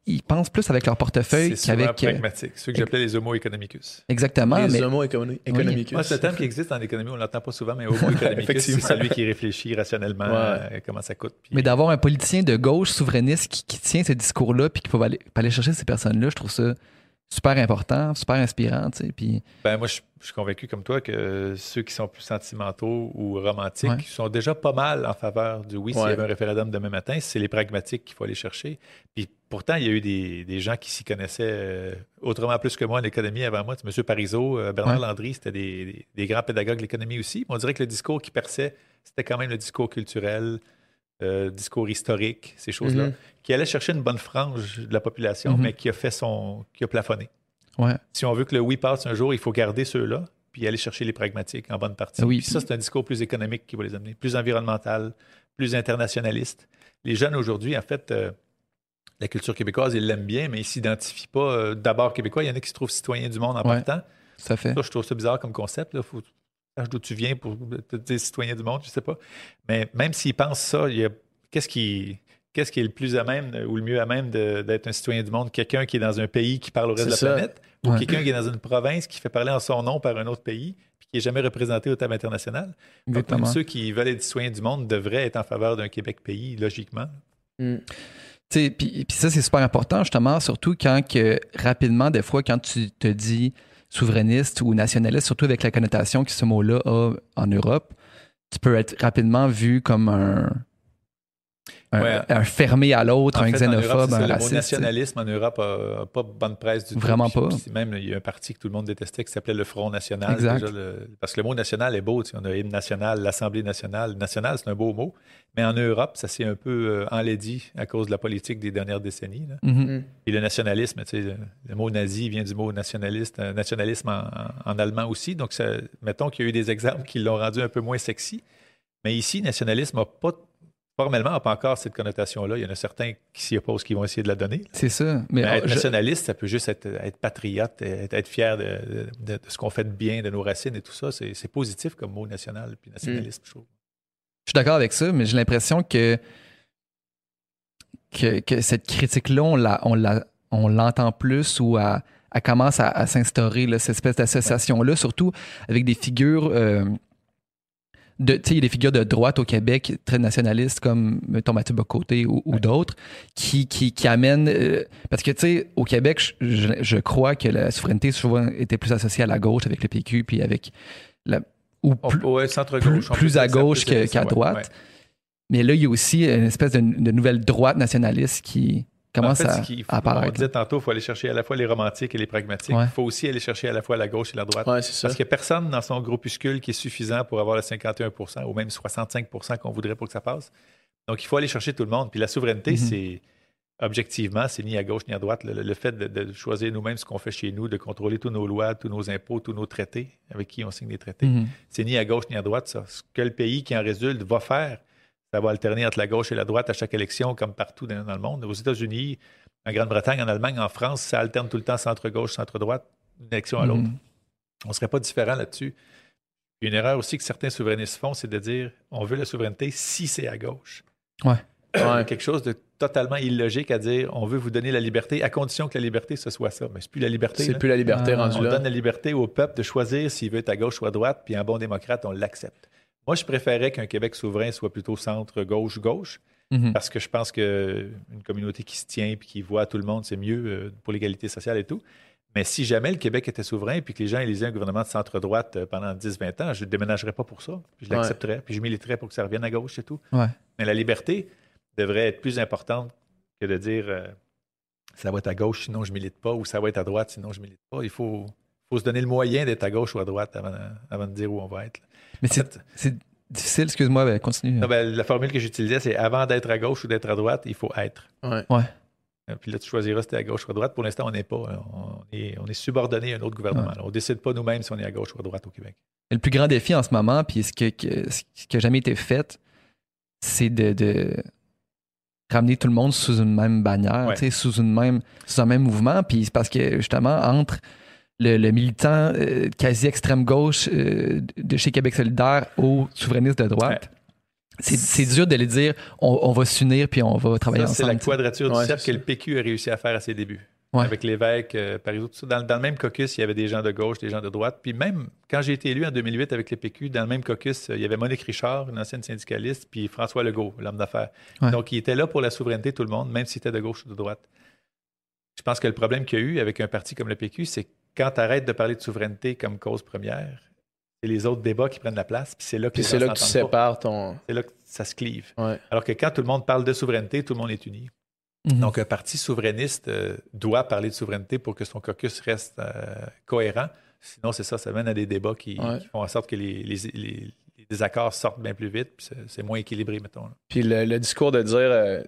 Speaker 4: ils, ils pensent plus avec leur portefeuille
Speaker 3: C'est
Speaker 4: qu'avec. euh,
Speaker 3: pragmatique. Ceux que j'appelais les homo economicus.
Speaker 4: exactement,
Speaker 2: les
Speaker 4: mais
Speaker 2: homo économiques.
Speaker 3: Moi, c'est un terme qui existe en économie, on ne l'entend pas souvent, mais homo economicus, c'est celui qui réfléchit rationnellement
Speaker 2: Ouais.
Speaker 3: euh, comment ça coûte. Puis-
Speaker 4: Mais d'avoir un politicien de gauche souverainiste qui, qui tient ce discours-là puis qui peut aller, peut aller chercher ces personnes-là, je trouve ça super important, super inspirant, tu sais. Puis,
Speaker 3: Ben, moi, je, je suis convaincu comme toi que ceux qui sont plus sentimentaux ou romantiques
Speaker 4: Ouais.
Speaker 3: sont déjà pas mal en faveur du oui s'il y avait un référendum demain matin. C'est les pragmatiques qu'il faut aller chercher. Puis pourtant, il y a eu des, des gens qui s'y connaissaient euh, autrement plus que moi en économie avant moi. M. Parizeau, euh, Bernard
Speaker 4: Ouais.
Speaker 3: Landry, c'était des, des- des grands pédagogues de l'économie aussi. Mais on dirait que le discours qui perçait, c'était quand même le discours culturel, euh, discours historique, ces choses-là,
Speaker 2: Mhm.
Speaker 3: qui allait chercher une bonne frange de la population,
Speaker 4: Mhm.
Speaker 3: mais qui a fait son. qui a plafonné
Speaker 4: ouais.
Speaker 3: si on veut que le oui passe un jour, il faut garder ceux-là, puis aller chercher les pragmatiques en bonne partie.
Speaker 4: Oui,
Speaker 3: Puis ça, c'est un discours plus économique qui va les amener, plus environnemental, plus internationaliste. Les jeunes aujourd'hui, en fait, euh, la culture québécoise, ils l'aiment bien, mais ils ne s'identifient pas euh, d'abord québécois. Il y en a qui se trouvent citoyens du monde en
Speaker 4: Ouais.
Speaker 3: partant.
Speaker 4: À fait.
Speaker 3: Ça, je trouve ça bizarre comme concept. Il faut sache d'où tu viens pour te dire citoyen du monde, je sais pas. Mais même s'ils pensent ça, il y a qu'est-ce qui qu'est-ce qui est le plus à même ou le mieux à même d'être un citoyen du monde, quelqu'un qui est dans un pays qui parle au reste de la
Speaker 2: ça.
Speaker 3: planète, ou
Speaker 4: Ouais.
Speaker 3: quelqu'un qui est dans une province qui fait parler en son nom par un autre pays, puis qui n'est jamais représenté au table international. Donc, même ceux qui veulent être citoyens du monde devraient être en faveur d'un Québec pays, logiquement.
Speaker 2: Mm.
Speaker 4: Puis ça, c'est super important, justement, surtout quand que, rapidement, des fois, quand tu te dis souverainiste ou nationaliste, surtout avec la connotation que ce mot-là a en Europe, tu peux être rapidement vu comme un, un,
Speaker 3: Ouais.
Speaker 4: un fermé à l'autre, un
Speaker 3: fait, Europe,
Speaker 4: xénophobe,
Speaker 3: ça,
Speaker 4: un
Speaker 3: le nationalisme en Europe n'a pas bonne presse du tout.
Speaker 4: Vraiment
Speaker 3: Puis-
Speaker 4: pas.
Speaker 3: puis même, il y a un parti que tout le monde détestait qui s'appelait le Front National.
Speaker 4: Exact.
Speaker 3: déjà, le- parce que le mot national est beau. tu sais, On a hymne national, l'Assemblée nationale. National, c'est un beau mot. Mais en Europe, ça s'est un peu euh, enlaidi à cause de la politique des dernières décennies. là.
Speaker 4: Mhm.
Speaker 3: Et le nationalisme, tu sais, le, le mot nazi vient du mot nationaliste, euh, nationalisme en, en- en allemand aussi. Donc, ça- mettons qu'il y a eu des exemples qui l'ont rendu un peu moins sexy. Mais ici, nationalisme n'a pas, formellement, n'a pas encore cette connotation-là. Il y en a certains qui s'y opposent, qui vont essayer de la donner.
Speaker 4: C'est ça. Mais,
Speaker 3: Mais être
Speaker 4: je-
Speaker 3: nationaliste, ça peut juste être, être patriote, être, être fier de, de- de- de ce qu'on fait de bien, de nos racines et tout ça. C'est positif comme mot national puis nationalisme, je trouve.
Speaker 4: Je suis d'accord avec ça, mais j'ai l'impression que, que, que cette critique-là, on la- on la- on l'entend plus ou à- elle commence à, à s'instaurer, cette espèce d'association-là, surtout avec des figures. euh, de, il y a des figures de droite au Québec très nationalistes comme, mettons, Mathieu Bocoté ou, ou d'autres, qui, qui, qui amènent. euh, parce que, tu sais, au Québec, je, je- crois que la souveraineté souvent était plus associée à la gauche avec le PQ, puis avec. La, ou plus-
Speaker 3: ouais,
Speaker 4: à gauche qu'à droite.
Speaker 3: ouais.
Speaker 4: mais là, il y a aussi une espèce de, de nouvelle droite nationaliste qui commence
Speaker 3: en fait,
Speaker 4: à,
Speaker 3: faut- On disait tantôt, il faut aller chercher à la fois les romantiques et les pragmatiques.
Speaker 4: Ouais.
Speaker 3: Il faut aussi aller chercher à la fois la gauche et la droite.
Speaker 2: Ouais, c'est ça.
Speaker 3: Parce qu'il n'y a personne dans son groupuscule qui est suffisant pour avoir le 51% ou même 65% qu'on voudrait pour que ça passe. Donc, il faut aller chercher tout le monde. Puis la souveraineté,
Speaker 4: Mhm.
Speaker 3: c'est objectivement, c'est ni à gauche ni à droite. Le, le fait de, de choisir nous-mêmes ce qu'on fait chez nous, de contrôler tous nos lois, tous nos impôts, tous nos traités, avec qui on signe des traités,
Speaker 4: Mhm.
Speaker 3: c'est ni à gauche ni à droite, ça. Ce que le pays qui en résulte va faire, ça va alterner entre la gauche et la droite à chaque élection, comme partout dans, dans le monde. Aux États-Unis, en Grande-Bretagne, en Allemagne, en France, ça alterne tout le temps centre-gauche, centre-droite, d'une élection à l'autre.
Speaker 4: Mhm.
Speaker 3: On ne serait pas différent là-dessus. Une erreur aussi que certains souverainistes font, c'est de dire on veut la souveraineté si c'est à gauche.
Speaker 4: Ouais.
Speaker 2: Ouais.
Speaker 3: Quelque chose de totalement illogique à dire on veut vous donner la liberté à condition que la liberté ce soit ça. Mais c'est plus la liberté.
Speaker 2: C'est plus la liberté
Speaker 4: Ah,
Speaker 2: rendue
Speaker 3: On
Speaker 2: là.
Speaker 3: donne la liberté au peuple de choisir s'il veut être à gauche ou à droite, puis en bon démocrate, on l'accepte. Moi, je préférais qu'un Québec souverain soit plutôt centre-gauche-gauche,
Speaker 4: Mhm.
Speaker 3: parce que je pense qu'une communauté qui se tient puis qui voit tout le monde, c'est mieux euh, pour l'égalité sociale et tout. Mais si jamais le Québec était souverain puis que les gens élisaient un gouvernement de centre-droite euh, pendant 10-20 ans, je ne déménagerais pas pour ça. Je l'accepterais, puis je militerais pour que ça revienne à gauche, et tout.
Speaker 4: Ouais.
Speaker 3: Mais la liberté devrait être plus importante que de dire euh, ça va être à gauche, sinon je milite pas, ou ça va être à droite, sinon je milite pas. Il faut, faut se donner le moyen d'être à gauche ou à droite avant, avant de dire où on va être. là.
Speaker 4: Mais c'est difficile, excuse-moi, ben, continue.
Speaker 3: non, ben, la formule que j'utilisais, c'est avant d'être à gauche ou d'être à droite, il faut être.
Speaker 2: Ouais.
Speaker 4: Ouais.
Speaker 3: Euh, Puis là, tu choisiras si tu es à gauche ou à droite. Pour l'instant, on n'est pas. là. On est, on est subordonné à un autre gouvernement.
Speaker 4: Ouais.
Speaker 3: On ne décide pas nous-mêmes si on est à gauche ou à droite au Québec.
Speaker 4: Le plus grand défi en ce moment, puis ce, que, que- ce qui n'a jamais été fait, c'est de, de ramener tout le monde sous une même bannière,
Speaker 3: Ouais.
Speaker 4: sous, une même, sous un même mouvement. Puis c'est parce que justement, entre le, le militant euh, quasi extrême gauche euh, de chez Québec solidaire aux souverainistes de droite, c'est- c'est dur de les dire on, on va s'unir puis on va travailler
Speaker 3: Ça, c'est
Speaker 4: ensemble.
Speaker 3: la quadrature du cercle que le PQ a réussi à faire à ses débuts.
Speaker 4: Ouais.
Speaker 3: Avec l'évêque, euh, tout ça. Dans, dans le même caucus, il y avait des gens de gauche, des gens de droite. Puis même quand j'ai été élu en 2008 avec le PQ, dans le même caucus, euh, il y avait Monique Richard, une ancienne syndicaliste, puis François Legault, l'homme d'affaires.
Speaker 4: Ouais.
Speaker 3: Donc, il était là pour la souveraineté, tout le monde, même s'il était de gauche ou de droite. Je pense que le problème qu'il y a eu avec un parti comme le PQ, c'est que quand tu arrêtes de parler de souveraineté comme cause première, c'est les autres débats qui prennent la place, puis c'est là que
Speaker 2: Puis
Speaker 3: les
Speaker 2: c'est
Speaker 3: gens
Speaker 2: là que tu
Speaker 3: pas.
Speaker 2: sépares ton.
Speaker 3: C'est là que ça se clive.
Speaker 2: Ouais.
Speaker 3: Alors que quand tout le monde parle de souveraineté, tout le monde est uni.
Speaker 4: Mhm.
Speaker 3: Donc, un parti souverainiste euh, doit parler de souveraineté pour que son caucus reste euh, cohérent. Sinon, c'est ça, ça mène à des débats qui,
Speaker 2: Ouais.
Speaker 3: qui font en sorte que les, les- les- les désaccords sortent bien plus vite, puis c'est- c'est moins équilibré, mettons. là.
Speaker 2: Puis le, le discours de dire euh,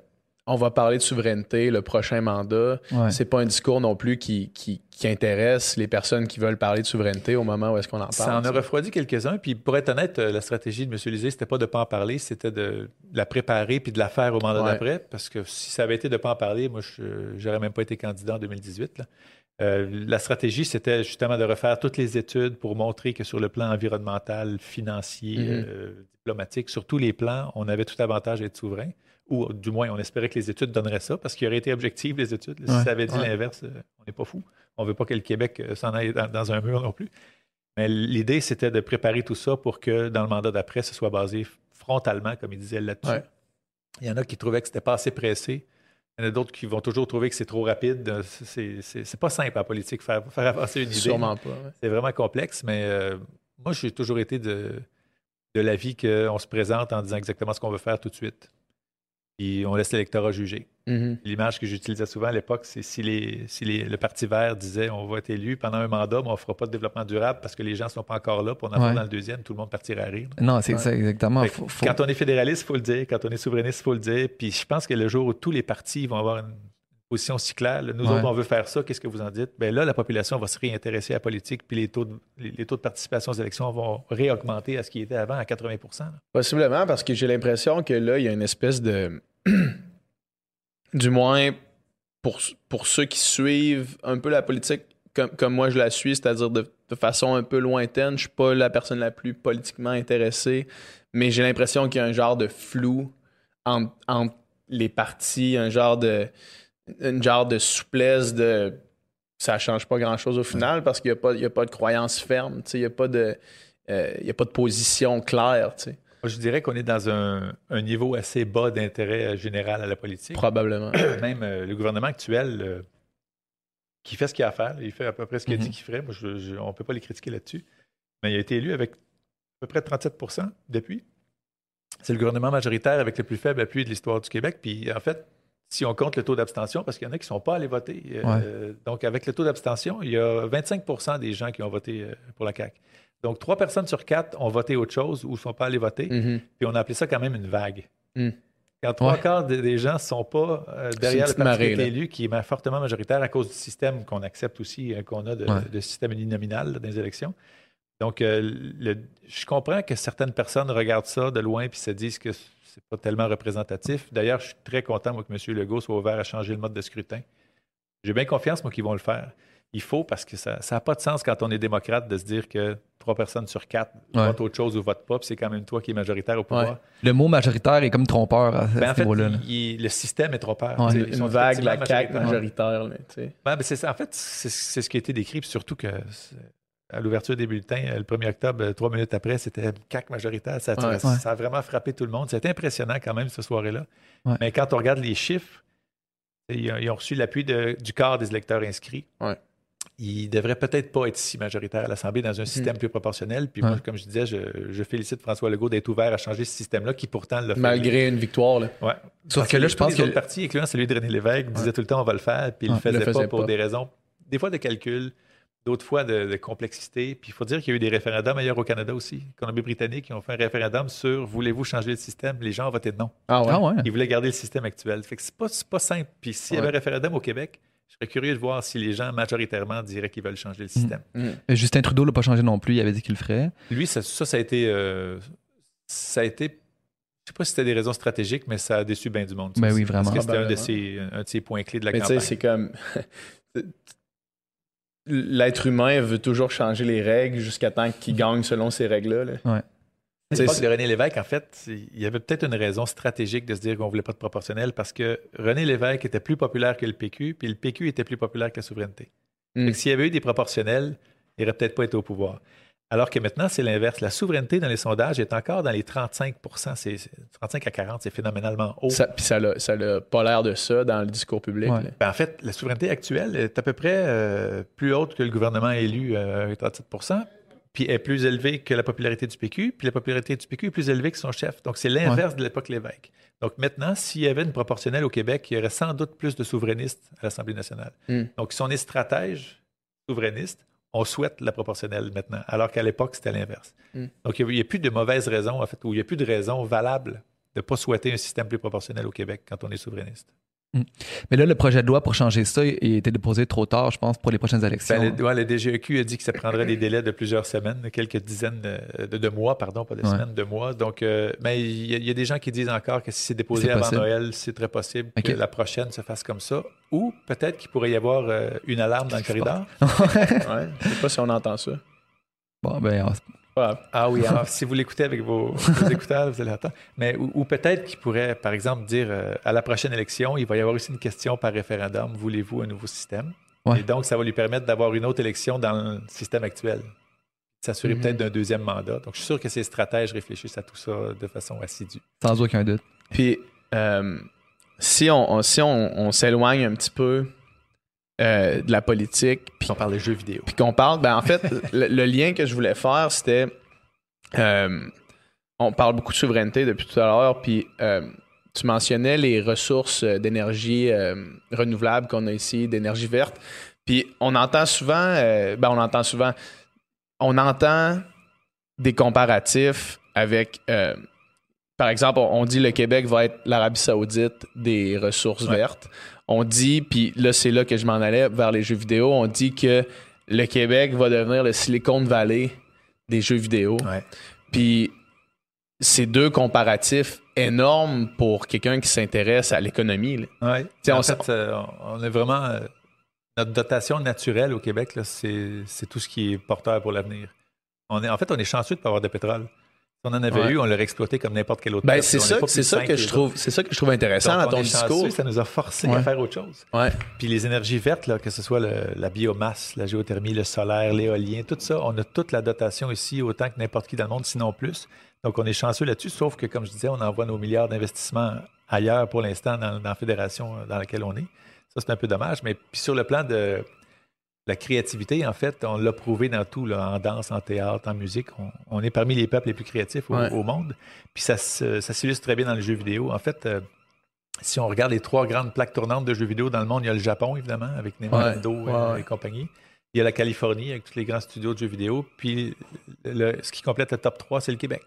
Speaker 2: on va parler de souveraineté le prochain mandat,
Speaker 4: Ouais.
Speaker 2: c'est pas un discours non plus qui, qui, qui intéresse les personnes qui veulent parler de souveraineté au moment où est-ce qu'on en parle.
Speaker 3: Ça en a refroidi quelques-uns. Puis pour être honnête, euh, la stratégie de M. Lisée, c'était pas de pas en parler, c'était de la préparer puis de la faire au mandat
Speaker 2: Ouais.
Speaker 3: d'après. Parce que si ça avait été de pas en parler, moi, je j'aurais même pas été candidat en 2018. là. Euh, la stratégie, c'était justement de refaire toutes les études pour montrer que sur le plan environnemental, financier,
Speaker 2: Mhm.
Speaker 3: euh, diplomatique, sur tous les plans, on avait tout avantage à être souverain. Ou du moins, on espérait que les études donneraient ça, parce qu'il aurait été objectif, les études. Si
Speaker 4: Ouais.
Speaker 3: ça avait dit
Speaker 2: Ouais.
Speaker 3: l'inverse, euh, on n'est pas fou. On veut pas que le Québec euh, s'en aille dans, dans un mur non plus. Mais l'idée, c'était de préparer tout ça pour que dans le mandat d'après, ce soit basé frontalement, comme il disait là-dessus.
Speaker 2: Ouais.
Speaker 3: Il y en a qui trouvaient que c'était pas assez pressé. Il y en a d'autres qui vont toujours trouver que c'est trop rapide. Euh, C'est- pas simple en politique, faire, faire avancer une idée.
Speaker 2: Sûrement pas.
Speaker 3: C'est vraiment complexe, mais euh, moi, j'ai toujours été de, de l'avis qu'on se présente en disant exactement ce qu'on veut faire tout de suite. Puis on laisse l'électorat juger.
Speaker 2: Mhm.
Speaker 3: L'image que j'utilisais souvent à l'époque, c'est si, les, si les- le Parti vert disait on va être élu pendant un mandat, mais on ne fera pas de développement durable parce que les gens ne sont pas encore là, puis on en
Speaker 4: Ouais.
Speaker 3: dans le deuxième, tout le monde partira à rire.
Speaker 4: Non, c'est
Speaker 2: Ouais.
Speaker 4: ça, exactement. Faut- faut-
Speaker 3: Quand on est fédéraliste, il faut le dire. Quand on est souverainiste, il faut le dire. Puis je pense que le jour où tous les partis vont avoir une position là, nous
Speaker 4: Ouais.
Speaker 3: autres, on veut faire ça, qu'est-ce que vous en dites? Bien là, la population va se réintéresser à la politique, puis les taux de, les, les taux de participation aux élections vont réaugmenter à ce qui était avant, à 80 là.
Speaker 2: Possiblement, parce que j'ai l'impression que là, il y a une espèce de. du moins, pour, pour ceux qui suivent un peu la politique comme, comme moi je la suis, c'est-à-dire de, de façon un peu lointaine, je suis pas la personne la plus politiquement intéressée, mais j'ai l'impression qu'il y a un genre de flou entre, entre les partis, un genre de. Une genre de souplesse de. Ça change pas grand-chose au final parce qu'il n'y a, a pas de croyance ferme, il n'y a, pas de, euh, il y a pas de position claire.
Speaker 3: je dirais qu'on est dans un, un niveau assez bas d'intérêt euh, général à la politique.
Speaker 2: Probablement.
Speaker 3: Même euh, le gouvernement actuel, euh, qui fait ce qu'il a à faire, il fait à peu près ce qu'il a
Speaker 4: Mhm.
Speaker 3: dit qu'il ferait. Moi, je- je- on ne peut pas les critiquer là-dessus. Mais il a été élu avec à peu près 37% depuis. C'est le gouvernement majoritaire avec le plus faible appui de l'histoire du Québec. Puis en fait, si on compte le taux d'abstention, parce qu'il y en a qui ne sont pas allés voter. euh, Donc avec le taux d'abstention, il y a 25% des gens qui ont voté euh, pour la CAQ. Donc trois personnes sur quatre ont voté autre chose ou ne sont pas allés voter.
Speaker 2: Mhm.
Speaker 3: Puis on a appelé ça quand même une vague.
Speaker 2: Mm.
Speaker 3: Quand trois quarts des, gens ne sont pas euh, derrière le parti qui est élu, qui est fortement majoritaire à cause du système qu'on accepte aussi, euh, qu'on a de,
Speaker 4: Ouais.
Speaker 3: de système uninominal dans les élections. Donc, le- je comprends que certaines personnes regardent ça de loin puis se disent que c'est pas tellement représentatif. D'ailleurs, je suis très content, moi, que M. Legault soit ouvert à changer le mode de scrutin. J'ai bien confiance, moi, qu'ils vont le faire. Il faut, parce que ça n'a pas de sens quand on est démocrate de se dire que trois personnes sur quatre
Speaker 4: Ouais.
Speaker 3: votent autre chose ou votent pas, puis c'est quand même toi qui es majoritaire au pouvoir.
Speaker 2: Ouais.
Speaker 4: Le mot majoritaire est comme trompeur à,
Speaker 3: Ben, en fait,
Speaker 4: niveau-là. là.
Speaker 3: il- le système est trop peur.
Speaker 4: Ouais.
Speaker 2: Une, vague, la CAQ majoritaire.
Speaker 3: ben. En fait, c'est ce qui a été décrit, puis surtout que à l'ouverture des bulletins, euh, le 1er octobre, euh, trois minutes après, c'était CAC majoritaire. Ça,
Speaker 2: Ouais.
Speaker 3: ça- ça a vraiment frappé tout le monde. C'était impressionnant quand même, cette soirée-là.
Speaker 4: Ouais.
Speaker 3: Mais quand on regarde les chiffres, ils ont, ils ont reçu l'appui du quart des électeurs inscrits.
Speaker 2: Ouais.
Speaker 3: il devrait peut-être pas être si majoritaire à l'Assemblée dans un système plus proportionnel. Puis moi, comme je disais, je, je félicite François Legault d'être ouvert à changer ce système-là, qui pourtant l'a fait.
Speaker 2: Malgré une victoire, là.
Speaker 4: Sauf
Speaker 3: Parce
Speaker 4: que là, je pense que-
Speaker 3: autres partis, incluant celui de René Lévesque, disaient tout le temps on va le faire, puis il
Speaker 4: Ouais,
Speaker 3: le faisait,
Speaker 2: le faisait
Speaker 3: pas pour
Speaker 2: pas.
Speaker 3: des raisons, des fois de calcul, d'autres fois de, de complexité. Puis il faut dire qu'il y a eu des référendums ailleurs au Canada aussi. Colombie-Britannique, ils ont fait un référendum sur voulez-vous changer le système? Les gens ont voté non.
Speaker 2: Ah ouais?
Speaker 4: Ah ouais.
Speaker 3: Ils voulaient garder le système actuel. Fait que c'est pas, c'est pas simple. Puis s'il y avait un référendum au Québec, je serais curieux de voir si les gens majoritairement diraient qu'ils veulent changer le système.
Speaker 4: Euh, Justin Trudeau l'a pas changé non plus. Il avait dit qu'il le ferait.
Speaker 3: Lui, ça, ça, ça a été. euh, ça a été. Je sais pas si c'était des raisons stratégiques, mais ça a déçu bien du monde.
Speaker 4: Ben oui, vraiment.
Speaker 3: Parce que c'était un de, ses, un de ses points clés de la
Speaker 2: Mais tu sais,
Speaker 3: campagne.
Speaker 2: c'est comme. L'être humain veut toujours changer les règles jusqu'à temps qu'il gagne selon ces règles-là. là.
Speaker 4: Ouais.
Speaker 2: C'est-
Speaker 3: de René Lévesque, en fait, il y avait peut-être une raison stratégique de se dire qu'on voulait pas de proportionnel parce que René Lévesque était plus populaire que le PQ, puis le PQ était plus populaire que la souveraineté.
Speaker 2: Mm.
Speaker 3: Fait que s'il y avait eu des proportionnels, il n'aurait peut-être pas été au pouvoir. Alors que maintenant, c'est l'inverse. La souveraineté dans les sondages est encore dans les 35 c'est, c'est- 35 à 40, c'est phénoménalement haut.
Speaker 2: Ça, puis ça n'a ça pas l'air de ça dans le discours public.
Speaker 4: Ouais.
Speaker 3: Ben, en fait, la souveraineté actuelle est à peu près euh, plus haute que le gouvernement élu euh, avec 37 puis est plus élevée que la popularité du PQ, puis la popularité du PQ est plus élevée que son chef. Donc, c'est l'inverse de l'époque Lévesque. Donc, maintenant, s'il y avait une proportionnelle au Québec, il y aurait sans doute plus de souverainistes à l'Assemblée nationale.
Speaker 2: Mm.
Speaker 3: Donc, si on est stratège souverainiste, on souhaite la proportionnelle maintenant, alors qu'à l'époque, c'était l'inverse.
Speaker 2: Mm.
Speaker 3: Donc, il n'y a, plus de mauvaises raisons, en fait, ou il n'y a plus de raisons valables de ne pas souhaiter un système plus proportionnel au Québec quand on est souverainiste.
Speaker 4: Mais là, le projet de loi pour changer ça, il a été déposé trop tard, je pense, pour les prochaines élections.
Speaker 3: Ben, le, ouais, le DGEQ a dit que ça prendrait des délais de plusieurs semaines, quelques dizaines de, mois, pardon, pas de
Speaker 4: Ouais.
Speaker 3: semaines, de mois. Donc, euh, mais il y, a- il y a des gens qui disent encore que si c'est déposé avant
Speaker 4: possible.
Speaker 3: Noël, c'est très possible que la prochaine se fasse comme ça. Ou peut-être qu'il pourrait y avoir euh, une alarme dans le corridor.
Speaker 2: Ouais. Je sais pas si on entend ça.
Speaker 4: Bon, ben, on-.
Speaker 3: Ah oui, alors si vous l'écoutez avec vos, vos écouteurs, vous allez entendre. Mais, ou, ou peut-être qu'il pourrait, par exemple, dire euh, à la prochaine élection, il va y avoir aussi une question par référendum. Voulez-vous un nouveau système?
Speaker 4: Ouais.
Speaker 3: Et donc, ça va lui permettre d'avoir une autre élection dans le système actuel. S'assurer
Speaker 2: Mhm.
Speaker 3: peut-être d'un deuxième mandat. Donc, je suis sûr que ces stratèges réfléchissent à tout ça de façon assidue.
Speaker 4: sans aucun doute.
Speaker 2: Puis, euh, si on, on- si on, on s'éloigne un petit peu euh, de la politique, puis
Speaker 3: On parle de jeux vidéo.
Speaker 2: puis qu'on parle, ben en fait, le, le lien que je voulais faire, c'était. euh, on parle beaucoup de souveraineté depuis tout à l'heure, puis euh, tu mentionnais les ressources d'énergie renouvelable qu'on a ici, d'énergie verte. Puis on entend souvent, ben on entend souvent, on entend des comparatifs avec, par exemple, on, on dit le Québec va être l'Arabie Saoudite des ressources
Speaker 3: Ouais.
Speaker 2: vertes. On dit, puis là c'est là que je m'en allais vers les jeux vidéo, on dit que le Québec va devenir le Silicon Valley des jeux vidéo.
Speaker 3: Ouais.
Speaker 2: Puis c'est deux comparatifs énormes pour quelqu'un qui s'intéresse à l'économie.
Speaker 3: Ouais. En fait, euh, on est vraiment. euh, notre dotation naturelle au Québec, c'est tout ce qui est porteur pour l'avenir. En fait, on est chanceux de ne pas avoir de pétrole. Si on en avait
Speaker 2: Ouais.
Speaker 3: eu, on l'aurait exploité comme n'importe quel autre
Speaker 2: Ben, c'est ça, c'est ça que je trouve, c'est ça que je trouve intéressant
Speaker 3: Donc,
Speaker 2: dans ton discours.
Speaker 3: ça nous a forcé
Speaker 4: Ouais.
Speaker 3: à faire autre chose.
Speaker 2: Ouais.
Speaker 3: Puis les énergies vertes, là, que ce soit le- la biomasse, la géothermie, le solaire, l'éolien, tout ça, on a toute la dotation ici, autant que n'importe qui dans le monde, sinon plus. Donc on est chanceux là-dessus, sauf que, comme je disais, on envoie nos milliards d'investissements ailleurs pour l'instant dans, dans la fédération dans laquelle on est. Ça, c'est un peu dommage. Mais puis sur le plan de la créativité, en fait, on l'a prouvé dans tout, là, en danse, en théâtre, en musique. On, on est parmi les peuples les plus créatifs au,
Speaker 2: Ouais.
Speaker 3: au monde. Puis ça, s'illustre très bien dans les jeux vidéo. En fait, euh, si on regarde les trois grandes plaques tournantes de jeux vidéo dans le monde, il y a le Japon, évidemment, avec Nintendo
Speaker 2: Ouais, ouais.
Speaker 3: et compagnie. Il y a la Californie avec tous les grands studios de jeux vidéo. Puis le- ce qui complète le top 3, c'est le Québec.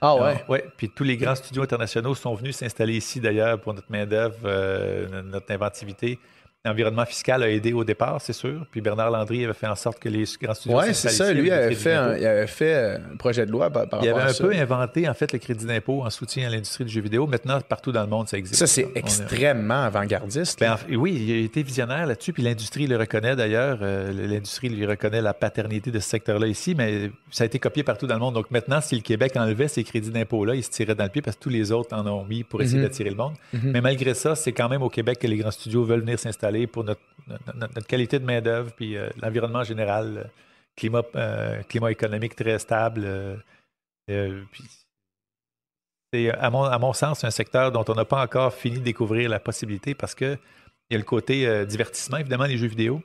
Speaker 2: Ah ouais.
Speaker 3: Ouais. Puis tous les grands studios internationaux sont venus s'installer ici d'ailleurs pour notre main-d'œuvre, euh, notre inventivité. L'environnement fiscal a aidé au départ, c'est sûr. Puis Bernard Landry avait fait en sorte que les grands studios
Speaker 2: Ouais, c'est ça. Lui avait fait, un, il avait fait euh, un projet de loi par, par
Speaker 3: Il
Speaker 2: rapport
Speaker 3: avait
Speaker 2: à
Speaker 3: un
Speaker 2: ça.
Speaker 3: peu inventé en fait le crédit d'impôt en soutien à l'industrie du jeu vidéo. Maintenant, partout dans le monde, ça existe.
Speaker 2: Ça, c'est extrêmement avant-gardiste.
Speaker 3: Ben, en oui, il a été visionnaire là-dessus, puis l'industrie le reconnaît d'ailleurs. Euh, l'industrie lui reconnaît la paternité de ce secteur-là ici, mais ça a été copié partout dans le monde. Donc maintenant, si le Québec enlevait ces crédits d'impôt-là, il se tirait dans le pied parce que tous les autres en ont mis pour essayer
Speaker 2: Mhm.
Speaker 3: d'attirer le monde.
Speaker 2: Mhm.
Speaker 3: Mais malgré ça, c'est quand même au Québec que les grands studios veulent venir s'installer pour notre, qualité de main-d'œuvre, puis euh, l'environnement général, euh, climat, euh, climat économique très stable. c'est, à mon, à mon sens, un secteur dont on n'a pas encore fini de découvrir la possibilité parce que il y a le côté divertissement, évidemment, les jeux vidéo.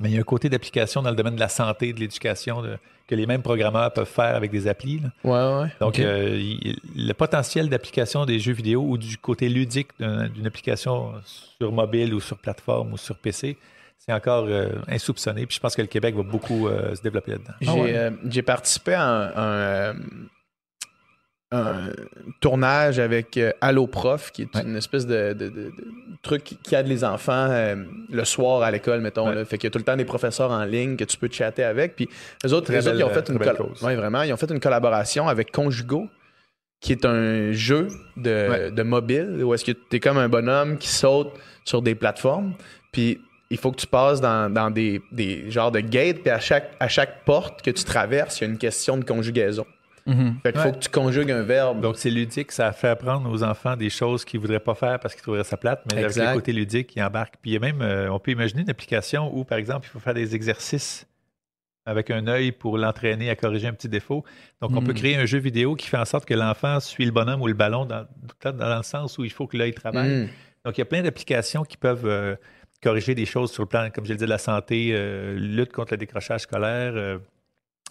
Speaker 3: Mais il y a un côté d'application dans le domaine de la santé, de l'éducation, de- que les mêmes programmeurs peuvent faire avec des applis. là.
Speaker 2: Ouais, ouais.
Speaker 3: Donc, euh, il- le potentiel d'application des jeux vidéo ou du côté ludique d'un- d'une application sur mobile ou sur plateforme ou sur PC, c'est encore euh, insoupçonné. Puis je pense que le Québec va beaucoup euh, se développer là-dedans.
Speaker 2: J'ai
Speaker 4: Ah ouais.
Speaker 2: euh, participé à un, un, euh, un tournage avec euh, Allo Prof, qui est
Speaker 3: Ouais.
Speaker 2: une espèce de, de- de- de truc qui- qui aide les enfants euh, le soir à l'école, mettons.
Speaker 3: Ouais.
Speaker 2: Là. Fait qu'il y a tout le temps des professeurs en ligne que tu peux chatter avec. Puis eux autres, eux autres, ils ont fait une. Ouais, vraiment, ils ont fait une collaboration avec Conjugo, qui est un jeu de, mobile où est-ce que tu es comme un bonhomme qui saute sur des plateformes. Puis il faut que tu passes dans, dans des, des genres de gates, puis à chaque, à chaque porte que tu traverses, il y a une question de conjugaison.
Speaker 4: Mhm.
Speaker 2: Fait qu'il faut que tu conjugues un verbe.
Speaker 3: Donc, c'est ludique, ça fait apprendre aux enfants des choses qu'ils ne voudraient pas faire parce qu'ils trouveraient ça plate, mais
Speaker 2: Exact.
Speaker 3: avec le côté ludique, ils embarquent. Puis il y a même, euh, on peut imaginer une application où, par exemple, il faut faire des exercices avec un œil pour l'entraîner à corriger un petit défaut. Donc, on
Speaker 4: Mm.
Speaker 3: peut créer un jeu vidéo qui fait en sorte que l'enfant suit le bonhomme ou le ballon dans, le sens où il faut que l'œil travaille.
Speaker 2: Mm.
Speaker 3: Donc, il y a plein d'applications qui peuvent euh, corriger des choses sur le plan, comme je le disais, de la santé, euh, lutte contre le décrochage scolaire. euh.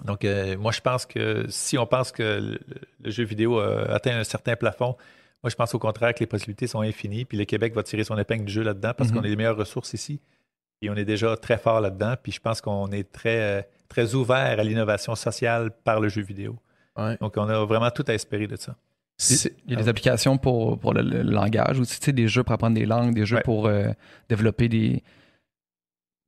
Speaker 3: Donc, euh, moi, je pense que si on pense que le, le jeu vidéo a atteint un certain plafond, moi, je pense au contraire que les possibilités sont infinies. Puis le Québec va tirer son épingle du jeu là-dedans parce
Speaker 4: Mhm.
Speaker 3: qu'on a les meilleures ressources ici. Et on est déjà très fort là-dedans. Puis je pense qu'on est très, euh, très ouvert à l'innovation sociale par le jeu vidéo.
Speaker 2: Ouais.
Speaker 3: Donc, on a vraiment tout à espérer de ça.
Speaker 4: Il y a des applications pour, pour le, le langage aussi, tu sais, des jeux pour apprendre des langues, des jeux
Speaker 3: Ouais.
Speaker 4: pour euh, développer des,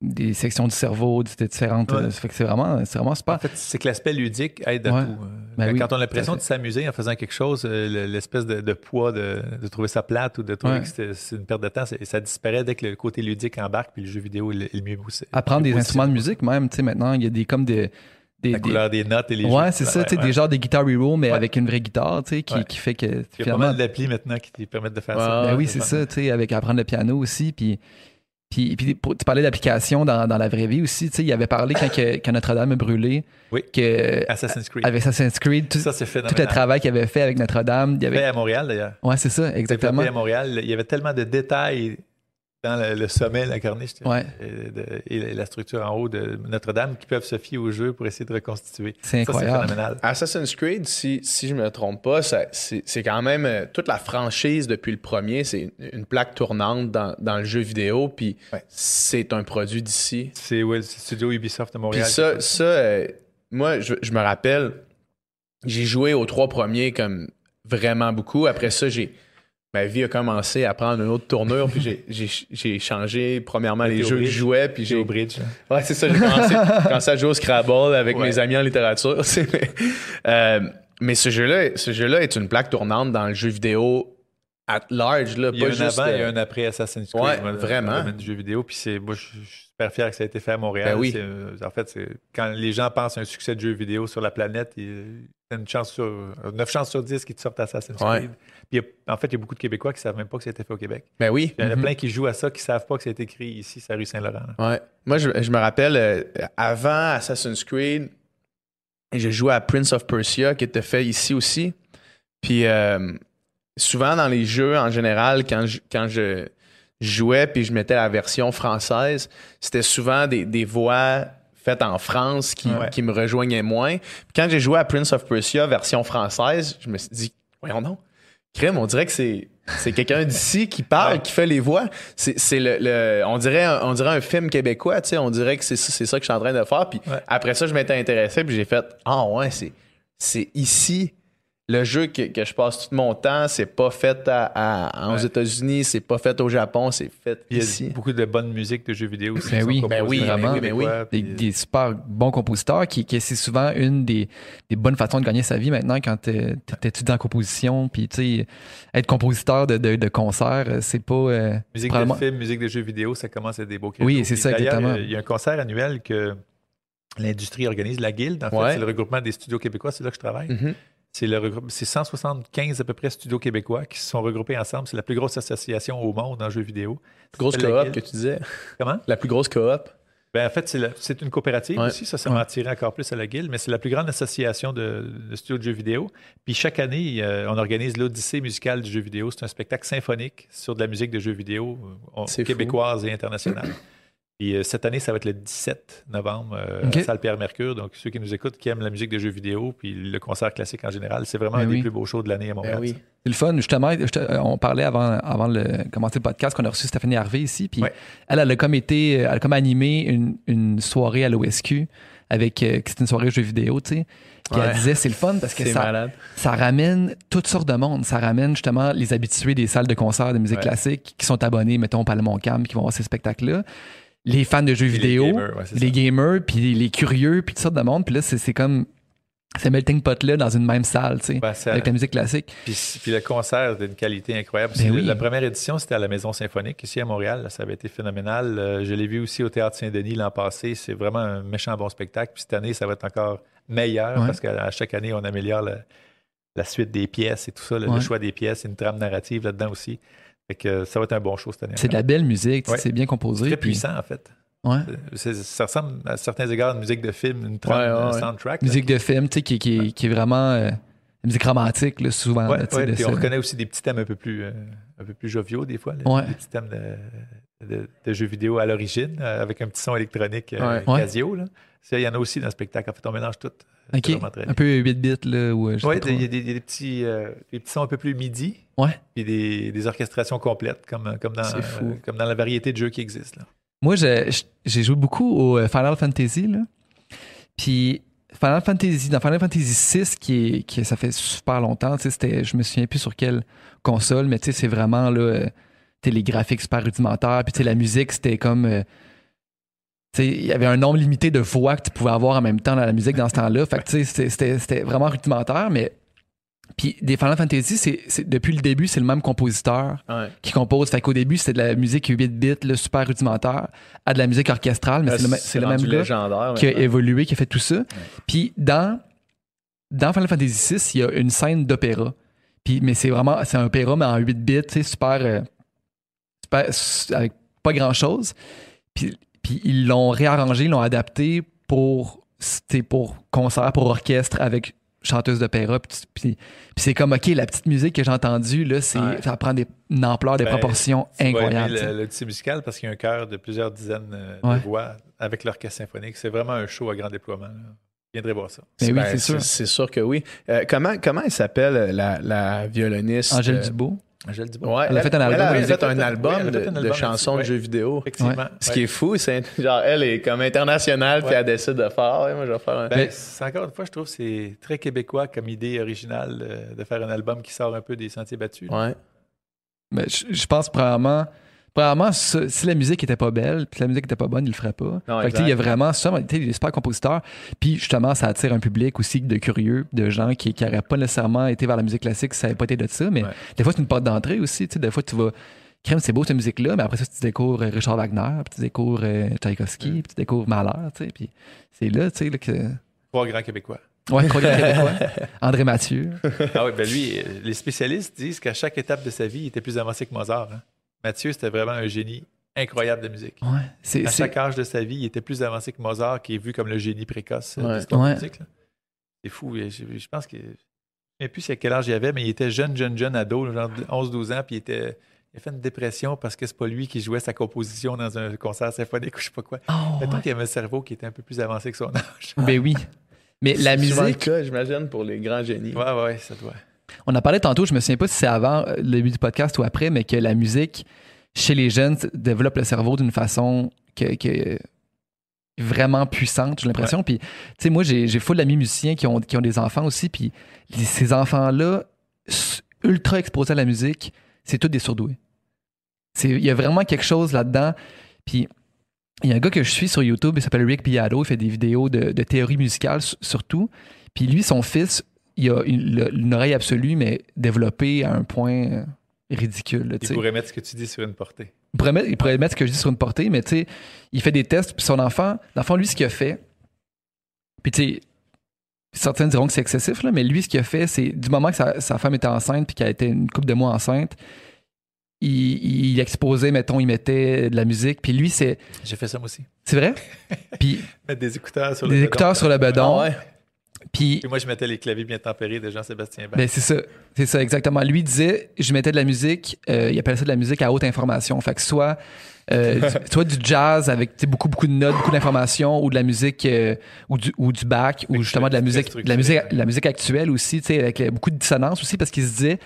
Speaker 4: des sections du cerveau, des différentes.
Speaker 3: Ouais.
Speaker 4: euh, ça fait que c'est vraiment, c'est vraiment
Speaker 3: En
Speaker 4: super.
Speaker 3: fait, c'est que l'aspect ludique aide à
Speaker 4: Ouais.
Speaker 3: tout. Euh,
Speaker 4: Ben
Speaker 3: quand
Speaker 4: oui,
Speaker 3: on a l'impression de s'amuser en faisant quelque chose, euh, le- l'espèce de, de poids de, de trouver ça plate ou de trouver
Speaker 4: Ouais.
Speaker 3: que c'était- c'est une perte de temps, ça disparaît dès que le côté ludique embarque, puis le jeu vidéo est le, mieux.
Speaker 4: Apprendre des instruments de musique, même, tu sais, maintenant, il y a des comme des. des,
Speaker 3: La
Speaker 4: des-
Speaker 3: couleur des notes et les
Speaker 4: ouais, c'est ça, tu sais,
Speaker 3: ouais.
Speaker 4: des genres de guitar hero, mais
Speaker 3: Ouais.
Speaker 4: avec une vraie guitare, tu sais, qui,
Speaker 3: Ouais.
Speaker 4: qui fait que
Speaker 3: Il y a pas mal d'applis maintenant qui te permettent de faire
Speaker 2: Ouais,
Speaker 3: ça.
Speaker 4: Ben oui,
Speaker 2: c'est
Speaker 4: c'est ça, tu sais, avec apprendre le piano aussi. Puis, puis, puis pour- tu parlais d'application dans, dans la vraie vie aussi. Tu sais, il avait parlé quand, que- quand Notre-Dame a brûlé,
Speaker 3: Oui.
Speaker 4: que
Speaker 3: Assassin's Creed.
Speaker 4: avec Assassin's Creed, tout,
Speaker 3: ça,
Speaker 4: tout le travail qu'il avait fait avec Notre-Dame, il y
Speaker 3: Fait
Speaker 4: avait.
Speaker 3: à Montréal, d'ailleurs.
Speaker 4: Ouais, c'est ça, exactement.
Speaker 3: Développé à Montréal. Il y avait tellement de détails dans le, le sommet, la corniche
Speaker 4: Ouais.
Speaker 3: et, de- et la structure en haut de Notre-Dame qui peuvent se fier au jeu pour essayer de reconstituer.
Speaker 4: C'est incroyable.
Speaker 3: phénoménal.
Speaker 2: Assassin's Creed, si, si je me trompe pas, ça- c'est c'est quand même euh, toute la franchise depuis le premier, c'est une, une plaque tournante dans, dans le jeu vidéo, puis
Speaker 3: Ouais.
Speaker 2: c'est un produit d'ici.
Speaker 3: C'est ouais, le studio Ubisoft de
Speaker 2: Puis
Speaker 3: Montréal.
Speaker 2: ça, ça euh, moi, je, je me rappelle, j'ai joué aux trois premiers comme vraiment beaucoup. Après ça, j'ai ma vie a commencé à prendre une autre tournure, puis j'ai- changé premièrement les jeux que je jouais, puis
Speaker 3: J'ai au bridge.
Speaker 2: Ouais, c'est ça. J'ai commencé, commencé à jouer au Scrabble avec
Speaker 3: Ouais.
Speaker 2: mes amis en littérature. mais, euh, mais ce jeu-là, ce jeu-là est une plaque tournante dans le jeu vidéo at large. Là,
Speaker 3: Il y a
Speaker 2: pas
Speaker 3: un
Speaker 2: juste,
Speaker 3: avant
Speaker 2: euh,
Speaker 3: et un après Assassin's Creed.
Speaker 2: Ouais, vraiment.
Speaker 3: Dans le jeu vidéo. Puis c'est, moi, je je suis super fier que ça ait été fait à Montréal.
Speaker 2: Ben oui.
Speaker 3: Euh, en fait, c'est, quand les gens pensent à un succès de jeu vidéo sur la planète, il y a une chance sur, 9 chances sur 10 qu'ils te sortent Assassin's
Speaker 2: Ouais.
Speaker 3: Creed. Puis a- en fait, il y a beaucoup de Québécois qui ne savent même pas que ça a été fait au Québec.
Speaker 2: Ben oui.
Speaker 3: Il y en a
Speaker 4: Mhm.
Speaker 3: plein qui jouent à ça qui ne savent pas que ça a été écrit ici, sur la rue Saint-Laurent.
Speaker 2: Ouais. Moi, je, je me rappelle, euh, avant Assassin's Creed, j'ai joué à Prince of Persia, qui était fait ici aussi. Puis euh, souvent dans les jeux, en général, quand je, quand je jouais puis je mettais la version française, c'était souvent des, des voix faites en France qui,
Speaker 3: Ouais.
Speaker 2: qui me rejoignaient moins. Puis quand j'ai joué à Prince of Persia, version française, je me suis dit, voyons non, crème, on dirait que c'est c'est quelqu'un d'ici qui parle,
Speaker 3: Ouais.
Speaker 2: qui fait les voix. C'est c'est le, le- on dirait un, on dirait un film québécois, tu sais, on dirait que c'est ça- c'est ça que je suis en train de faire. Puis
Speaker 3: Ouais.
Speaker 2: après ça, je m'étais intéressé, puis j'ai fait ah ouais, c'est c'est ici le jeu que, que je passe tout mon temps, c'est pas fait à, à- aux
Speaker 3: Ouais.
Speaker 2: États-unis, c'est pas fait au Japon, c'est fait
Speaker 3: Puis il y a
Speaker 2: ici.
Speaker 3: beaucoup de bonne musique de jeux vidéo aussi.
Speaker 4: Ben oui.
Speaker 2: Ben oui,
Speaker 4: ben
Speaker 3: des
Speaker 2: oui, ben oui.
Speaker 4: Des, super bons compositeurs qui, qui c'est souvent une des, des bonnes façons de gagner sa vie maintenant quand t'es étudiant en composition puis tu sais être compositeur de, de, de concert c'est pas euh,
Speaker 3: Musique
Speaker 4: probablement-
Speaker 3: de film, musique de jeux vidéo, ça commence à être des beaux cadeaux.
Speaker 4: Oui, c'est ça, exactement.
Speaker 3: Il y a un concert annuel que l'industrie organise, la Guilde. En fait,
Speaker 2: Ouais.
Speaker 3: c'est le regroupement des studios québécois, c'est là que je travaille.
Speaker 2: Mhm.
Speaker 3: C'est le regroupe- c'est 175 à peu près studios québécois qui se sont regroupés ensemble. C'est la plus grosse association au monde en jeux vidéo.
Speaker 2: Plus grosse coop que tu disais.
Speaker 3: Comment?
Speaker 2: La plus grosse coop.
Speaker 3: Ben, en fait, c'est, la- c'est une coopérative
Speaker 2: Ouais.
Speaker 3: aussi. Ça, ça m'a attiré encore plus à la Guilde, mais c'est la plus grande association de, de studios de jeux vidéo. Puis chaque année, euh, on organise l'Odyssée musicale du jeu vidéo. C'est un spectacle symphonique sur de la musique de jeux vidéo euh, québécoise et internationale. Puis euh, cette année, ça va être le 17 novembre euh, à Salle Pierre Mercure. Donc, ceux qui nous écoutent, qui aiment la musique de jeux vidéo, puis le concert classique en général, c'est vraiment
Speaker 4: Ben
Speaker 3: un
Speaker 4: oui.
Speaker 3: des plus beaux shows de l'année à Montréal.
Speaker 2: Ben oui.
Speaker 4: C'est le fun. Justement, je- euh, on parlait avant, avant de commencer le podcast qu'on a reçu Stéphanie Harvey ici. Puis
Speaker 3: Ouais.
Speaker 4: elle, elle a comme été, elle a comme animé une, une soirée à l'OSQ avec, euh, c'était une soirée jeux vidéo, tu sais. Puis elle disait, c'est le fun parce que ça,
Speaker 2: malade.
Speaker 4: ça ramène toutes sortes de monde. Ça ramène justement les habitués des salles de concert de musique
Speaker 3: Ouais.
Speaker 4: classique qui sont abonnés, mettons, au Palais-Montcalm, qui vont voir ces spectacles-là. Les fans de jeux
Speaker 3: les
Speaker 4: vidéo,
Speaker 3: gamers, ouais, c'est
Speaker 4: les gamers, puis les curieux, puis toutes sortes de monde. Puis là, c'est comme ce melting pot-là dans une même salle, tu sais,
Speaker 3: Ben, ça-
Speaker 4: avec la musique classique.
Speaker 3: Puis, puis le concert d'une qualité incroyable.
Speaker 4: Ben oui.
Speaker 3: La première édition, c'était à la Maison Symphonique, ici à Montréal. Là, ça avait été phénoménal. Euh, je l'ai vu aussi au Théâtre Saint-Denis l'an passé. C'est vraiment un méchant bon spectacle. Puis cette année, ça va être encore meilleur
Speaker 4: Ouais.
Speaker 3: parce qu'à chaque année, on améliore la suite des pièces et tout ça, le, le choix des pièces, une trame narrative là-dedans aussi. Fait que euh, ça va être un bon show cette année.
Speaker 4: C'est de la belle musique,
Speaker 3: Ouais.
Speaker 4: c'est bien composé.
Speaker 3: Très
Speaker 4: puis-
Speaker 3: puissant, en fait.
Speaker 4: Ouais.
Speaker 3: C'est- Ça ressemble à certains égards à une musique de film, une trame,
Speaker 2: Ouais,
Speaker 3: un
Speaker 2: ouais.
Speaker 3: soundtrack. là.
Speaker 4: Musique de film, tu sais, qui, qui, qui est vraiment euh, musique romantique, là, souvent.
Speaker 3: Ouais,
Speaker 4: là, de
Speaker 3: puis
Speaker 4: ça.
Speaker 3: on reconnaît aussi des petits thèmes un peu plus, euh, un peu plus joviaux des fois, des petits thèmes de, de- de jeux vidéo à l'origine, euh, avec un petit son électronique euh. Casio. là. Ça, Il y en a aussi dans le spectacle. En fait, on mélange tout. Vraiment très
Speaker 4: Un peu 8 bits, là, euh,
Speaker 3: Oui, il y a des, petits, euh, des petits sons un peu plus midi,
Speaker 4: Ouais.
Speaker 3: puis des, des orchestrations complètes, comme, comme, dans, euh, comme dans la variété de jeux qui existent. là.
Speaker 4: Moi, j'ai joué beaucoup au euh, Final Fantasy, là. Puis Final Fantasy, dans Final Fantasy VI, qui, est, qui ça fait super longtemps, c'était, je me souviens plus sur quelle console, mais c'est vraiment, là, euh, les graphiques super rudimentaires, puis la musique, c'était comme... euh, il y avait un nombre limité de voix que tu pouvais avoir en même temps dans la musique dans ce temps-là. Fait que, c'était- vraiment rudimentaire, mais... Puis des Final Fantasy, c'est, depuis le début, c'est le même compositeur
Speaker 2: Ouais.
Speaker 4: qui compose. Fait qu'au début, c'était de la musique 8 bits, là, super rudimentaire, à de la musique orchestrale, mais c'est le, ma- c'est le même gars qui a évolué, qui a fait tout ça. Puis dans, dans Final Fantasy VI, il y a une scène d'opéra. Puis, mais c'est vraiment, c'est un opéra, mais en 8 bits, super, euh, super- avec pas grand-chose. Puis, puis ils l'ont réarrangé, ils l'ont adapté pour, pour concert, pour orchestre avec chanteuse d'opéra. Puis, puis- c'est comme, OK, la petite musique que j'ai entendue, là, c'est,
Speaker 2: Ouais.
Speaker 4: ça prend des, une ampleur, des
Speaker 3: Ben,
Speaker 4: proportions
Speaker 3: Tu vas aimer
Speaker 4: incroyables.
Speaker 3: le, le petit musical parce qu'il y a un chœur de plusieurs dizaines euh,
Speaker 4: Ouais.
Speaker 3: de voix avec l'orchestre symphonique. C'est vraiment un show à grand déploiement. là. Viendrez voir ça.
Speaker 4: Mais oui,
Speaker 2: Ben,
Speaker 4: c'est sûr.
Speaker 2: C'est sûr que oui. Euh, comment, comment elle s'appelle, la, la violoniste?
Speaker 4: Angèle
Speaker 2: euh,
Speaker 4: Dubois.
Speaker 2: Ouais,
Speaker 4: Elle a fait un album.
Speaker 2: Elle a fait un album
Speaker 3: oui,
Speaker 2: de,
Speaker 3: fait un
Speaker 2: de
Speaker 3: album
Speaker 2: chansons de jeux vidéo.
Speaker 3: Effectivement.
Speaker 2: Ce qui est fou, c'est genre elle est comme internationale, puis elle décide de faire. Ouais, moi je vais faire un.
Speaker 3: Ben, c'est encore une fois, je trouve que c'est très québécois comme idée originale euh, de faire un album qui sort un peu des sentiers battus.
Speaker 2: ouais.
Speaker 4: Ben, je, je pense premièrement, premièrement si la musique était pas belle, puis la musique était pas bonne, il le ferait pas.
Speaker 2: Non,
Speaker 4: fait que, tu sais, il y a vraiment ça, mais, tu sais, il est super compositeur. Puis justement, ça attire un public aussi de curieux, de gens qui n'auraient pas nécessairement été vers la musique classique si ça n'avait pas été de ça. Mais
Speaker 3: Ouais.
Speaker 4: des fois, c'est une porte d'entrée aussi. Tu sais, des fois, tu vas. Crème, c'est beau cette musique-là, mais après ça, tu découvres euh, Richard Wagner, puis tu découvres euh, Tchaïkovski, puis tu découvres Mahler, tu sais. Puis c'est là, tu sais, là, que.
Speaker 3: Trois grands Québécois.
Speaker 4: Ouais, trois grands Québécois. André Mathieu.
Speaker 3: ah oui, ben lui, les spécialistes disent qu'à chaque étape de sa vie, il était plus avancé que Mozart. hein. Mathieu, c'était vraiment un génie incroyable de musique.
Speaker 4: Ouais. C'est,
Speaker 3: À
Speaker 4: c'est-
Speaker 3: chaque âge de sa vie, il était plus avancé que Mozart, qui est vu comme le génie précoce euh, de
Speaker 2: Ouais.
Speaker 3: de musique. là. C'est fou. Je, je pense que. Je ne sais plus à quel âge il avait, mais il était jeune, jeune, jeune ado, genre de 11-12 ans, puis il, était, il a fait une dépression parce que c'est pas lui qui jouait sa composition dans un concert symphonique ou je sais pas quoi.
Speaker 4: Oh,
Speaker 3: Mettons
Speaker 4: ouais.
Speaker 3: qu'il avait un cerveau qui était un peu plus avancé que son âge.
Speaker 4: Ben oui. Mais la
Speaker 2: C'est
Speaker 4: musique,
Speaker 2: cas, j'imagine, pour les grands génies.
Speaker 3: Ouais, ouais, ça doit.
Speaker 4: On en parlait tantôt, je me souviens pas si c'est avant euh, le début du podcast ou après, mais que la musique, chez les jeunes, développe le cerveau d'une façon que, que- vraiment puissante, j'ai l'impression. Puis, tu sais, moi, j'ai j'ai full d'amis musiciens qui ont, qui ont des enfants aussi, puis les- ces enfants-là, ultra exposés à la musique, c'est tous des surdoués. Il y a vraiment quelque chose là-dedans. Puis, il y a un gars que je suis sur YouTube, il s'appelle Rick Piado, il fait des vidéos de, de théorie musicale surtout. Puis lui, son fils, il a une, le- une oreille absolue, mais développée à un point euh, ridicule.
Speaker 3: Il pourrait mettre ce que tu dis sur une portée.
Speaker 4: Il pourrait, mettre, il pourrait mettre ce que je dis sur une portée, mais tu sais, il fait des tests, puis son enfant, l'enfant, lui, ce qu'il a fait, puis tu sais, certains diront que c'est excessif, là, mais lui, ce qu'il a fait, c'est du moment que sa, sa femme était enceinte, puis qu'elle était une couple de mois enceinte, il, il exposait, mettons, il mettait de la musique, puis lui, c'est
Speaker 3: J'ai fait ça moi aussi.
Speaker 4: c'est vrai? Puis
Speaker 3: Mettre des écouteurs sur le
Speaker 4: des
Speaker 3: bedon.
Speaker 4: écouteurs sur le bedon,
Speaker 2: Ah ouais.
Speaker 4: Puis,
Speaker 3: Puis moi, je mettais les claviers bien tempérés de Jean-Sébastien Bach.
Speaker 4: ben, c'est ça. C'est ça, exactement. Lui disait, je mettais de la musique, euh, il appelait ça de la musique à haute information. Fait que soit, euh, du- soit du jazz avec beaucoup, beaucoup de notes, beaucoup d'informations, ou de la musique, euh, ou, du, ou du bac, ou justement de la musique, de la musique, la musique actuelle aussi, tu sais, avec euh, beaucoup de dissonance aussi, parce qu'il se disait, tu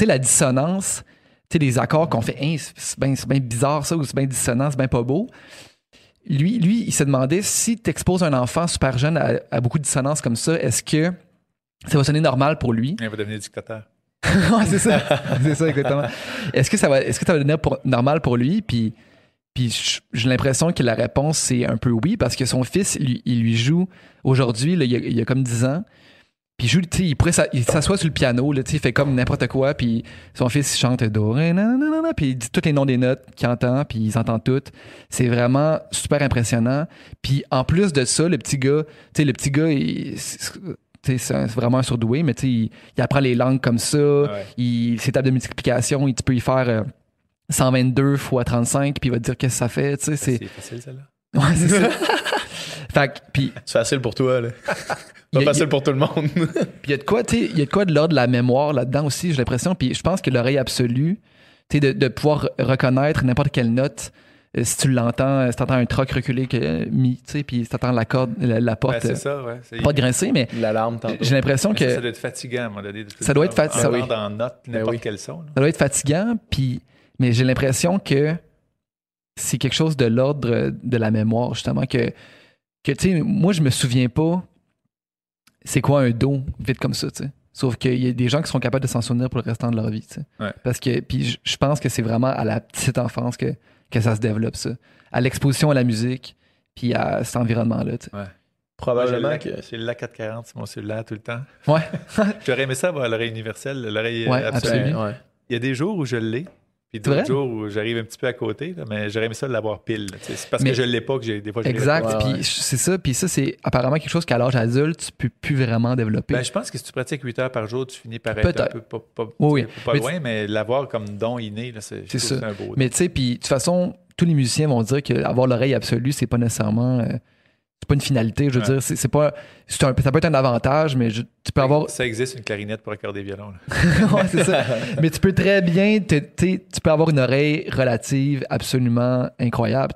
Speaker 4: sais, la dissonance, tu sais, les accords qu'on fait, Hein, c'est- bien bien bizarre ça, ou c'est bien dissonant, c'est bien pas beau. Lui, lui, il se demandait si tu exposes un enfant super jeune à, à beaucoup de dissonance comme ça, est-ce que ça va sonner normal pour lui?
Speaker 3: Il va devenir dictateur.
Speaker 4: Ouais, c'est ça. c'est ça, exactement. Est-ce que ça va, est-ce que ça va devenir pour- normal pour lui? Puis, puis j'ai l'impression que la réponse, c'est un peu oui, parce que son fils, lui, il lui joue aujourd'hui, il, a, il a comme 10 ans. Puis il joue, tu sais, il il s'assoit sur le piano, là, tu sais, il fait comme n'importe quoi, puis son fils il chante do, puis il dit tous les noms des notes qu'il entend, puis ils entendent toutes. C'est vraiment super impressionnant. Puis en plus de ça, le petit gars, tu sais, le petit gars, il- c'est- tu sais, c'est un- c'est vraiment un surdoué, mais tu sais, il, il apprend les langues comme ça,
Speaker 3: Ouais.
Speaker 4: il, ses tables de multiplication, il, tu peux y faire euh, 122 fois 35, puis il va te dire qu'est-ce que ça fait, tu sais, c'est...
Speaker 3: C'est facile, celle-là.
Speaker 4: Ouais, c'est ça. fait que, puis
Speaker 2: C'est facile pour toi, là. Pas facile pour tout le monde.
Speaker 4: Puis il y a de quoi, tu il y a de quoi de l'ordre de la mémoire là-dedans aussi, j'ai l'impression. Puis je pense que l'oreille absolue, tu de, de pouvoir reconnaître n'importe quelle note, euh, si tu l'entends, euh, si t'entends un troc reculé que, euh, mis, tu sais, puis si t'entends la corde, la, porte,
Speaker 3: c'est
Speaker 4: euh,
Speaker 3: ça, ouais. C'est-
Speaker 4: pas de grincer, mais
Speaker 2: L'alarme,
Speaker 4: j'ai l'impression
Speaker 3: Mais ça, ça
Speaker 4: que
Speaker 3: doit être fatigant à un moment donné. de tout
Speaker 4: Ça doit être fatigant,
Speaker 3: entendre
Speaker 2: oui.
Speaker 3: en note n'importe
Speaker 2: oui.
Speaker 3: quel son. là.
Speaker 4: ça doit être fatigant, puis, mais j'ai l'impression que c'est quelque chose de l'ordre de la mémoire, justement, que, que tu sais, moi, je me souviens pas c'est quoi un do, vite comme ça, tu sais. Sauf qu'il y a des gens qui sont capables de s'en souvenir pour le restant de leur vie, tu sais.
Speaker 3: Ouais.
Speaker 4: Parce que, puis je- pense que c'est vraiment à la petite enfance que, que ça se développe, ça. À l'exposition à la musique, puis à cet environnement-là, tu sais.
Speaker 2: Probablement
Speaker 3: Moi,
Speaker 2: que.
Speaker 3: j'ai le- J'ai le LA440 sur mon cellulaire tout le temps.
Speaker 4: Ouais,
Speaker 3: J'aurais aimé ça avoir l'oreille universelle, l'oreille euh,
Speaker 4: Ouais,
Speaker 3: absolue.
Speaker 4: absolument.
Speaker 2: Ouais.
Speaker 3: Il y a des jours où je l'ai, puis d'autres jours où j'arrive un petit peu à côté, là, mais j'aurais aimé ça l'avoir pile. C'est parce
Speaker 4: Mais-
Speaker 3: que je l'ai pas que j'ai des fois je l'ai
Speaker 4: exact.
Speaker 2: Ouais,
Speaker 4: puis
Speaker 2: ouais.
Speaker 4: c'est ça. Puis ça, c'est apparemment quelque chose qu'à l'âge adulte, tu peux plus vraiment développer.
Speaker 3: Ben, je pense que si tu pratiques 8 heures par jour, tu finis par être un
Speaker 4: Peut-être.
Speaker 3: peu pas, pas-
Speaker 4: Oui, oui.
Speaker 3: pas
Speaker 4: Mais
Speaker 3: loin, mais l'avoir comme don inné, là, c'est
Speaker 4: ça.
Speaker 3: un beau
Speaker 4: Mais tu sais, puis de toute façon, tous les musiciens vont dire qu'avoir l'oreille absolue, c'est pas nécessairement. euh, c'est pas une finalité. Je veux
Speaker 3: Ouais.
Speaker 4: dire, c'est pas. c'est un- ça peut être un avantage, mais je- tu peux avoir.
Speaker 3: Ça existe une clarinette pour accorder violon.
Speaker 4: Ouais, c'est ça. Mais tu peux très bien. te- tu peux avoir une oreille relative absolument incroyable.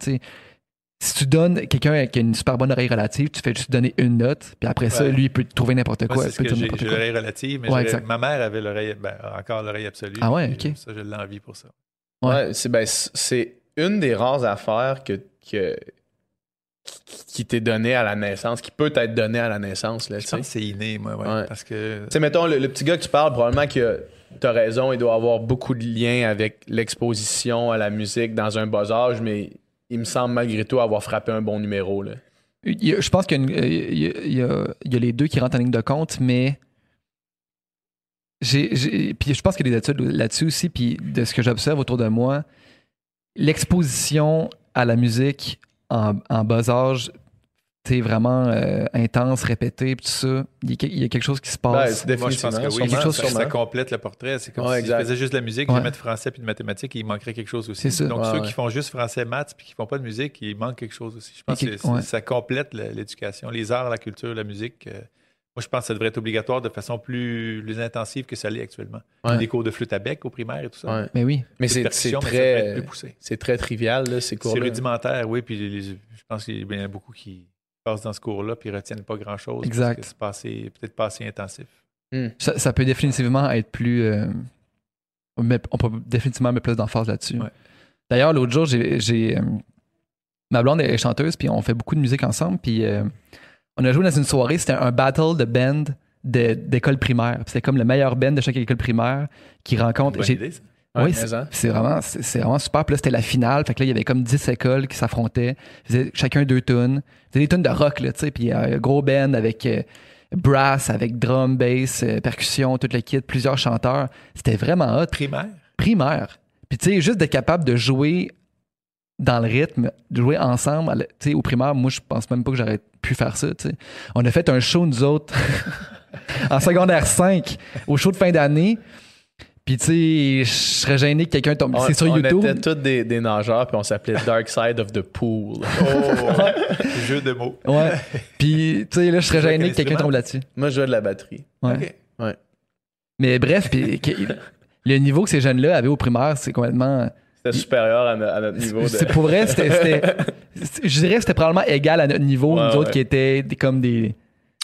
Speaker 4: Si tu donnes quelqu'un qui a une super bonne oreille relative, tu fais juste donner une note, puis après ça, lui, il peut te trouver n'importe quoi.
Speaker 3: c'est ce l'oreille relative, mais
Speaker 4: Ouais,
Speaker 3: ma mère avait l'oreille, ben, encore l'oreille absolue.
Speaker 4: Ah ouais, ok.
Speaker 3: Ça, je l'envie pour ça.
Speaker 4: Ouais.
Speaker 2: Ouais, c'est ben, c'est une des rares affaires que, que- qui t'est donnée à la naissance, qui peut être donnée à la naissance. Là,
Speaker 3: Je pense que c'est inné, moi, ouais,
Speaker 2: Ouais.
Speaker 3: parce que
Speaker 2: Tu sais, mettons, le, le petit gars que tu parles, probablement que tu as raison, il doit avoir beaucoup de liens avec l'exposition à la musique dans un bas âge, mais il me semble malgré tout avoir frappé un bon numéro. Là.
Speaker 4: Il y a- je pense qu'il y, a y y y les deux qui rentrent en ligne de compte, mais j'ai, j'ai- puis je pense qu'il y a des études là-dessus aussi, puis de ce que j'observe autour de moi, l'exposition à la musique en, en bas âge, c'est vraiment euh, intense, répété, puis tout ça. Il y, a, il y a quelque chose qui se
Speaker 2: Ben,
Speaker 4: passe.
Speaker 2: c'est
Speaker 3: moi, je pense que oui.
Speaker 2: Définitivement,
Speaker 4: quelque chose
Speaker 3: ça, complète le portrait. C'est comme
Speaker 2: Ouais,
Speaker 3: si je faisais juste de la musique,
Speaker 4: Ouais.
Speaker 3: jamais de français puis de mathématiques, il manquerait quelque chose aussi.
Speaker 4: Ça.
Speaker 3: Donc,
Speaker 2: Ouais,
Speaker 3: ceux
Speaker 2: ouais.
Speaker 3: qui font juste français, maths puis qui font pas de musique, il manque quelque chose aussi. Je pense que ça complète l'éducation. Les arts, la culture, la musique. euh, moi, je pense que ça devrait être obligatoire de façon plus, plus intensive que ça l'est actuellement.
Speaker 2: Ouais.
Speaker 3: Des cours de flûte à bec au primaire et tout ça.
Speaker 2: Ouais.
Speaker 4: Mais oui.
Speaker 2: Mais c'est c'est très,
Speaker 3: plus poussé.
Speaker 2: c'est très trivial, là, ces
Speaker 3: C'est
Speaker 2: cours-là.
Speaker 3: rudimentaire, oui. Puis les- je pense qu'il y a bien beaucoup qui passent dans ce cours-là puis retiennent pas grand-chose.
Speaker 4: Exact.
Speaker 3: Parce que c'est peut-être pas assez intensif.
Speaker 4: Ça, ça peut définitivement être plus. euh, mais on peut définitivement mettre plus d'emphase là-dessus.
Speaker 3: Ouais.
Speaker 4: D'ailleurs, l'autre jour, j'ai. j'ai, euh, ma blonde est chanteuse, puis on fait beaucoup de musique ensemble. Puis euh, on a joué dans une soirée, c'était un battle de band de- d'école primaire. C'était comme le meilleur band de chaque école primaire qui rencontre.
Speaker 3: Bonne idée, ça.
Speaker 2: Ouais,
Speaker 4: oui, c'est vraiment, c'est vraiment super. Puis là, c'était la finale. Fait que là, il y avait comme 10 écoles qui s'affrontaient. Ils faisaient chacun deux tunes. C'était des tunes de rock, là, tu sais. Puis un gros band avec euh, brass, avec drum, bass, euh, percussion, tout le kit, plusieurs chanteurs. C'était vraiment hot.
Speaker 3: Primaire?
Speaker 4: Primaire. Puis tu sais, juste d'être capable de jouer dans le rythme, de jouer ensemble, tu sais, au primaire, moi, je pense même pas que j'aurais pu faire ça. On a fait un show, nous autres, en secondaire 5, au show de fin d'année. Puis tu sais, je serais gêné que quelqu'un tombe.
Speaker 2: On,
Speaker 4: C'est sur
Speaker 2: on
Speaker 4: YouTube.
Speaker 2: était tous des, des nageurs, puis on s'appelait Dark Side of the Pool.
Speaker 3: Oh, jeu de mots.
Speaker 4: Ouais. Puis tu sais, là, je serais gêné que quelqu'un tombe là-dessus.
Speaker 2: Moi, je jouais de la batterie.
Speaker 4: Ouais.
Speaker 3: Ok.
Speaker 4: Mais bref, puis le niveau que ces jeunes-là avaient au primaire, c'est complètement.
Speaker 2: C'était supérieur à, no- à notre niveau. De...
Speaker 4: C'est pour vrai, c'était. Je dirais que c'était probablement égal à notre niveau,
Speaker 2: Ouais,
Speaker 4: nous autres
Speaker 2: ouais.
Speaker 4: qui étaient des- comme des.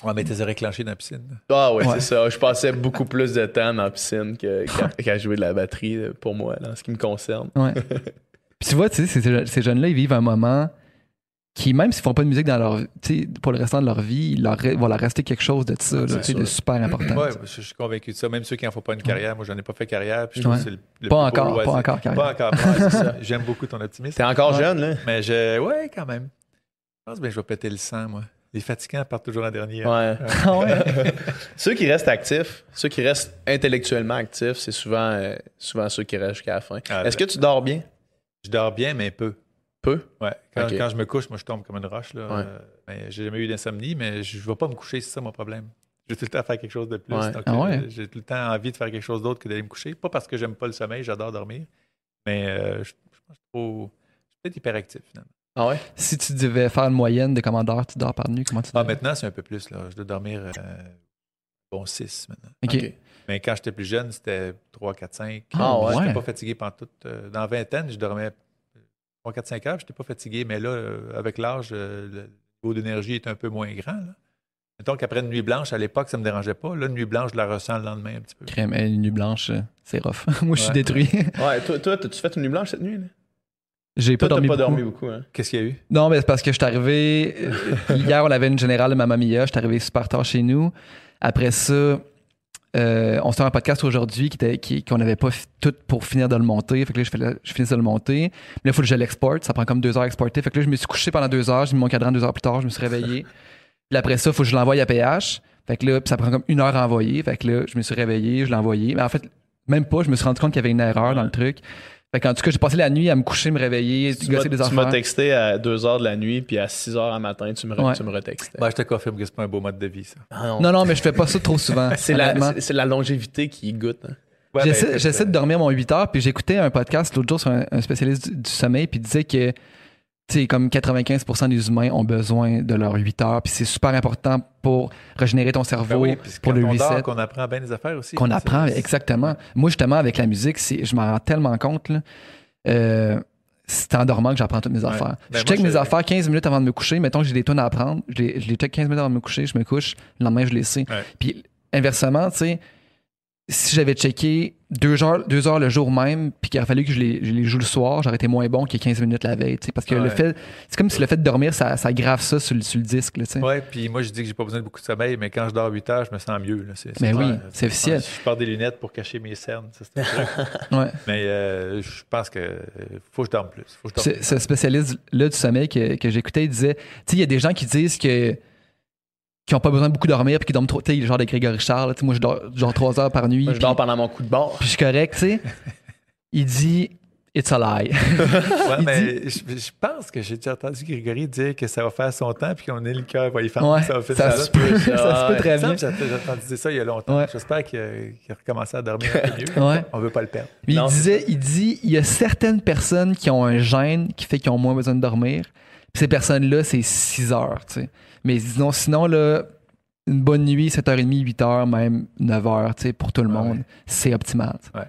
Speaker 3: Ouais, mais t'es réclenché dans la piscine.
Speaker 2: Ah ouais,
Speaker 4: Ouais.
Speaker 2: c'est ça. Je passais beaucoup plus de temps dans la piscine que- qu'à qu'à jouer de la batterie euh, pour moi, là, en ce qui me concerne.
Speaker 4: Ouais. Puis tu vois, tu sais, ces, ces jeunes-là, ils vivent un moment qui, même s'ils font pas de musique dans leur, tu sais, pour le restant de leur vie, il leur, va leur rester quelque chose de ça, là, de super important.
Speaker 3: Ouais, je, suis convaincu de ça. Même ceux qui n'en font pas une carrière, moi, j'en ai pas fait carrière. Puis je
Speaker 4: Ouais.
Speaker 3: trouve que c'est le, le
Speaker 4: Pas
Speaker 3: plus
Speaker 4: encore, pas encore, carrière.
Speaker 3: Pas encore, ouais, c'est ça. J'aime beaucoup ton optimisme.
Speaker 2: T'es encore
Speaker 4: Ouais.
Speaker 2: jeune, là?
Speaker 3: Mais je, ouais, quand même. Je pense que je vais péter le sang, moi. Les fatigants partent toujours en dernier.
Speaker 2: Ouais.
Speaker 4: Ah ouais?
Speaker 2: ceux qui restent actifs, ceux qui restent intellectuellement actifs, c'est souvent, euh, souvent ceux qui restent jusqu'à la fin.
Speaker 3: Ah,
Speaker 2: Est-ce que tu dors bien?
Speaker 3: Je dors bien, mais peu.
Speaker 2: Peu?
Speaker 3: Ouais. Quand, je me couche, moi, je tombe comme une roche. Là.
Speaker 2: Ouais.
Speaker 3: Euh, mais j'ai jamais eu d'insomnie, mais je ne vais pas me coucher, c'est ça mon problème. Je veux tout le temps faire quelque chose de plus.
Speaker 2: Ouais.
Speaker 3: Donc,
Speaker 4: Ah ouais?
Speaker 3: euh, j'ai tout le temps envie de faire quelque chose d'autre que d'aller me coucher. Pas parce que j'aime pas le sommeil, j'adore dormir, mais euh, je, pense que je suis trop- je suis peut-être hyperactif finalement.
Speaker 2: Ah ouais?
Speaker 4: si tu devais faire une moyenne de combien d'heures tu dors par nuit, comment tu
Speaker 3: Ah,
Speaker 4: dirais?
Speaker 3: maintenant, c'est un peu plus. Là. Je dois dormir euh, bon 6 maintenant. Mais quand j'étais plus jeune, c'était 3, 4, 5.
Speaker 2: Ah ouais?
Speaker 3: Je n'étais pas fatigué pendant tout. euh, dans la vingtaine, je dormais 3, 4, 5 heures. Je n'étais pas fatigué. Mais là, euh, avec l'âge, euh, le niveau d'énergie est un peu moins grand. Là. Mettons qu'après une nuit blanche, à l'époque, ça ne me dérangeait pas. Là, une nuit blanche, je la ressens le lendemain un petit peu.
Speaker 4: Crème, une nuit blanche, euh, c'est rough. Moi, je suis
Speaker 3: Ouais.
Speaker 4: détruit.
Speaker 2: Ouais, toi, toi, t'as-tu fait une nuit blanche cette nuit? Là?
Speaker 4: J'ai pas dormi
Speaker 2: pas
Speaker 4: beaucoup.
Speaker 2: dormi beaucoup, hein?
Speaker 3: Qu'est-ce qu'il y a eu?
Speaker 4: Non, mais c'est parce que je suis arrivé. Hier, on avait une générale de Mamma Mia. Je suis arrivé super tard chez nous. Après ça, euh, on se fait un podcast aujourd'hui était- qui- qu'on n'avait pas tout pour finir de le monter. Fait que là, je, je finissais de le monter. Là, il faut que je l'exporte. Ça prend comme deux heures à exporter. Fait que là, je me suis couché pendant deux heures. J'ai mis mon cadran deux heures plus tard. Je me suis réveillé. Puis après ça, il faut que je l'envoie à PH. Fait que là, ça prend comme une heure à envoyer. Fait que là, je me suis réveillé, je l'ai envoyé. Mais en fait, même pas. Je me suis rendu compte qu'il y avait une erreur dans le truc. Fait qu'en tout cas, j'ai passé la nuit à me coucher, me réveiller,
Speaker 2: Tu
Speaker 4: gosser des
Speaker 2: tu m'as texté à 2 h de la nuit, puis à 6 h à matin, tu me, re-
Speaker 4: Ouais.
Speaker 2: tu me retextais.
Speaker 3: Ben, je te confirme que c'est pas un beau mode de vie, ça.
Speaker 2: Ah
Speaker 4: Non, non, mais je fais pas ça trop souvent.
Speaker 2: C'est la, c'est- longévité qui goûte. hein.
Speaker 3: Ouais,
Speaker 4: J'essaie
Speaker 3: ben,
Speaker 4: de
Speaker 3: euh,
Speaker 4: dormir mon 8 heures, puis j'écoutais un podcast l'autre jour sur un, un spécialiste du, du sommeil, puis il disait que, tu sais, comme 95% des humains ont besoin de leurs 8 heures, puis c'est super important pour régénérer ton
Speaker 3: Ben
Speaker 4: cerveau,
Speaker 3: oui, puis c'est
Speaker 4: pour le
Speaker 3: on
Speaker 4: reset.
Speaker 3: qu'on apprend bien des affaires aussi.
Speaker 4: Qu'on
Speaker 3: hein,
Speaker 4: apprend,
Speaker 3: c'est-
Speaker 4: exactement. Moi, justement, avec la musique, c'est, je m'en rends tellement compte, là. Euh, c'est en dormant que j'apprends toutes mes
Speaker 3: Ouais.
Speaker 4: affaires.
Speaker 3: Ben,
Speaker 4: je check
Speaker 3: moi,
Speaker 4: mes affaires 15 minutes avant de me coucher. Mettons que j'ai des tonnes à apprendre. Je les, je les check 15 minutes avant de me coucher. Je me couche. Le lendemain, je les sais.
Speaker 3: Ouais.
Speaker 4: Puis inversement, tu sais, si j'avais checké deux heures, deux heures le jour même, puis qu'il aurait fallu que je les, je les joue le soir, j'aurais été moins bon que 15 minutes la veille. tu sais, Parce que le fait, c'est comme si le fait de dormir, ça, ça grave ça sur, le- sur le disque. Là, tu sais.
Speaker 3: Ouais, puis moi, je dis que j'ai pas besoin de beaucoup de sommeil, mais quand je dors 8 heures, je me sens mieux. Là.
Speaker 4: Mais oui,
Speaker 3: clair.
Speaker 4: c'est officiel.
Speaker 3: Je porte des lunettes pour cacher mes cernes. ça.
Speaker 4: Ouais.
Speaker 3: mais euh, je pense que euh, faut que je dorme plus. Faut que je
Speaker 4: Ce,
Speaker 3: dorme
Speaker 4: ce spécialiste-là du sommeil que, que j'écoutais, il disait, tu sais, il y a des gens qui disent que qui n'ont pas besoin de beaucoup dormir puis qui dorment trop. Tu sais, le genre de Grégory Charles, tu sais, moi je dors genre trois heures par nuit.
Speaker 2: Moi, je dors pendant mon coup de bord.
Speaker 4: puis je suis correct, tu sais. Il dit It's a lie.
Speaker 3: Ouais, mais je, je pense que j'ai déjà entendu Grégory dire que ça va faire son temps puis qu'on est le cœur va y faire.
Speaker 4: Ouais,
Speaker 3: ça va faire
Speaker 4: ça
Speaker 3: ça.
Speaker 4: se peut, ça se peut très bien.
Speaker 3: J'ai entendu dire ça il y a longtemps.
Speaker 4: Ouais.
Speaker 3: J'espère qu'il a, qu'il a recommencé à dormir un peu mieux.
Speaker 4: Ouais.
Speaker 3: On veut pas le perdre.
Speaker 4: Mais il disait, il dit, il y a certaines personnes qui ont un gène qui fait qu'ils ont moins besoin de dormir. Puis ces personnes-là, c'est 6 heures, tu sais. Mais disons, sinon, là, une bonne nuit, 7h30, 8h, même 9h, tu sais, pour tout le
Speaker 3: Ouais,
Speaker 4: monde,
Speaker 3: ouais.
Speaker 4: c'est optimal. tu sais.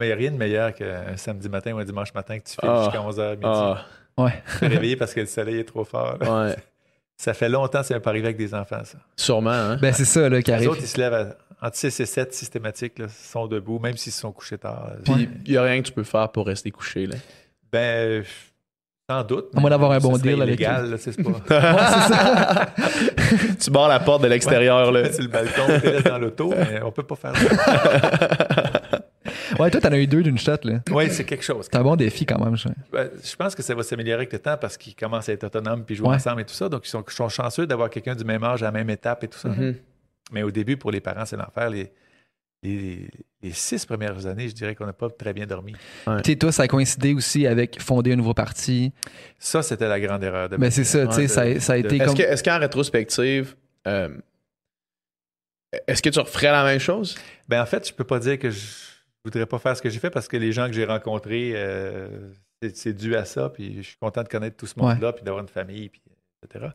Speaker 3: Mais il n'y a rien de meilleur qu'un samedi matin ou un dimanche matin que tu fais
Speaker 2: Ah.
Speaker 3: jusqu'à 11h midi.
Speaker 2: Ah,
Speaker 4: Ouais.
Speaker 3: Tu es réveillé parce que le soleil est trop fort.
Speaker 2: ouais.
Speaker 3: Ça fait longtemps que ça n'est pas arrivé avec des enfants, ça.
Speaker 2: Sûrement, hein?
Speaker 4: Ben, c'est ça, là, qui
Speaker 3: Les
Speaker 4: arrive.
Speaker 3: autres, ils se lèvent à- entre 6 et 7 systématiques, là, sont debout, même s'ils se sont couchés tard.
Speaker 2: Puis, il n'y a rien que tu peux faire pour rester couché, là.
Speaker 3: Ben, sans doute.
Speaker 4: À moins d'avoir un bon deal avec
Speaker 3: illégal, là, c'est pas.
Speaker 4: Ouais, c'est ça.
Speaker 2: tu barres la porte de l'extérieur, là.
Speaker 3: C'est le balcon, tu te laisses dans l'auto, mais on peut pas faire ça.
Speaker 4: Ouais, toi, t'en as eu deux d'une shot, là.
Speaker 3: Oui, c'est quelque chose.
Speaker 4: C'est un bon défi, quand même. je-
Speaker 3: Ben, je pense que ça va s'améliorer avec le temps parce qu'ils commencent à être autonomes puis jouer
Speaker 4: Ouais.
Speaker 3: ensemble et tout ça. Donc, ils sont, ils sont chanceux d'avoir quelqu'un du même âge à la même étape et tout ça.
Speaker 2: Mhm.
Speaker 3: Mais au début, pour les parents, c'est l'enfer. Les, les, les six premières années, je dirais qu'on n'a pas très bien dormi.
Speaker 4: Tu sais, toi, ça a coïncidé aussi avec fonder un nouveau parti?
Speaker 3: Ça, c'était la grande erreur de ma
Speaker 4: Ben, c'est ça, tu sais,
Speaker 3: Ouais,
Speaker 4: ça, a- ça a
Speaker 3: de-
Speaker 4: été
Speaker 2: Est-ce
Speaker 4: comme.
Speaker 2: que- est-ce qu'en rétrospective, euh, est-ce que tu referais la même chose?
Speaker 3: Ben, en fait, je peux pas dire que je, voudrais pas faire ce que j'ai fait parce que les gens que j'ai rencontrés, euh, c'est- c'est dû à ça. Puis je suis content de connaître tout ce monde-là, puis d'avoir une famille, puis, etc.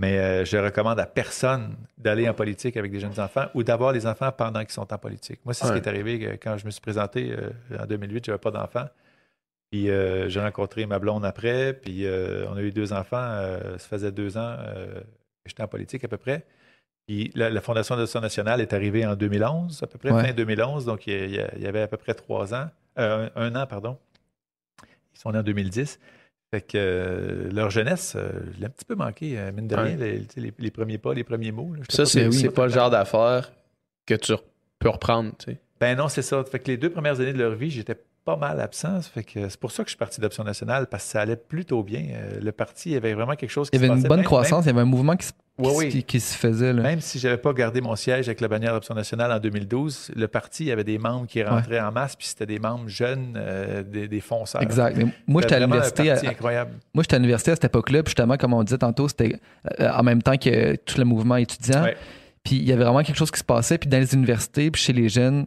Speaker 3: Mais euh, je recommande à personne d'aller en politique avec des jeunes enfants ou d'avoir les enfants pendant qu'ils sont en politique. Moi, c'est ce qui est arrivé quand je me suis présenté euh, en 2008. J'avais pas d'enfants. Puis euh, j'ai rencontré ma blonde après, puis euh, on a eu deux enfants. ça faisait deux ans que j'étais en politique à peu près. Puis la, la Fondation d'adoption nationale est arrivée en 2011, à peu près
Speaker 4: Ouais.
Speaker 3: fin 2011. Donc il y, avait à peu près trois ans, un, un an, pardon. Ils sont nés en 2010. Fait que euh, leur jeunesse, euh, je l'ai un petit peu manqué, euh, mine de
Speaker 2: Ouais.
Speaker 3: rien, les, premiers pas, les premiers mots. là.
Speaker 2: Ça, c'est
Speaker 4: Ben oui.
Speaker 2: c'est pas le genre d'affaire que tu peux reprendre. tu sais.
Speaker 3: Ben non, c'est ça. Fait que les deux premières années de leur vie, j'étais pas mal absent. Fait que c'est pour ça que je suis parti d'Option nationale, parce que ça allait plutôt bien. Euh, le parti, il y avait vraiment quelque chose qui
Speaker 4: Il y avait
Speaker 3: se
Speaker 4: une bonne
Speaker 3: Même-
Speaker 4: croissance, il y avait un mouvement qui, se-
Speaker 3: Oui, oui.
Speaker 4: qui- qui se faisait. Là?
Speaker 3: Même, si j'avais pas gardé mon siège avec la bannière d'Option nationale en 2012, le parti, il y avait des membres qui rentraient en masse, puis c'était des membres jeunes, euh, des, des fonceurs.
Speaker 4: Exact. Mais moi, j'étais à l'université.
Speaker 3: incroyable.
Speaker 4: Moi, j'étais à l'université à cette époque-là, puis justement, comme on disait tantôt, c'était euh, en même temps que tout le mouvement étudiant.
Speaker 3: Ouais.
Speaker 4: Puis il y avait vraiment quelque chose qui se passait. Puis dans les universités, puis chez les jeunes,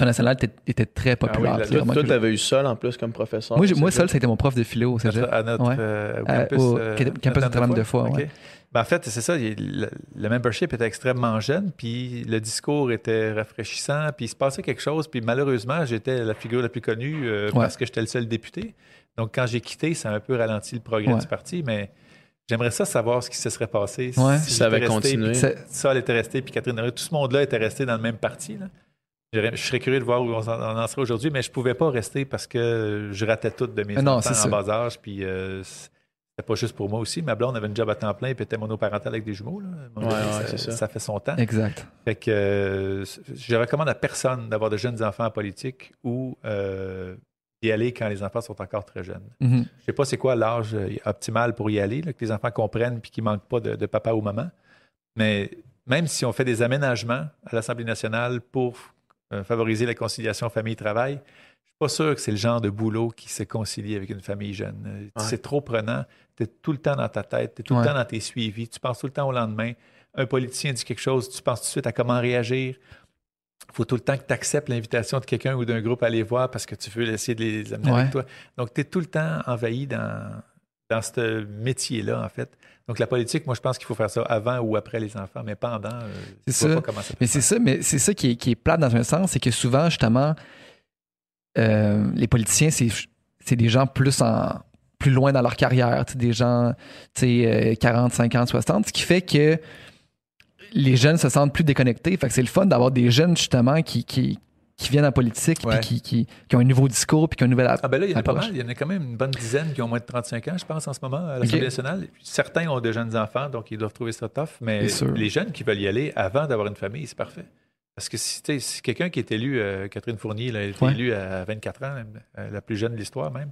Speaker 4: national était, était très populaire.
Speaker 3: Ah oui, la-
Speaker 4: vraiment
Speaker 2: Toi, tu avais eu Sol en plus comme professeur.
Speaker 4: moi, moi, seul, c'était mon prof de philo au cégep.
Speaker 3: notre, à notre,
Speaker 4: Ouais.
Speaker 3: euh,
Speaker 4: Euh,
Speaker 3: campus,
Speaker 4: au
Speaker 3: euh,
Speaker 4: campus
Speaker 3: Notre-Dame
Speaker 4: Notre-Dame de Foix,
Speaker 3: OK.
Speaker 4: ouais.
Speaker 3: Ben, en fait, c'est ça. il- le, le membership était extrêmement jeune, puis le discours était rafraîchissant, puis il se passait quelque chose. Puis malheureusement, j'étais la figure la plus connue euh,
Speaker 4: Ouais.
Speaker 3: parce que j'étais le seul député. Donc, quand j'ai quitté, ça a un peu ralenti le progrès
Speaker 4: Ouais.
Speaker 3: du parti, mais j'aimerais ça savoir ce qui se serait passé
Speaker 4: Ouais.
Speaker 3: si
Speaker 2: Ça avait
Speaker 3: resté,
Speaker 2: continué.
Speaker 3: Sol était resté, puis Catherine tout ce monde-là était resté dans le même parti. là. Je serais curieux de voir où on en, serait aujourd'hui, mais je pouvais pas rester parce que je ratais tout de mes
Speaker 4: non,
Speaker 3: enfants
Speaker 4: c'est
Speaker 3: en
Speaker 4: ça.
Speaker 3: bas âge. Puis euh, c'était pas juste pour moi aussi. Ma blonde avait une job à temps plein et était monoparentale avec des jumeaux. Là.
Speaker 2: Ouais, ouais,
Speaker 3: ça,
Speaker 2: c'est ça.
Speaker 3: ça fait son temps.
Speaker 4: Exact.
Speaker 3: Fait que euh, je recommande à personne d'avoir de jeunes enfants en politique ou euh, d'y aller quand les enfants sont encore très jeunes.
Speaker 4: Mhm.
Speaker 3: Je sais pas c'est quoi l'âge euh, optimal pour y aller, là, que les enfants comprennent puis qu'ils manquent pas de, de papa ou maman. Mais même si on fait des aménagements à l'Assemblée nationale pour euh, favoriser la conciliation famille-travail, je suis pas sûr que c'est le genre de boulot qui se concilie avec une famille jeune.
Speaker 2: Ouais.
Speaker 3: C'est trop prenant. Tu es tout le temps dans ta tête, tu es tout
Speaker 4: Ouais.
Speaker 3: le temps dans tes suivis, tu penses tout le temps au lendemain. Un politicien dit quelque chose, tu penses tout de suite à comment réagir. Il faut tout le temps que tu acceptes l'invitation de quelqu'un ou d'un groupe à aller voir parce que tu veux essayer de les amener
Speaker 4: Ouais.
Speaker 3: avec toi. Donc, tu es tout le temps envahi dans, dans ce métier-là, en fait. Donc, la politique, moi, je pense qu'il faut faire ça avant ou après les enfants, mais pendant, euh, vois
Speaker 4: ça.
Speaker 3: pas comment ça peut
Speaker 4: Mais c'est ça, mais c'est ça qui est, qui est plate dans un sens, c'est que souvent, justement, euh, les politiciens, c'est des gens plus en plus loin dans leur carrière, des gens tu sais, euh, 40, 50, 60, ce qui fait que les jeunes se sentent plus déconnectés. Fait que c'est le fun d'avoir des jeunes, justement, qui, qui, qui viennent en politique, puis
Speaker 3: Ouais.
Speaker 4: qui, qui, qui ont un nouveau discours, puis qui ont une nouvelle
Speaker 3: Ah ben là, il y en a pas mal. Il y en a quand même une bonne dizaine qui ont moins de 35 ans, je pense, en ce moment, à l'Assemblée nationale. Certains ont de jeunes enfants, donc ils doivent trouver ça tough. Mais les jeunes qui veulent y aller avant d'avoir une famille, c'est parfait. Parce que si, tu sais, si quelqu'un qui est élu, euh, Catherine Fournier, là, elle a été
Speaker 4: Ouais.
Speaker 3: élue à 24 ans, euh, la plus jeune de l'histoire même.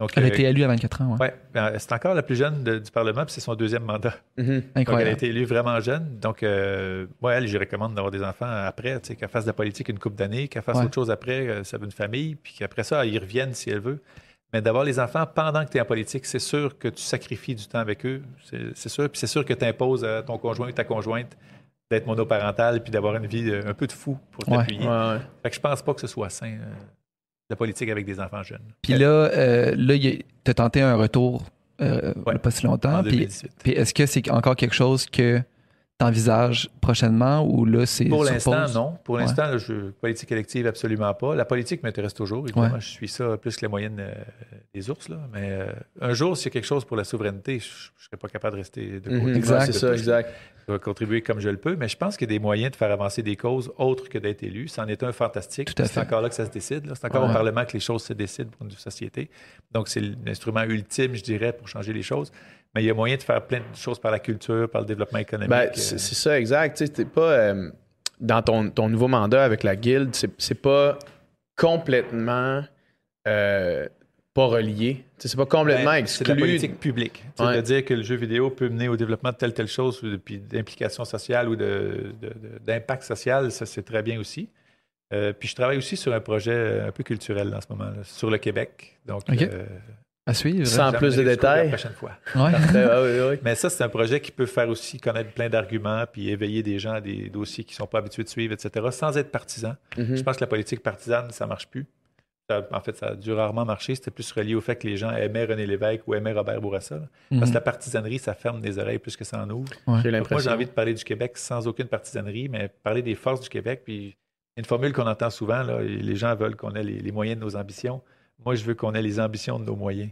Speaker 3: Donc,
Speaker 4: Elle a
Speaker 3: euh,
Speaker 4: été élue à 24 ans, ouais.
Speaker 3: ouais, ben, c'est encore la plus jeune de- du Parlement, puis c'est son deuxième mandat.
Speaker 2: Mhm.
Speaker 3: Donc, elle a
Speaker 4: Incroyable.
Speaker 3: été élue vraiment jeune. Donc, euh, moi, elle, je lui recommande d'avoir des enfants après, tu sais, qu'elle fasse de la politique une couple d'années, qu'elle fasse
Speaker 4: Ouais.
Speaker 3: autre chose après, euh, ça veut une famille, puis qu'après ça, elle y revienne si elle veut. Mais d'avoir les enfants pendant que tu es en politique, c'est sûr que tu sacrifies du temps avec eux. C'est c'est sûr. Puis c'est sûr que tu imposes à ton conjoint ou ta conjointe d'être monoparental puis d'avoir une vie euh, un peu de fou pour
Speaker 4: Ouais.
Speaker 3: t'appuyer.
Speaker 2: Ouais, ouais.
Speaker 3: Fait que je pense pas que ce soit sain, euh, la politique avec des enfants jeunes.
Speaker 4: Puis là, euh, là tu as tenté un retour euh,
Speaker 3: Ouais.
Speaker 4: pas si longtemps. Puis
Speaker 3: 2018.
Speaker 4: Puis est-ce que c'est encore quelque chose que tu envisages prochainement ou là, c'est.
Speaker 3: Pour l'instant, non. Pour
Speaker 4: Ouais.
Speaker 3: l'instant, je politique élective, absolument pas. La politique m'intéresse toujours. Évidemment, je suis ça plus que la moyenne euh, des ours. Là. Mais euh, un jour, s'il y a quelque chose pour la souveraineté, je ne serais pas capable de rester de côté.
Speaker 2: Mhm.
Speaker 4: Exact.
Speaker 2: C'est ça, exact.
Speaker 3: Je vais contribuer comme je le peux, mais je pense qu'il y a des moyens de faire avancer des causes autres que d'être élu. C'en est un fantastique.
Speaker 4: Tout à
Speaker 3: C'est encore là que ça se décide. là. C'est encore
Speaker 4: Ouais.
Speaker 3: au Parlement que les choses se décident pour une société. Donc, c'est l'instrument ultime, je dirais, pour changer les choses. Mais il y a moyen de faire plein de choses par la culture, par le développement économique.
Speaker 2: Ben,
Speaker 3: euh,
Speaker 2: c'est c'est ça, exact. Tu sais, pas. euh, dans ton, ton nouveau mandat avec la guilde, c'est c'est pas complètement euh, pas relié. C'est pas complètement
Speaker 3: Ben, C'est de la
Speaker 2: exclu.
Speaker 3: politique publique.
Speaker 2: Ouais.
Speaker 3: C'est-à-dire que le jeu vidéo peut mener au développement de telle telle chose, ou de- puis d'implication sociale ou de- de- de- d'impact social, ça c'est très bien aussi. Euh, puis je travaille aussi sur un projet un peu culturel en ce moment, là, sur le Québec. Donc,
Speaker 4: OK.
Speaker 3: euh,
Speaker 4: À suivre.
Speaker 2: Sans plus de détails.
Speaker 3: La prochaine fois.
Speaker 4: Ouais.
Speaker 2: Ah oui, oui.
Speaker 3: Mais ça, c'est un projet qui peut faire aussi connaître plein d'arguments puis éveiller des gens à des dossiers qui ne sont pas habitués de suivre, etc., sans être partisan.
Speaker 2: Mhm.
Speaker 3: Je pense que la politique partisane, ça ne marche plus. Ça- en fait, ça a dû rarement marcher. C'était plus relié au fait que les gens aimaient René Lévesque ou aimaient Robert Bourassa. là. Parce
Speaker 4: Mhm.
Speaker 3: que la partisanerie, ça ferme des oreilles plus que ça en ouvre.
Speaker 2: J'ai
Speaker 3: moi, j'ai envie de parler du Québec sans aucune partisanerie, mais parler des forces du Québec. Puis une formule qu'on entend souvent, là, les gens veulent qu'on ait les, les moyens de nos ambitions. Moi, je veux qu'on ait les ambitions de nos moyens.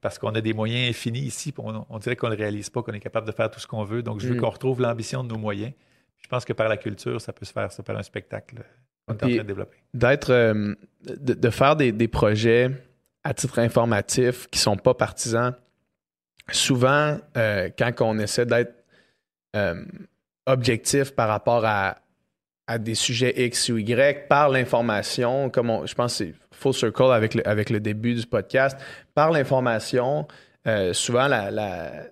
Speaker 3: Parce qu'on a des moyens infinis ici, puis on, on dirait qu'on ne le réalise pas, qu'on est capable de faire tout ce qu'on veut. Donc, je veux
Speaker 2: Mm.
Speaker 3: qu'on retrouve l'ambition de nos moyens. Je pense que par la culture, ça peut se faire, ça par un spectacle en
Speaker 2: Puis-
Speaker 3: train de développer.
Speaker 2: D'être. euh, de, de faire des, des projets à titre informatif qui sont pas partisans. Souvent, euh, quand on essaie d'être euh, objectif par rapport à, à des sujets X ou Y, par l'information, comme on- je pense que c'est full circle avec le, avec le début du podcast, par l'information, euh, souvent la, la-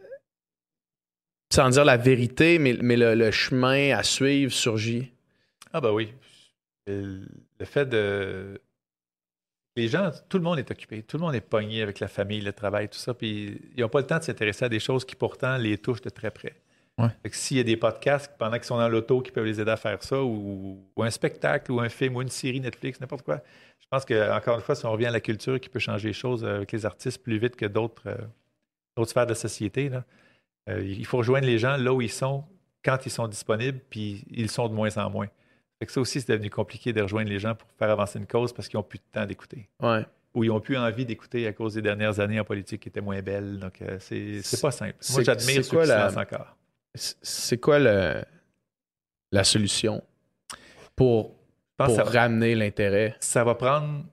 Speaker 2: sans dire la vérité, mais, mais le, le chemin à suivre surgit.
Speaker 3: Ah ben oui. Le fait de... Les gens, tout le monde est occupé. Tout le monde est pogné avec la famille, le travail, tout ça. Puis ils n'ont pas le temps de s'intéresser à des choses qui pourtant les touchent de très près.
Speaker 4: Ouais.
Speaker 3: S'il y a des podcasts pendant qu'ils sont dans l'auto qui peuvent les aider à faire ça, ou, ou un spectacle, ou un film, ou une série Netflix, n'importe quoi, je pense que encore une fois, si on revient à la culture qui peut changer les choses avec les artistes plus vite que d'autres euh, sphères de la société, là, euh, il faut rejoindre les gens là où ils sont, quand ils sont disponibles, puis ils sont de moins en moins. Fait que ça aussi, c'est devenu compliqué de rejoindre les gens pour faire avancer une cause parce qu'ils n'ont plus de temps d'écouter.
Speaker 2: Ouais.
Speaker 3: Ou ils n'ont plus envie d'écouter à cause des dernières années en politique qui étaient moins belles. Donc, euh, c'est c'est pas simple. Moi, j'admire ceux
Speaker 2: quoi
Speaker 3: qui
Speaker 2: la-
Speaker 3: encore.
Speaker 2: C'est quoi le, la solution pour, pour ramener l'intérêt?
Speaker 3: ça va prendre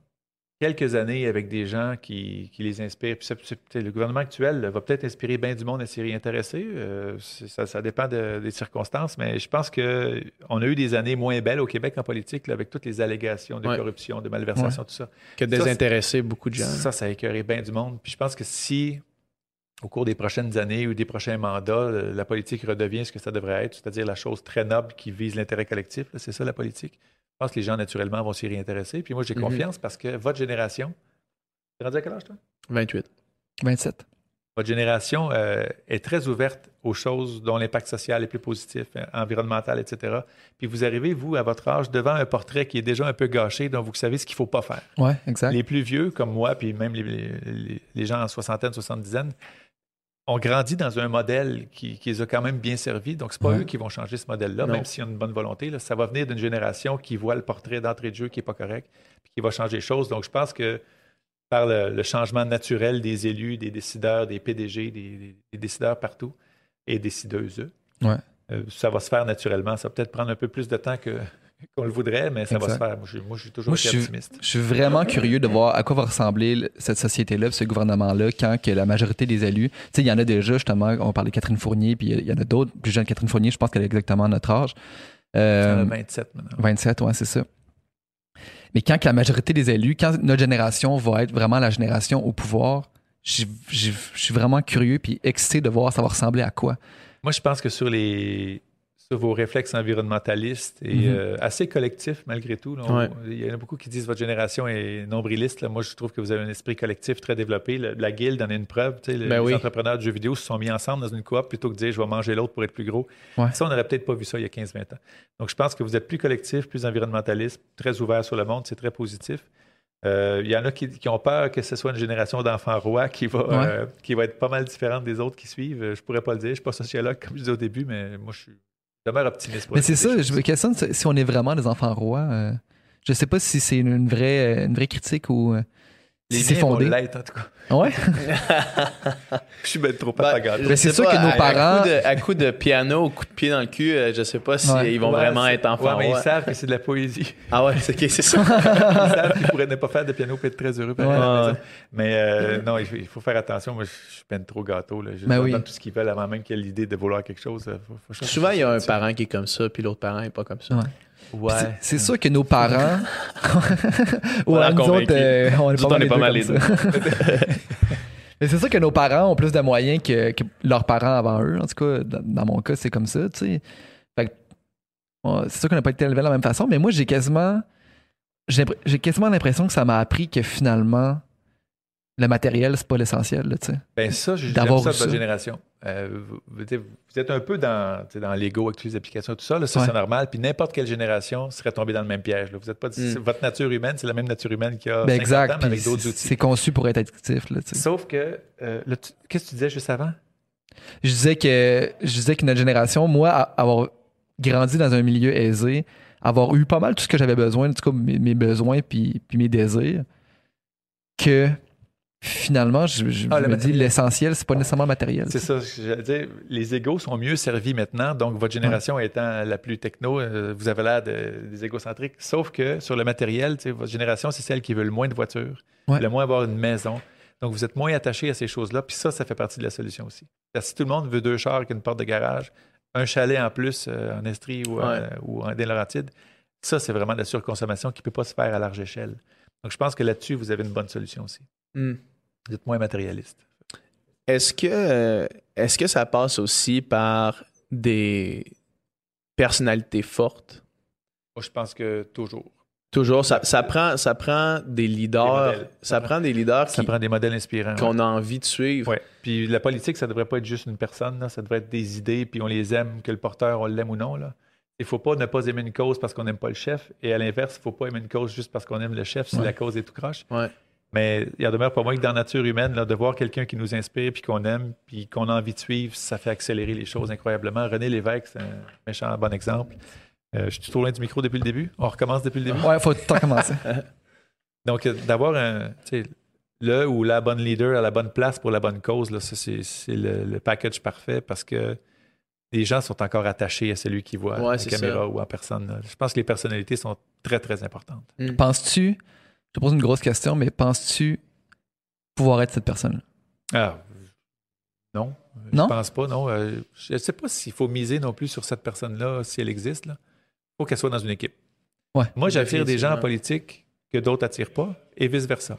Speaker 3: quelques années avec des gens qui, qui les inspirent. Puis le gouvernement actuel là, va peut-être inspirer bien du monde à s'y réintéresser. Euh, ça, ça dépend de- des circonstances, mais je pense qu'on a eu des années moins belles au Québec en politique, là, avec toutes les allégations de
Speaker 2: Ouais.
Speaker 3: corruption, de malversation, tout ça.
Speaker 2: Que désintéresser beaucoup de gens.
Speaker 3: Ça, ça a écœuré bien du monde. Puis je pense que si, au cours des prochaines années ou des prochains mandats, la politique redevient ce que ça devrait être, c'est-à-dire la chose très noble qui vise l'intérêt collectif, c'est ça la politique. Je pense que les gens, naturellement, vont s'y réintéresser. Puis moi, j'ai
Speaker 2: Mhm.
Speaker 3: confiance parce que votre génération, tu rendu à quel âge, toi?
Speaker 2: 28.
Speaker 4: 27.
Speaker 3: Votre génération euh, est très ouverte aux choses dont l'impact social est plus positif, euh, environnemental, etc. Puis vous arrivez, vous, à votre âge, devant un portrait qui est déjà un peu gâché, dont vous savez ce qu'il ne faut pas faire.
Speaker 4: Ouais, exact.
Speaker 3: Les plus vieux, comme moi, puis même les, les- les gens en soixantaine, soixante-dizaine, ont grandi dans un modèle qui, qui les a quand même bien servis. Donc, c'est pas
Speaker 4: Ouais.
Speaker 3: eux qui vont changer ce modèle-là, même s'ils ont une bonne volonté. là. Ça va venir d'une génération qui voit le portrait d'entrée de jeu qui n'est pas correct, puis qui va changer les choses. Donc, je pense que par le, le changement naturel des élus, des décideurs, des PDG, des, des- des décideurs partout, et décideuses,
Speaker 4: Ouais.
Speaker 3: euh, ça va se faire naturellement. Ça va peut-être prendre un peu plus de temps que, qu'on le voudrait, mais ça va se faire. Moi, je, moi, je suis toujours
Speaker 4: Moi,
Speaker 3: été
Speaker 4: je suis-
Speaker 3: optimiste.
Speaker 4: Je suis vraiment curieux de voir à quoi va ressembler le- cette société-là, ce gouvernement-là, quand que la majorité des élus, tu sais, il y en a déjà, justement, on parlait de Catherine Fournier, puis il y en a d'autres, plus jeunes que Catherine Fournier, je pense qu'elle a exactement notre âge. Euh,
Speaker 3: Euh, 27 maintenant.
Speaker 4: 27, ouais, c'est ça. Mais quand que la majorité des élus, quand notre génération va être vraiment la génération au pouvoir, j'ai- je suis vraiment curieux puis excité de voir ça va ressembler à quoi.
Speaker 3: Moi, je pense que sur les sur vos réflexes environnementalistes et
Speaker 4: Mhm.
Speaker 3: euh, assez collectifs malgré tout. là, on-
Speaker 2: Ouais.
Speaker 3: Il y en a beaucoup qui disent que votre génération est nombriliste. là. Moi, je trouve que vous avez un esprit collectif très développé. Le- la guilde en est une preuve. tu sais, le-
Speaker 2: Ben
Speaker 3: les
Speaker 2: oui.
Speaker 3: entrepreneurs de jeux vidéo se sont mis ensemble dans une coop plutôt que de dire je vais manger l'autre pour être plus gros.
Speaker 4: Ouais.
Speaker 3: Ça, on n'aurait peut-être pas vu ça il y a 15-20 ans. Donc, je pense que vous êtes plus collectif, plus environnementaliste, très ouvert sur le monde. C'est très positif. Euh, Il y en a qui, qui ont peur que ce soit une génération d'enfants rois qui va,
Speaker 4: Ouais.
Speaker 3: euh, qui va être pas mal différente des autres qui suivent. Je pourrais pas le dire. Je suis pas sociologue, comme je disais au début, mais moi, je suis demeure optimiste. pour
Speaker 4: Mais c'est ça, je me questionne si si on est vraiment des enfants rois. euh, je sais pas si c'est une vraie, une vraie critique ou euh,
Speaker 3: Les
Speaker 4: si c'est fondé.
Speaker 3: l'être, en tout cas.
Speaker 4: Ouais?
Speaker 3: Je suis ben trop
Speaker 2: Ben,
Speaker 3: papa gâté.
Speaker 2: je
Speaker 4: Mais c'est sûr que nos
Speaker 2: à- À
Speaker 4: parents-
Speaker 2: coup, de, à coup de piano, coup de pied dans le cul, euh, je sais pas s'ils
Speaker 4: Ouais.
Speaker 2: vont
Speaker 3: Ouais,
Speaker 2: vraiment
Speaker 3: c'est-
Speaker 2: être enfants.
Speaker 3: Ouais, mais ils savent que c'est de la poésie.
Speaker 2: Ah ouais, c'est ok, c'est ça.
Speaker 3: ils savent qu'ils pourraient ne pas faire de piano et être très heureux. la maison. Mais euh, non, il faut, il faut faire attention. Moi, je suis peine trop gâteau. Là. Je
Speaker 4: Ben oui.
Speaker 3: tout ce qu'ils veulent avant même qu'il y ait l'idée de vouloir quelque chose. Faut- faut-
Speaker 2: Souvent, il y a un parent qui est comme ça, puis l'autre parent n'est pas comme ça.
Speaker 4: Ouais.
Speaker 3: Ouais.
Speaker 4: C'est- sûr que nos parents.
Speaker 2: L'a
Speaker 4: nous autres, euh, on est
Speaker 2: on est pas mal les.
Speaker 4: Mais c'est sûr que nos parents ont plus de moyens que, que leurs parents avant eux. En tout cas, dans, dans mon cas, c'est comme ça, tu sais. Fait que, ouais, c'est sûr qu'on n'a pas été élevés de la même façon, mais moi, j'ai quasiment. J'ai j'ai quasiment l'impression que ça m'a appris que finalement, le matériel, c'est pas l'essentiel, là, tu sais.
Speaker 3: Ben ça, j'aime
Speaker 4: D'avoir
Speaker 3: ça de votre
Speaker 4: ça.
Speaker 3: génération. Euh, vous, vous êtes- un peu dans, dans l'ego avec toutes les applications, tout ça. Là, ça,
Speaker 4: Ouais.
Speaker 3: c'est normal. Puis n'importe quelle génération serait tombée dans le même piège. là. Vous êtes pas,
Speaker 2: Mm.
Speaker 3: Votre nature humaine, c'est la même nature humaine qu'il y a
Speaker 4: Ben
Speaker 3: 50
Speaker 4: exact.
Speaker 3: ans, mais avec d'autres outils.
Speaker 4: C'est conçu pour être addictif, là, tu sais.
Speaker 3: Sauf que, euh, qu'est-ce que tu disais juste avant?
Speaker 4: Je disais que je disais que notre génération, moi, avoir grandi dans un milieu aisé, avoir eu pas mal tout ce que j'avais besoin, en tout cas mes, mes besoins puis, puis mes désirs, que finalement, je, je
Speaker 3: Ah,
Speaker 4: me dis l'essentiel, c'est pas nécessairement matériel.
Speaker 3: C'est ça, j'allais dire, les égos sont mieux servis maintenant, donc votre génération étant la plus techno, euh, vous avez l'air de- des égocentriques. Sauf que sur le matériel, votre génération, c'est celle qui veut le moins de voitures,
Speaker 4: Ouais.
Speaker 3: le moins avoir une maison. Donc vous êtes moins attaché à ces choses-là, puis ça, ça fait partie de la solution aussi. Parce que si tout le monde veut deux chars avec une porte de garage, un chalet en plus euh, en Estrie ou, euh, ou en Des-Laurentides, ça, c'est vraiment de la surconsommation qui ne peut pas se faire à large échelle. Donc je pense que là-dessus, vous avez une bonne solution aussi.
Speaker 2: Hmm.
Speaker 3: Êtes moins matérialiste.
Speaker 2: Est-ce que, euh, est-ce que ça passe aussi par des personnalités fortes?
Speaker 3: Moi, je pense que toujours.
Speaker 2: Toujours, ça, ça prend, ça prend des leaders. ça prend des leaders
Speaker 3: Ça
Speaker 2: qui-
Speaker 3: prend des modèles inspirants. ouais.
Speaker 2: qu'on a envie de suivre.
Speaker 3: Ouais. Puis la politique, ça devrait pas être juste une personne, là. ça devrait être des idées, puis on les aime, que le porteur, on l'aime ou non. Là. Il faut pas ne pas aimer une cause parce qu'on n'aime pas le chef, et à l'inverse, il faut pas aimer une cause juste parce qu'on aime le chef si
Speaker 4: Ouais.
Speaker 3: la cause est tout croche. Mais il y en demeure pas moins que dans la nature humaine, là, de voir quelqu'un qui nous inspire, puis qu'on aime, puis qu'on a envie de suivre, ça fait accélérer les choses incroyablement. René Lévesque, c'est un méchant bon exemple. Euh, je suis trop loin du micro depuis le début. On recommence depuis le début?
Speaker 4: Ouais, faut tout le temps commencer.
Speaker 3: Donc, euh, d'avoir un, le ou la bonne leader à la bonne place pour la bonne cause, là, ça, c'est, c'est le, le package parfait parce que les gens sont encore attachés à celui qui voit
Speaker 2: Ouais,
Speaker 3: la
Speaker 2: c'est
Speaker 3: caméra
Speaker 2: ça.
Speaker 3: ou à personne. là. Je pense que les personnalités sont très, très importantes.
Speaker 4: penses-tu, je te pose une grosse question, mais penses-tu pouvoir être cette personne-là?
Speaker 3: Ah, non.
Speaker 4: Non?
Speaker 3: Je pense pas, non. Euh, je ne sais pas s'il faut miser non plus sur cette personne-là, si elle existe. Il faut qu'elle soit dans une équipe.
Speaker 4: Ouais.
Speaker 3: Moi, j'attire des gens en politique que d'autres n'attirent pas, et vice-versa.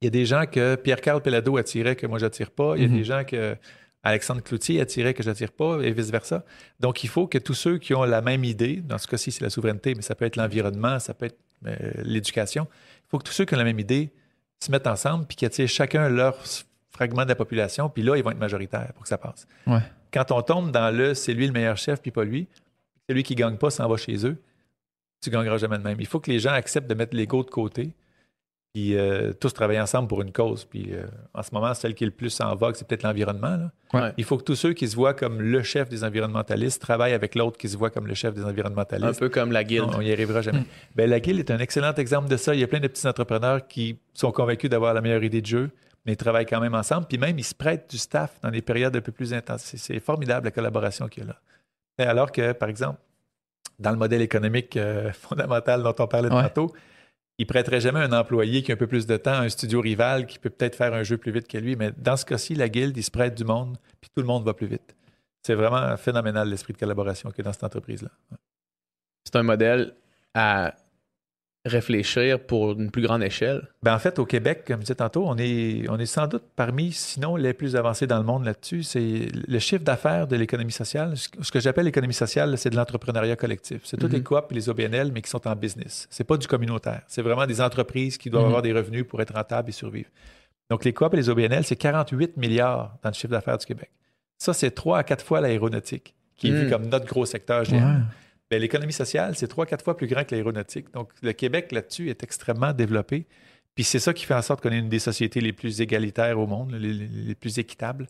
Speaker 3: Il y a des gens que Pierre-Carl Pellado attirait que moi, j'attire pas. Il y a
Speaker 4: Mhm.
Speaker 3: des gens que Alexandre Cloutier attirait que j'attire pas, et vice-versa. Donc, il faut que tous ceux qui ont la même idée, dans ce cas-ci, c'est la souveraineté, mais ça peut être l'environnement, ça peut être euh, l'éducation, il faut que tous ceux qui ont la même idée se mettent ensemble puis qu'ils attirent chacun leur fragment de la population, puis là, ils vont être majoritaires pour que ça passe.
Speaker 4: Ouais.
Speaker 3: Quand on tombe dans le c'est lui le meilleur chef, puis pas lui, celui qui gagne pas s'en va chez eux, tu gagneras jamais de même. Il faut que les gens acceptent de mettre l'ego de côté, puis euh, tous travailler ensemble pour une cause. Puis euh, en ce moment, celle qui est le plus en vogue, c'est peut-être l'environnement.
Speaker 2: Ouais.
Speaker 3: Il faut que tous ceux qui se voient comme le chef des environnementalistes travaillent avec l'autre qui se voit comme le chef des
Speaker 2: Un
Speaker 3: environnementalistes.
Speaker 2: peu comme la guilde.
Speaker 3: On n'y arrivera jamais.
Speaker 4: Mm.
Speaker 3: Ben, la Guilde est un excellent exemple de ça. Il y a plein de petits entrepreneurs qui sont convaincus d'avoir la meilleure idée de jeu, mais ils travaillent quand même ensemble. Puis même, ils se prêtent du staff dans des périodes un peu plus intenses. C'est- C'est formidable la collaboration qu'il y a là. Et alors que, par exemple, dans le modèle économique euh, fondamental dont on parlait
Speaker 4: Ouais.
Speaker 3: tantôt, il prêterait jamais un employé qui a un peu plus de temps à un studio rival qui peut peut-être faire un jeu plus vite que lui. Mais dans ce cas-ci, la Guilde, il se prête du monde, puis tout le monde va plus vite. C'est vraiment phénoménal l'esprit de collaboration qu'il y dans cette entreprise-là.
Speaker 2: C'est un modèle à réfléchir pour une plus grande échelle?
Speaker 3: Ben, en fait, au Québec, comme je disais tantôt, on est, on est sans doute parmi, sinon les plus avancés dans le monde là-dessus. C'est le chiffre d'affaires de l'économie sociale. Ce que j'appelle l'économie sociale, c'est de l'entrepreneuriat collectif. C'est toutes
Speaker 2: Mhm.
Speaker 3: les coop et les OBNL, mais qui sont en business. C'est pas du communautaire. C'est vraiment des entreprises qui doivent
Speaker 4: Mhm.
Speaker 3: avoir des revenus pour être rentables et survivre. Donc, les coop et les OBNL, c'est 48 milliards dans le chiffre d'affaires du Québec. Ça, c'est trois à quatre fois l'aéronautique, qui est vu
Speaker 2: Mhm.
Speaker 3: comme notre gros secteur géant. L'économie sociale, c'est trois, quatre fois plus grand que l'aéronautique. Donc, le Québec, là-dessus, est extrêmement développé. Puis c'est ça qui fait en sorte qu'on est une des sociétés les plus égalitaires au monde, les plus équitables.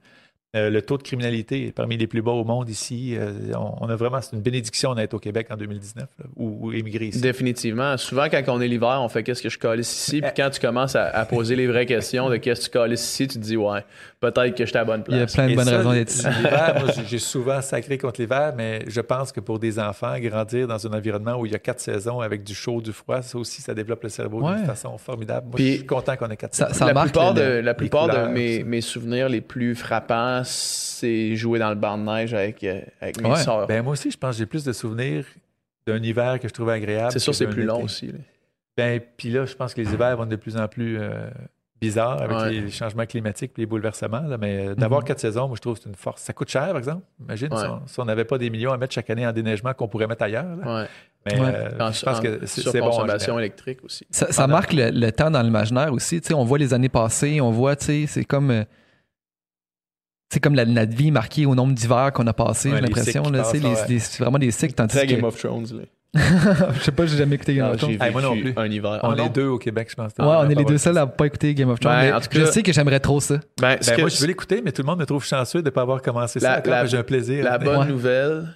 Speaker 3: Euh, le taux de criminalité est parmi les plus bas au monde ici. Euh, on, on a vraiment, c'est une bénédiction d'être au Québec en 2019 là, ou, ou émigrer ici.
Speaker 2: Définitivement. Souvent, quand on est l'hiver, on fait qu'est-ce que je calisse ici? Puis quand tu commences à, à poser les vraies questions de qu'est-ce que tu calisses ici, tu te dis, ouais, peut-être que j'étais à la bonne
Speaker 4: Il y a
Speaker 2: place.
Speaker 4: plein de
Speaker 3: Et
Speaker 4: bonnes
Speaker 3: ça,
Speaker 4: raisons d'être ici.
Speaker 3: L'hiver, moi, j'ai- souvent sacré contre l'hiver, mais je pense que pour des enfants, grandir dans un environnement où il y a quatre saisons avec du chaud, du froid, ça aussi, ça développe le cerveau
Speaker 4: Ouais.
Speaker 3: d'une façon formidable. Moi,
Speaker 2: Puis-
Speaker 3: je suis content qu'on ait quatre
Speaker 4: Ça-
Speaker 3: saisons.
Speaker 4: ça
Speaker 2: la
Speaker 4: marque
Speaker 2: plupart, de, la plupart de
Speaker 3: couleurs,
Speaker 2: mes,
Speaker 3: ça.
Speaker 2: mes souvenirs les plus frappants, c'est jouer dans le banc de neige avec, euh, avec mes
Speaker 4: Ouais.
Speaker 2: sœurs.
Speaker 3: Ben, moi aussi, je pense que j'ai plus de souvenirs d'un hiver que je trouvais agréable.
Speaker 2: c'est sûr,
Speaker 3: que
Speaker 2: c'est plus
Speaker 3: été.
Speaker 2: long aussi. là.
Speaker 3: Ben, puis là, je pense que les hivers vont être de plus en plus euh, bizarres avec
Speaker 2: Ouais.
Speaker 3: les, changements climatiques et les bouleversements. là. mais euh, d'avoir
Speaker 4: Mhm.
Speaker 3: quatre saisons, moi, je trouve que c'est une force. Ça coûte cher, par exemple. Imagine
Speaker 2: Ouais.
Speaker 3: si on- si n'avait pas des millions à mettre chaque année en déneigement qu'on pourrait mettre ailleurs. là.
Speaker 2: Ouais.
Speaker 3: Mais
Speaker 4: Ouais.
Speaker 3: euh,
Speaker 2: En-
Speaker 3: je pense
Speaker 2: en
Speaker 3: que c'est bon. général.
Speaker 2: électrique aussi.
Speaker 4: Ça, ça marque le, le temps dans l'imaginaire aussi. Tu sais, on voit les années passées, on voit, tu sais, c'est comme. C'est comme la, notre vie marquée au nombre d'hivers qu'on a passé,
Speaker 3: Ouais,
Speaker 4: j'ai l'impression.
Speaker 3: ouais.
Speaker 4: C'est vraiment des cycles. Tandis que,
Speaker 2: Game of Thrones, là.
Speaker 4: je sais pas, j'ai jamais écouté Game
Speaker 2: Ah,
Speaker 4: of Thrones.
Speaker 3: Hey, moi non plus.
Speaker 2: un hiver.
Speaker 3: On
Speaker 2: Ah, non?
Speaker 3: est deux au Québec, je pense.
Speaker 4: Ouais, on est les deux seuls à pas écouter Game of Thrones.
Speaker 2: Ben,
Speaker 4: mais
Speaker 2: en tout
Speaker 4: je sais que j'aimerais trop ça.
Speaker 2: Ben,
Speaker 3: Ben,
Speaker 2: que-
Speaker 3: moi, je veux l'écouter, mais tout le monde me trouve chanceux de ne pas avoir commencé
Speaker 2: La-
Speaker 3: ça. J'ai un plaisir.
Speaker 2: La bonne
Speaker 4: Ouais.
Speaker 2: nouvelle,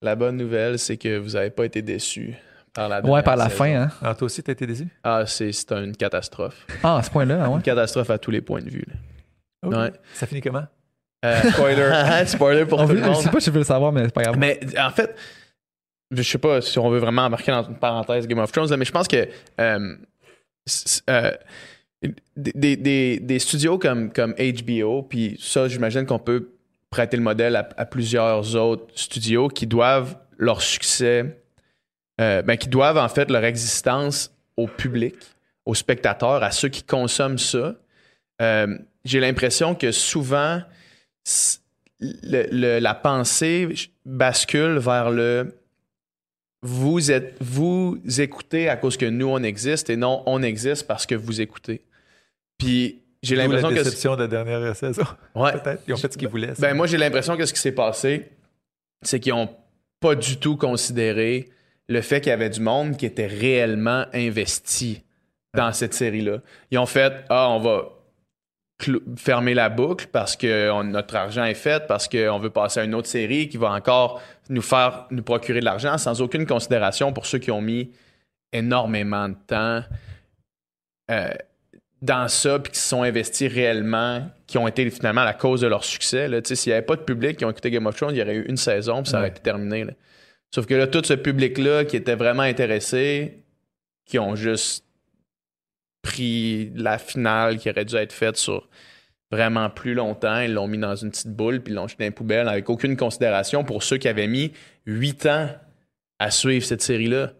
Speaker 2: la bonne nouvelle, c'est que vous n'avez pas été déçus par la
Speaker 4: Ouais, par la
Speaker 2: saison.
Speaker 4: fin, hein.
Speaker 3: Ah, toi aussi, t'as été déçu?
Speaker 2: Ah, c'est c'est une catastrophe.
Speaker 4: Ah, à ce point-là, ah ouais.
Speaker 2: Une catastrophe à tous les points de vue.
Speaker 3: Ça finit comment?
Speaker 2: Euh, spoiler. spoiler pour
Speaker 4: On
Speaker 2: tout
Speaker 4: veut-
Speaker 2: le
Speaker 4: je
Speaker 2: monde.
Speaker 4: sais pas si je veux le savoir, mais c'est pas grave.
Speaker 2: Mais en fait, je sais pas si on veut vraiment embarquer dans une parenthèse Game of Thrones, là, mais je pense que euh, euh, des, des- des- des studios comme, comme HBO, puis ça, j'imagine qu'on peut prêter le modèle à, à plusieurs autres studios qui doivent leur succès, euh, ben, qui doivent en fait leur existence au public, aux spectateurs, à ceux qui consomment ça. Euh, J'ai l'impression que souvent, le- le- la pensée bascule vers le vous êtes vous écoutez à cause que nous on existe et non on existe parce que vous écoutez. Puis j'ai l'impression
Speaker 3: la
Speaker 2: que
Speaker 3: déception de la dernière saison.
Speaker 2: ouais,
Speaker 3: Peut-être. Ils ont fait ce qu'ils voulaient.
Speaker 2: ben moi j'ai l'impression que ce qui s'est passé c'est qu'ils ont pas du tout considéré le fait qu'il y avait du monde qui était réellement investi dans cette série-là. Ils ont fait ah on va fermer la boucle parce que on- notre argent est fait, parce qu'on veut passer à une autre série qui va encore nous faire nous procurer de l'argent sans aucune considération pour ceux qui ont mis énormément de temps euh, dans ça puis qui se sont investis réellement, qui ont été finalement la cause de leur succès. S'il n'y avait pas de public qui ont écouté Game of Thrones, il y aurait eu une saison puis ça aurait été terminé. là. Sauf que là, tout ce public-là qui était vraiment intéressé, qui ont juste pris la finale qui aurait dû être faite sur vraiment plus longtemps. Ils l'ont mis dans une petite boule, puis ils l'ont jeté dans les poubelles avec aucune considération pour ceux qui avaient mis huit ans à suivre cette série-là.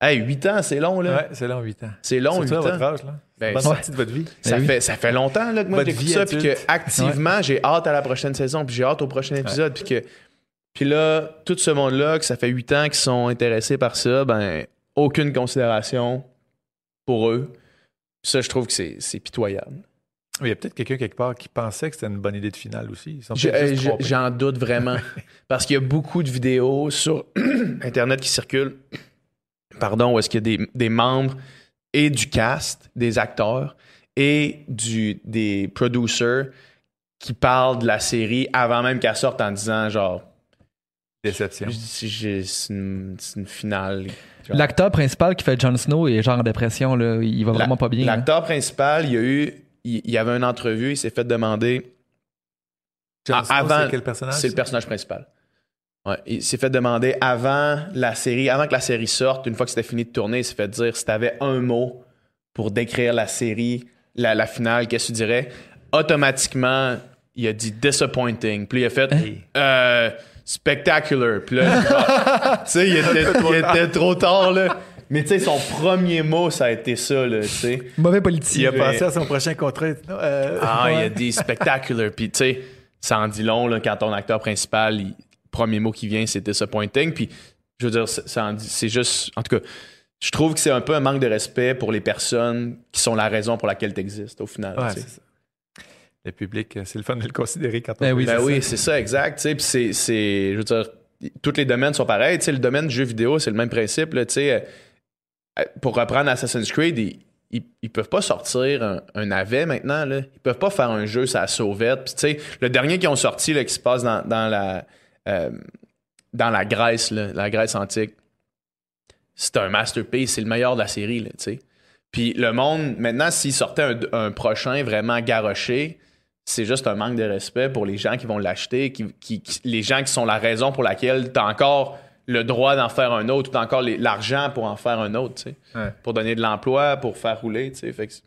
Speaker 2: Hey, huit ans, c'est long, là.
Speaker 3: Ouais, c'est en 8 ans.
Speaker 2: C'est long,
Speaker 3: C'est
Speaker 2: huit
Speaker 3: ça,
Speaker 2: ans.
Speaker 3: votre âge, là?
Speaker 2: Ben,
Speaker 3: Bonne partie de votre vie.
Speaker 2: Ça,
Speaker 4: Ben oui.
Speaker 2: fait, ça fait longtemps là, que moi j'écoute ça, puis que activement, j'ai hâte à la prochaine saison, puis j'ai hâte au prochain épisode, puis que puis là, tout ce monde-là, que ça fait huit ans qu'ils sont intéressés par ça, ben aucune considération pour eux. Ça, je trouve que c'est c'est pitoyable.
Speaker 3: Il y a peut-être quelqu'un quelque part qui pensait que c'était une bonne idée de finale aussi.
Speaker 2: Je- euh. J'en doute vraiment. Parce qu'il y a beaucoup de vidéos sur Internet qui circulent, pardon, où est-ce qu'il y a des, des membres et du cast, des acteurs, et du, des producers qui parlent de la série avant même qu'elle sorte en disant genre,
Speaker 3: Déception.
Speaker 2: une, c'est une finale.
Speaker 4: L'acteur principal qui fait Jon Snow est genre en dépression, là. Il va vraiment pas bien.
Speaker 2: L'acteur principal, il y a eu, il, il y avait une entrevue, il s'est fait demander
Speaker 3: Jon Snow,
Speaker 2: avant-
Speaker 3: c'est quel personnage?
Speaker 2: C'est le personnage principal. Ouais, il s'est fait demander avant la série, avant que la série sorte, une fois que c'était fini de tourner, il s'est fait dire si t'avais un mot pour décrire la série, la, la finale, qu'est-ce que tu dirais? Automatiquement, il a dit disappointing. Puis il a fait
Speaker 3: Hey.
Speaker 2: euh, spectacular. Puis là, tu sais, il, était, il était trop tard, là. Mais tu sais, son premier mot, ça a été ça, là, tu sais.
Speaker 4: Mauvais
Speaker 3: Il
Speaker 4: politicien.
Speaker 3: a
Speaker 2: Mais-
Speaker 3: pensé à son prochain contrat. Euh,
Speaker 2: Ah, il a dit spectacular. Puis, tu sais, ça en dit long là, quand ton acteur principal, il- le premier mot qui vient, c'est disappointing. Puis, je veux dire, ça ça en dit- c'est juste. En tout cas, je trouve que c'est un peu un manque de respect pour les personnes qui sont la raison pour laquelle tu existes, au final.
Speaker 3: Ouais,
Speaker 2: tu sais.
Speaker 3: c'est ça. Le public, euh, c'est le fun de le considérer quand on
Speaker 4: Ben oui,
Speaker 2: Ben
Speaker 4: c'est
Speaker 2: oui, c'est ça, exact. tu sais, Puis, c'est, c'est- je veux dire, tous les domaines sont pareils. Tu sais, le domaine du jeu vidéo, c'est le même principe. Là, tu sais, euh, pour reprendre Assassin's Creed, ils, ils, ils peuvent pas sortir un, un navet maintenant. Là. Ils peuvent pas faire un jeu ça sauvette. Puis, tu sais, le dernier qu'ils ont sorti là, qui se passe dans, dans la euh, dans la Grèce, là, la Grèce antique, c'est un masterpiece, c'est le meilleur de la série. Là, tu sais. Puis le monde, maintenant, s'il sortait un, un prochain vraiment garoché, c'est juste un manque de respect pour les gens qui vont l'acheter, qui, qui- qui- les gens qui sont la raison pour laquelle tu as encore le droit d'en faire un autre, ou t'as encore l'argent pour en faire un autre, tu sais,
Speaker 3: Ouais.
Speaker 2: pour donner de l'emploi, pour faire rouler. Fait que c'est-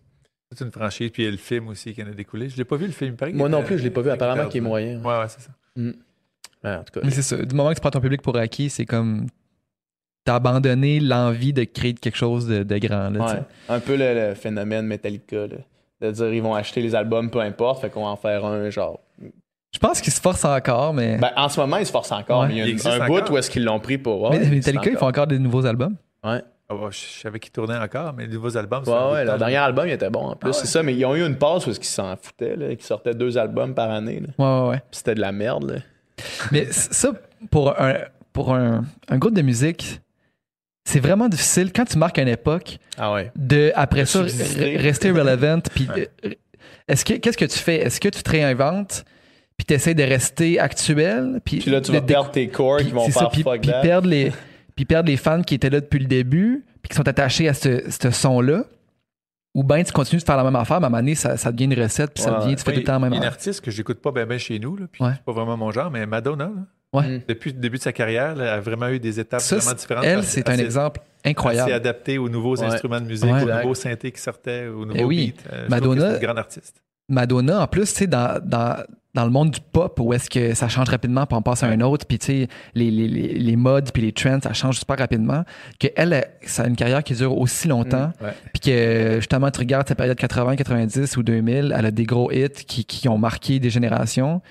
Speaker 3: une franchise, puis il y a le film aussi qui en a découlé. Je l'ai pas vu, le film. il paraît qu'il
Speaker 2: Moi non plus, je l'ai pas vu. Apparemment, qu'il est moyen.
Speaker 3: Ouais, ouais, c'est ça.
Speaker 2: Ouais, en tout cas.
Speaker 4: Mais c'est ça. Du moment que tu prends ton public pour acquis, c'est comme. T'as abandonné l'envie de créer quelque chose de, de grand. Là, tu sais.
Speaker 2: Ouais. Un peu le, le phénomène Metallica, là. De dire ils vont acheter les albums peu importe, fait qu'on va en faire un genre.
Speaker 4: Je pense qu'ils se forcent encore, mais.
Speaker 2: Ben, en ce moment, ils se forcent encore,
Speaker 4: Ouais.
Speaker 2: mais il y a une- un bout où est-ce qu'ils l'ont pris pour.
Speaker 4: mais Metallica, ils font encore des nouveaux albums.
Speaker 2: Ouais.
Speaker 3: Ah, je savais qu'ils tournaient encore, mais les nouveaux albums,
Speaker 2: Ouais, ouais,
Speaker 3: temps.
Speaker 2: dernier album, il était bon en plus.
Speaker 3: Ah ouais.
Speaker 2: C'est ça, mais ils ont eu une pause où ils s'en foutaient, là, qu'ils sortaient deux albums par année. là.
Speaker 4: Ouais, ouais, ouais.
Speaker 2: Puis C'était de la merde. Là.
Speaker 4: Mais ça, pour un, pour un, un groupe de musique, c'est vraiment difficile quand tu marques une époque
Speaker 2: Ah ouais.
Speaker 4: de, après
Speaker 2: De
Speaker 4: ça,
Speaker 2: subsister.
Speaker 4: rester relevant. Puis,
Speaker 3: Ouais.
Speaker 4: euh, est-ce que, qu'est-ce que tu fais? Est-ce que tu te réinventes? Puis tu essaies de rester actuel? Puis,
Speaker 2: Puis là, tu
Speaker 4: de-
Speaker 2: vas
Speaker 4: de-
Speaker 2: perdre tes corps qui vont faire
Speaker 4: puis,
Speaker 2: fuck
Speaker 4: puis
Speaker 2: that.
Speaker 4: perdre les, puis perdre les fans qui étaient là depuis le début, puis qui sont attachés à ce, ce son-là. Ou bien tu continues de faire la même affaire, mais à un moment donné, ça, ça devient une recette, puis ça devient, tu fais tout le temps la même
Speaker 3: Il y a une
Speaker 4: affaire.
Speaker 3: artiste que j'écoute pas bien chez nous, là, puis
Speaker 4: Ouais.
Speaker 3: c'est pas vraiment mon genre, mais Madonna, là,
Speaker 4: Ouais.
Speaker 2: Mm.
Speaker 3: depuis le début de sa carrière, elle a vraiment eu des étapes
Speaker 4: Ça,
Speaker 3: vraiment différentes.
Speaker 4: elle, c'est un exemple
Speaker 3: elle s'est
Speaker 4: incroyable.
Speaker 3: adaptée aux nouveaux
Speaker 2: Ouais.
Speaker 3: instruments de musique,
Speaker 4: Ouais.
Speaker 3: aux
Speaker 2: Exact.
Speaker 3: nouveaux synthés qui sortaient, aux nouveaux
Speaker 4: Eh oui.
Speaker 3: beats. Euh,
Speaker 4: Madonna-
Speaker 3: c'est une grande artiste.
Speaker 4: Madonna, en plus, tu sais, dans, dans, dans le monde du pop, où est-ce que ça change rapidement, puis on passe à un autre, puis tu sais, les, les, les, les modes, puis les trends, ça change super rapidement, qu'elle, elle, ça a une carrière qui dure aussi longtemps,
Speaker 3: Ouais.
Speaker 4: puis que justement, tu regardes sa période 80, 90 ou 2000, elle a des gros hits qui, qui ont marqué des générations.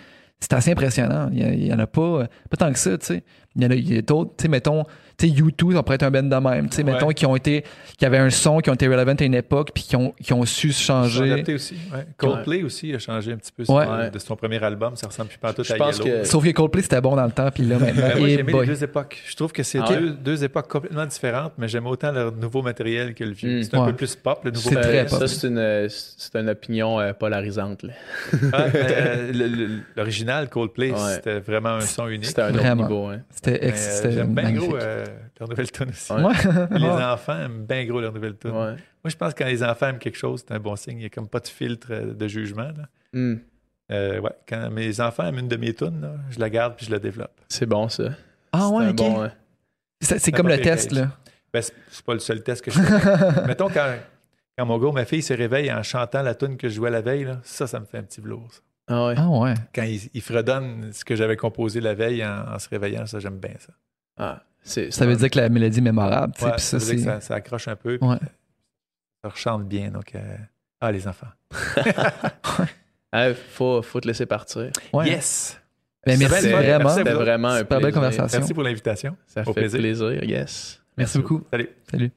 Speaker 4: C'est assez impressionnant. Il y, a- il y en a pas, pas tant que ça, tu sais. Il y en a, a d'autres, tu sais, mettons, tu sais, U2, ça pourrait être un band de même, tu sais,
Speaker 3: Ouais.
Speaker 4: mettons, qui ont été, qui avaient un son, qui ont été relevant à une époque, puis qui ont, qui ont su se changer.
Speaker 3: adaptés aussi. ouais. Coldplay aussi a changé un petit peu
Speaker 4: Ouais.
Speaker 3: de son premier album. Ça ressemble plus pas tout
Speaker 2: Je
Speaker 3: à
Speaker 2: pense
Speaker 3: Yellow.
Speaker 2: que-
Speaker 4: Sauf que Coldplay, c'était bon dans le temps, puis là, maintenant,
Speaker 3: Ben, moi, j'ai aimé les deux époques. Je trouve que c'est
Speaker 2: Ah ouais?
Speaker 3: deux, deux époques complètement différentes, mais j'aime autant leur nouveau matériel que le vieux.
Speaker 2: Mm.
Speaker 3: C'est un
Speaker 4: Ouais.
Speaker 3: peu plus pop, le nouveau
Speaker 4: C'est
Speaker 3: matériel.
Speaker 4: très pop.
Speaker 2: Ça, c'est une, c'est une opinion euh, polarisante. là.
Speaker 3: Ah, euh, L'original Coldplay,
Speaker 2: Ouais.
Speaker 3: c'était vraiment un son unique.
Speaker 2: C'était un autre
Speaker 4: Vraiment.
Speaker 2: niveau. hein.
Speaker 4: C'était
Speaker 3: euh,
Speaker 4: c'était
Speaker 3: J'aime bien gros euh, leur nouvelle tune aussi.
Speaker 2: Ouais.
Speaker 4: Ouais.
Speaker 3: Les
Speaker 4: Ouais.
Speaker 3: enfants aiment bien gros leur nouvelle tune.
Speaker 2: Ouais.
Speaker 3: Moi, je pense que quand les enfants aiment quelque chose, c'est un bon signe. Il n'y a comme pas de filtre euh, de jugement. là.
Speaker 2: Hmm.
Speaker 3: Euh, ouais, quand mes enfants aiment une de mes tunes, là, je la garde puis je la développe.
Speaker 2: C'est bon, ça.
Speaker 4: Ah
Speaker 2: C'est
Speaker 4: ouais, ok.
Speaker 2: bon.
Speaker 4: C'est- comme le test, là.
Speaker 3: Ben, c'est pas le seul test que je fais. Mettons, quand, quand mon gars ou ma fille se réveille en chantant la tune que je jouais la veille, là, ça, ça me fait un petit velours. ça.
Speaker 2: Ah ouais.
Speaker 4: Ah ouais.
Speaker 3: Quand il, il fredonne ce que j'avais composé la veille en, en se réveillant, ça, j'aime bien ça.
Speaker 2: Ah,
Speaker 4: Ça veut dire que la mélodie est mémorable.
Speaker 3: Ouais, ça
Speaker 4: ça,
Speaker 3: veut dire que ça, ça accroche un peu.
Speaker 4: Ouais.
Speaker 3: Ça rechante bien. Donc, euh, ah, les enfants.
Speaker 2: Ah, faut, faut te laisser partir.
Speaker 4: Ouais.
Speaker 3: Yes!
Speaker 4: Ben, merci vraiment.
Speaker 3: merci
Speaker 2: C'était vraiment un
Speaker 4: Super belle
Speaker 2: plaisir.
Speaker 4: conversation.
Speaker 3: Merci pour l'invitation.
Speaker 2: Ça
Speaker 3: Au
Speaker 2: fait
Speaker 3: plaisir.
Speaker 2: plaisir, yes.
Speaker 4: Merci beaucoup.
Speaker 3: Salut.
Speaker 4: Salut.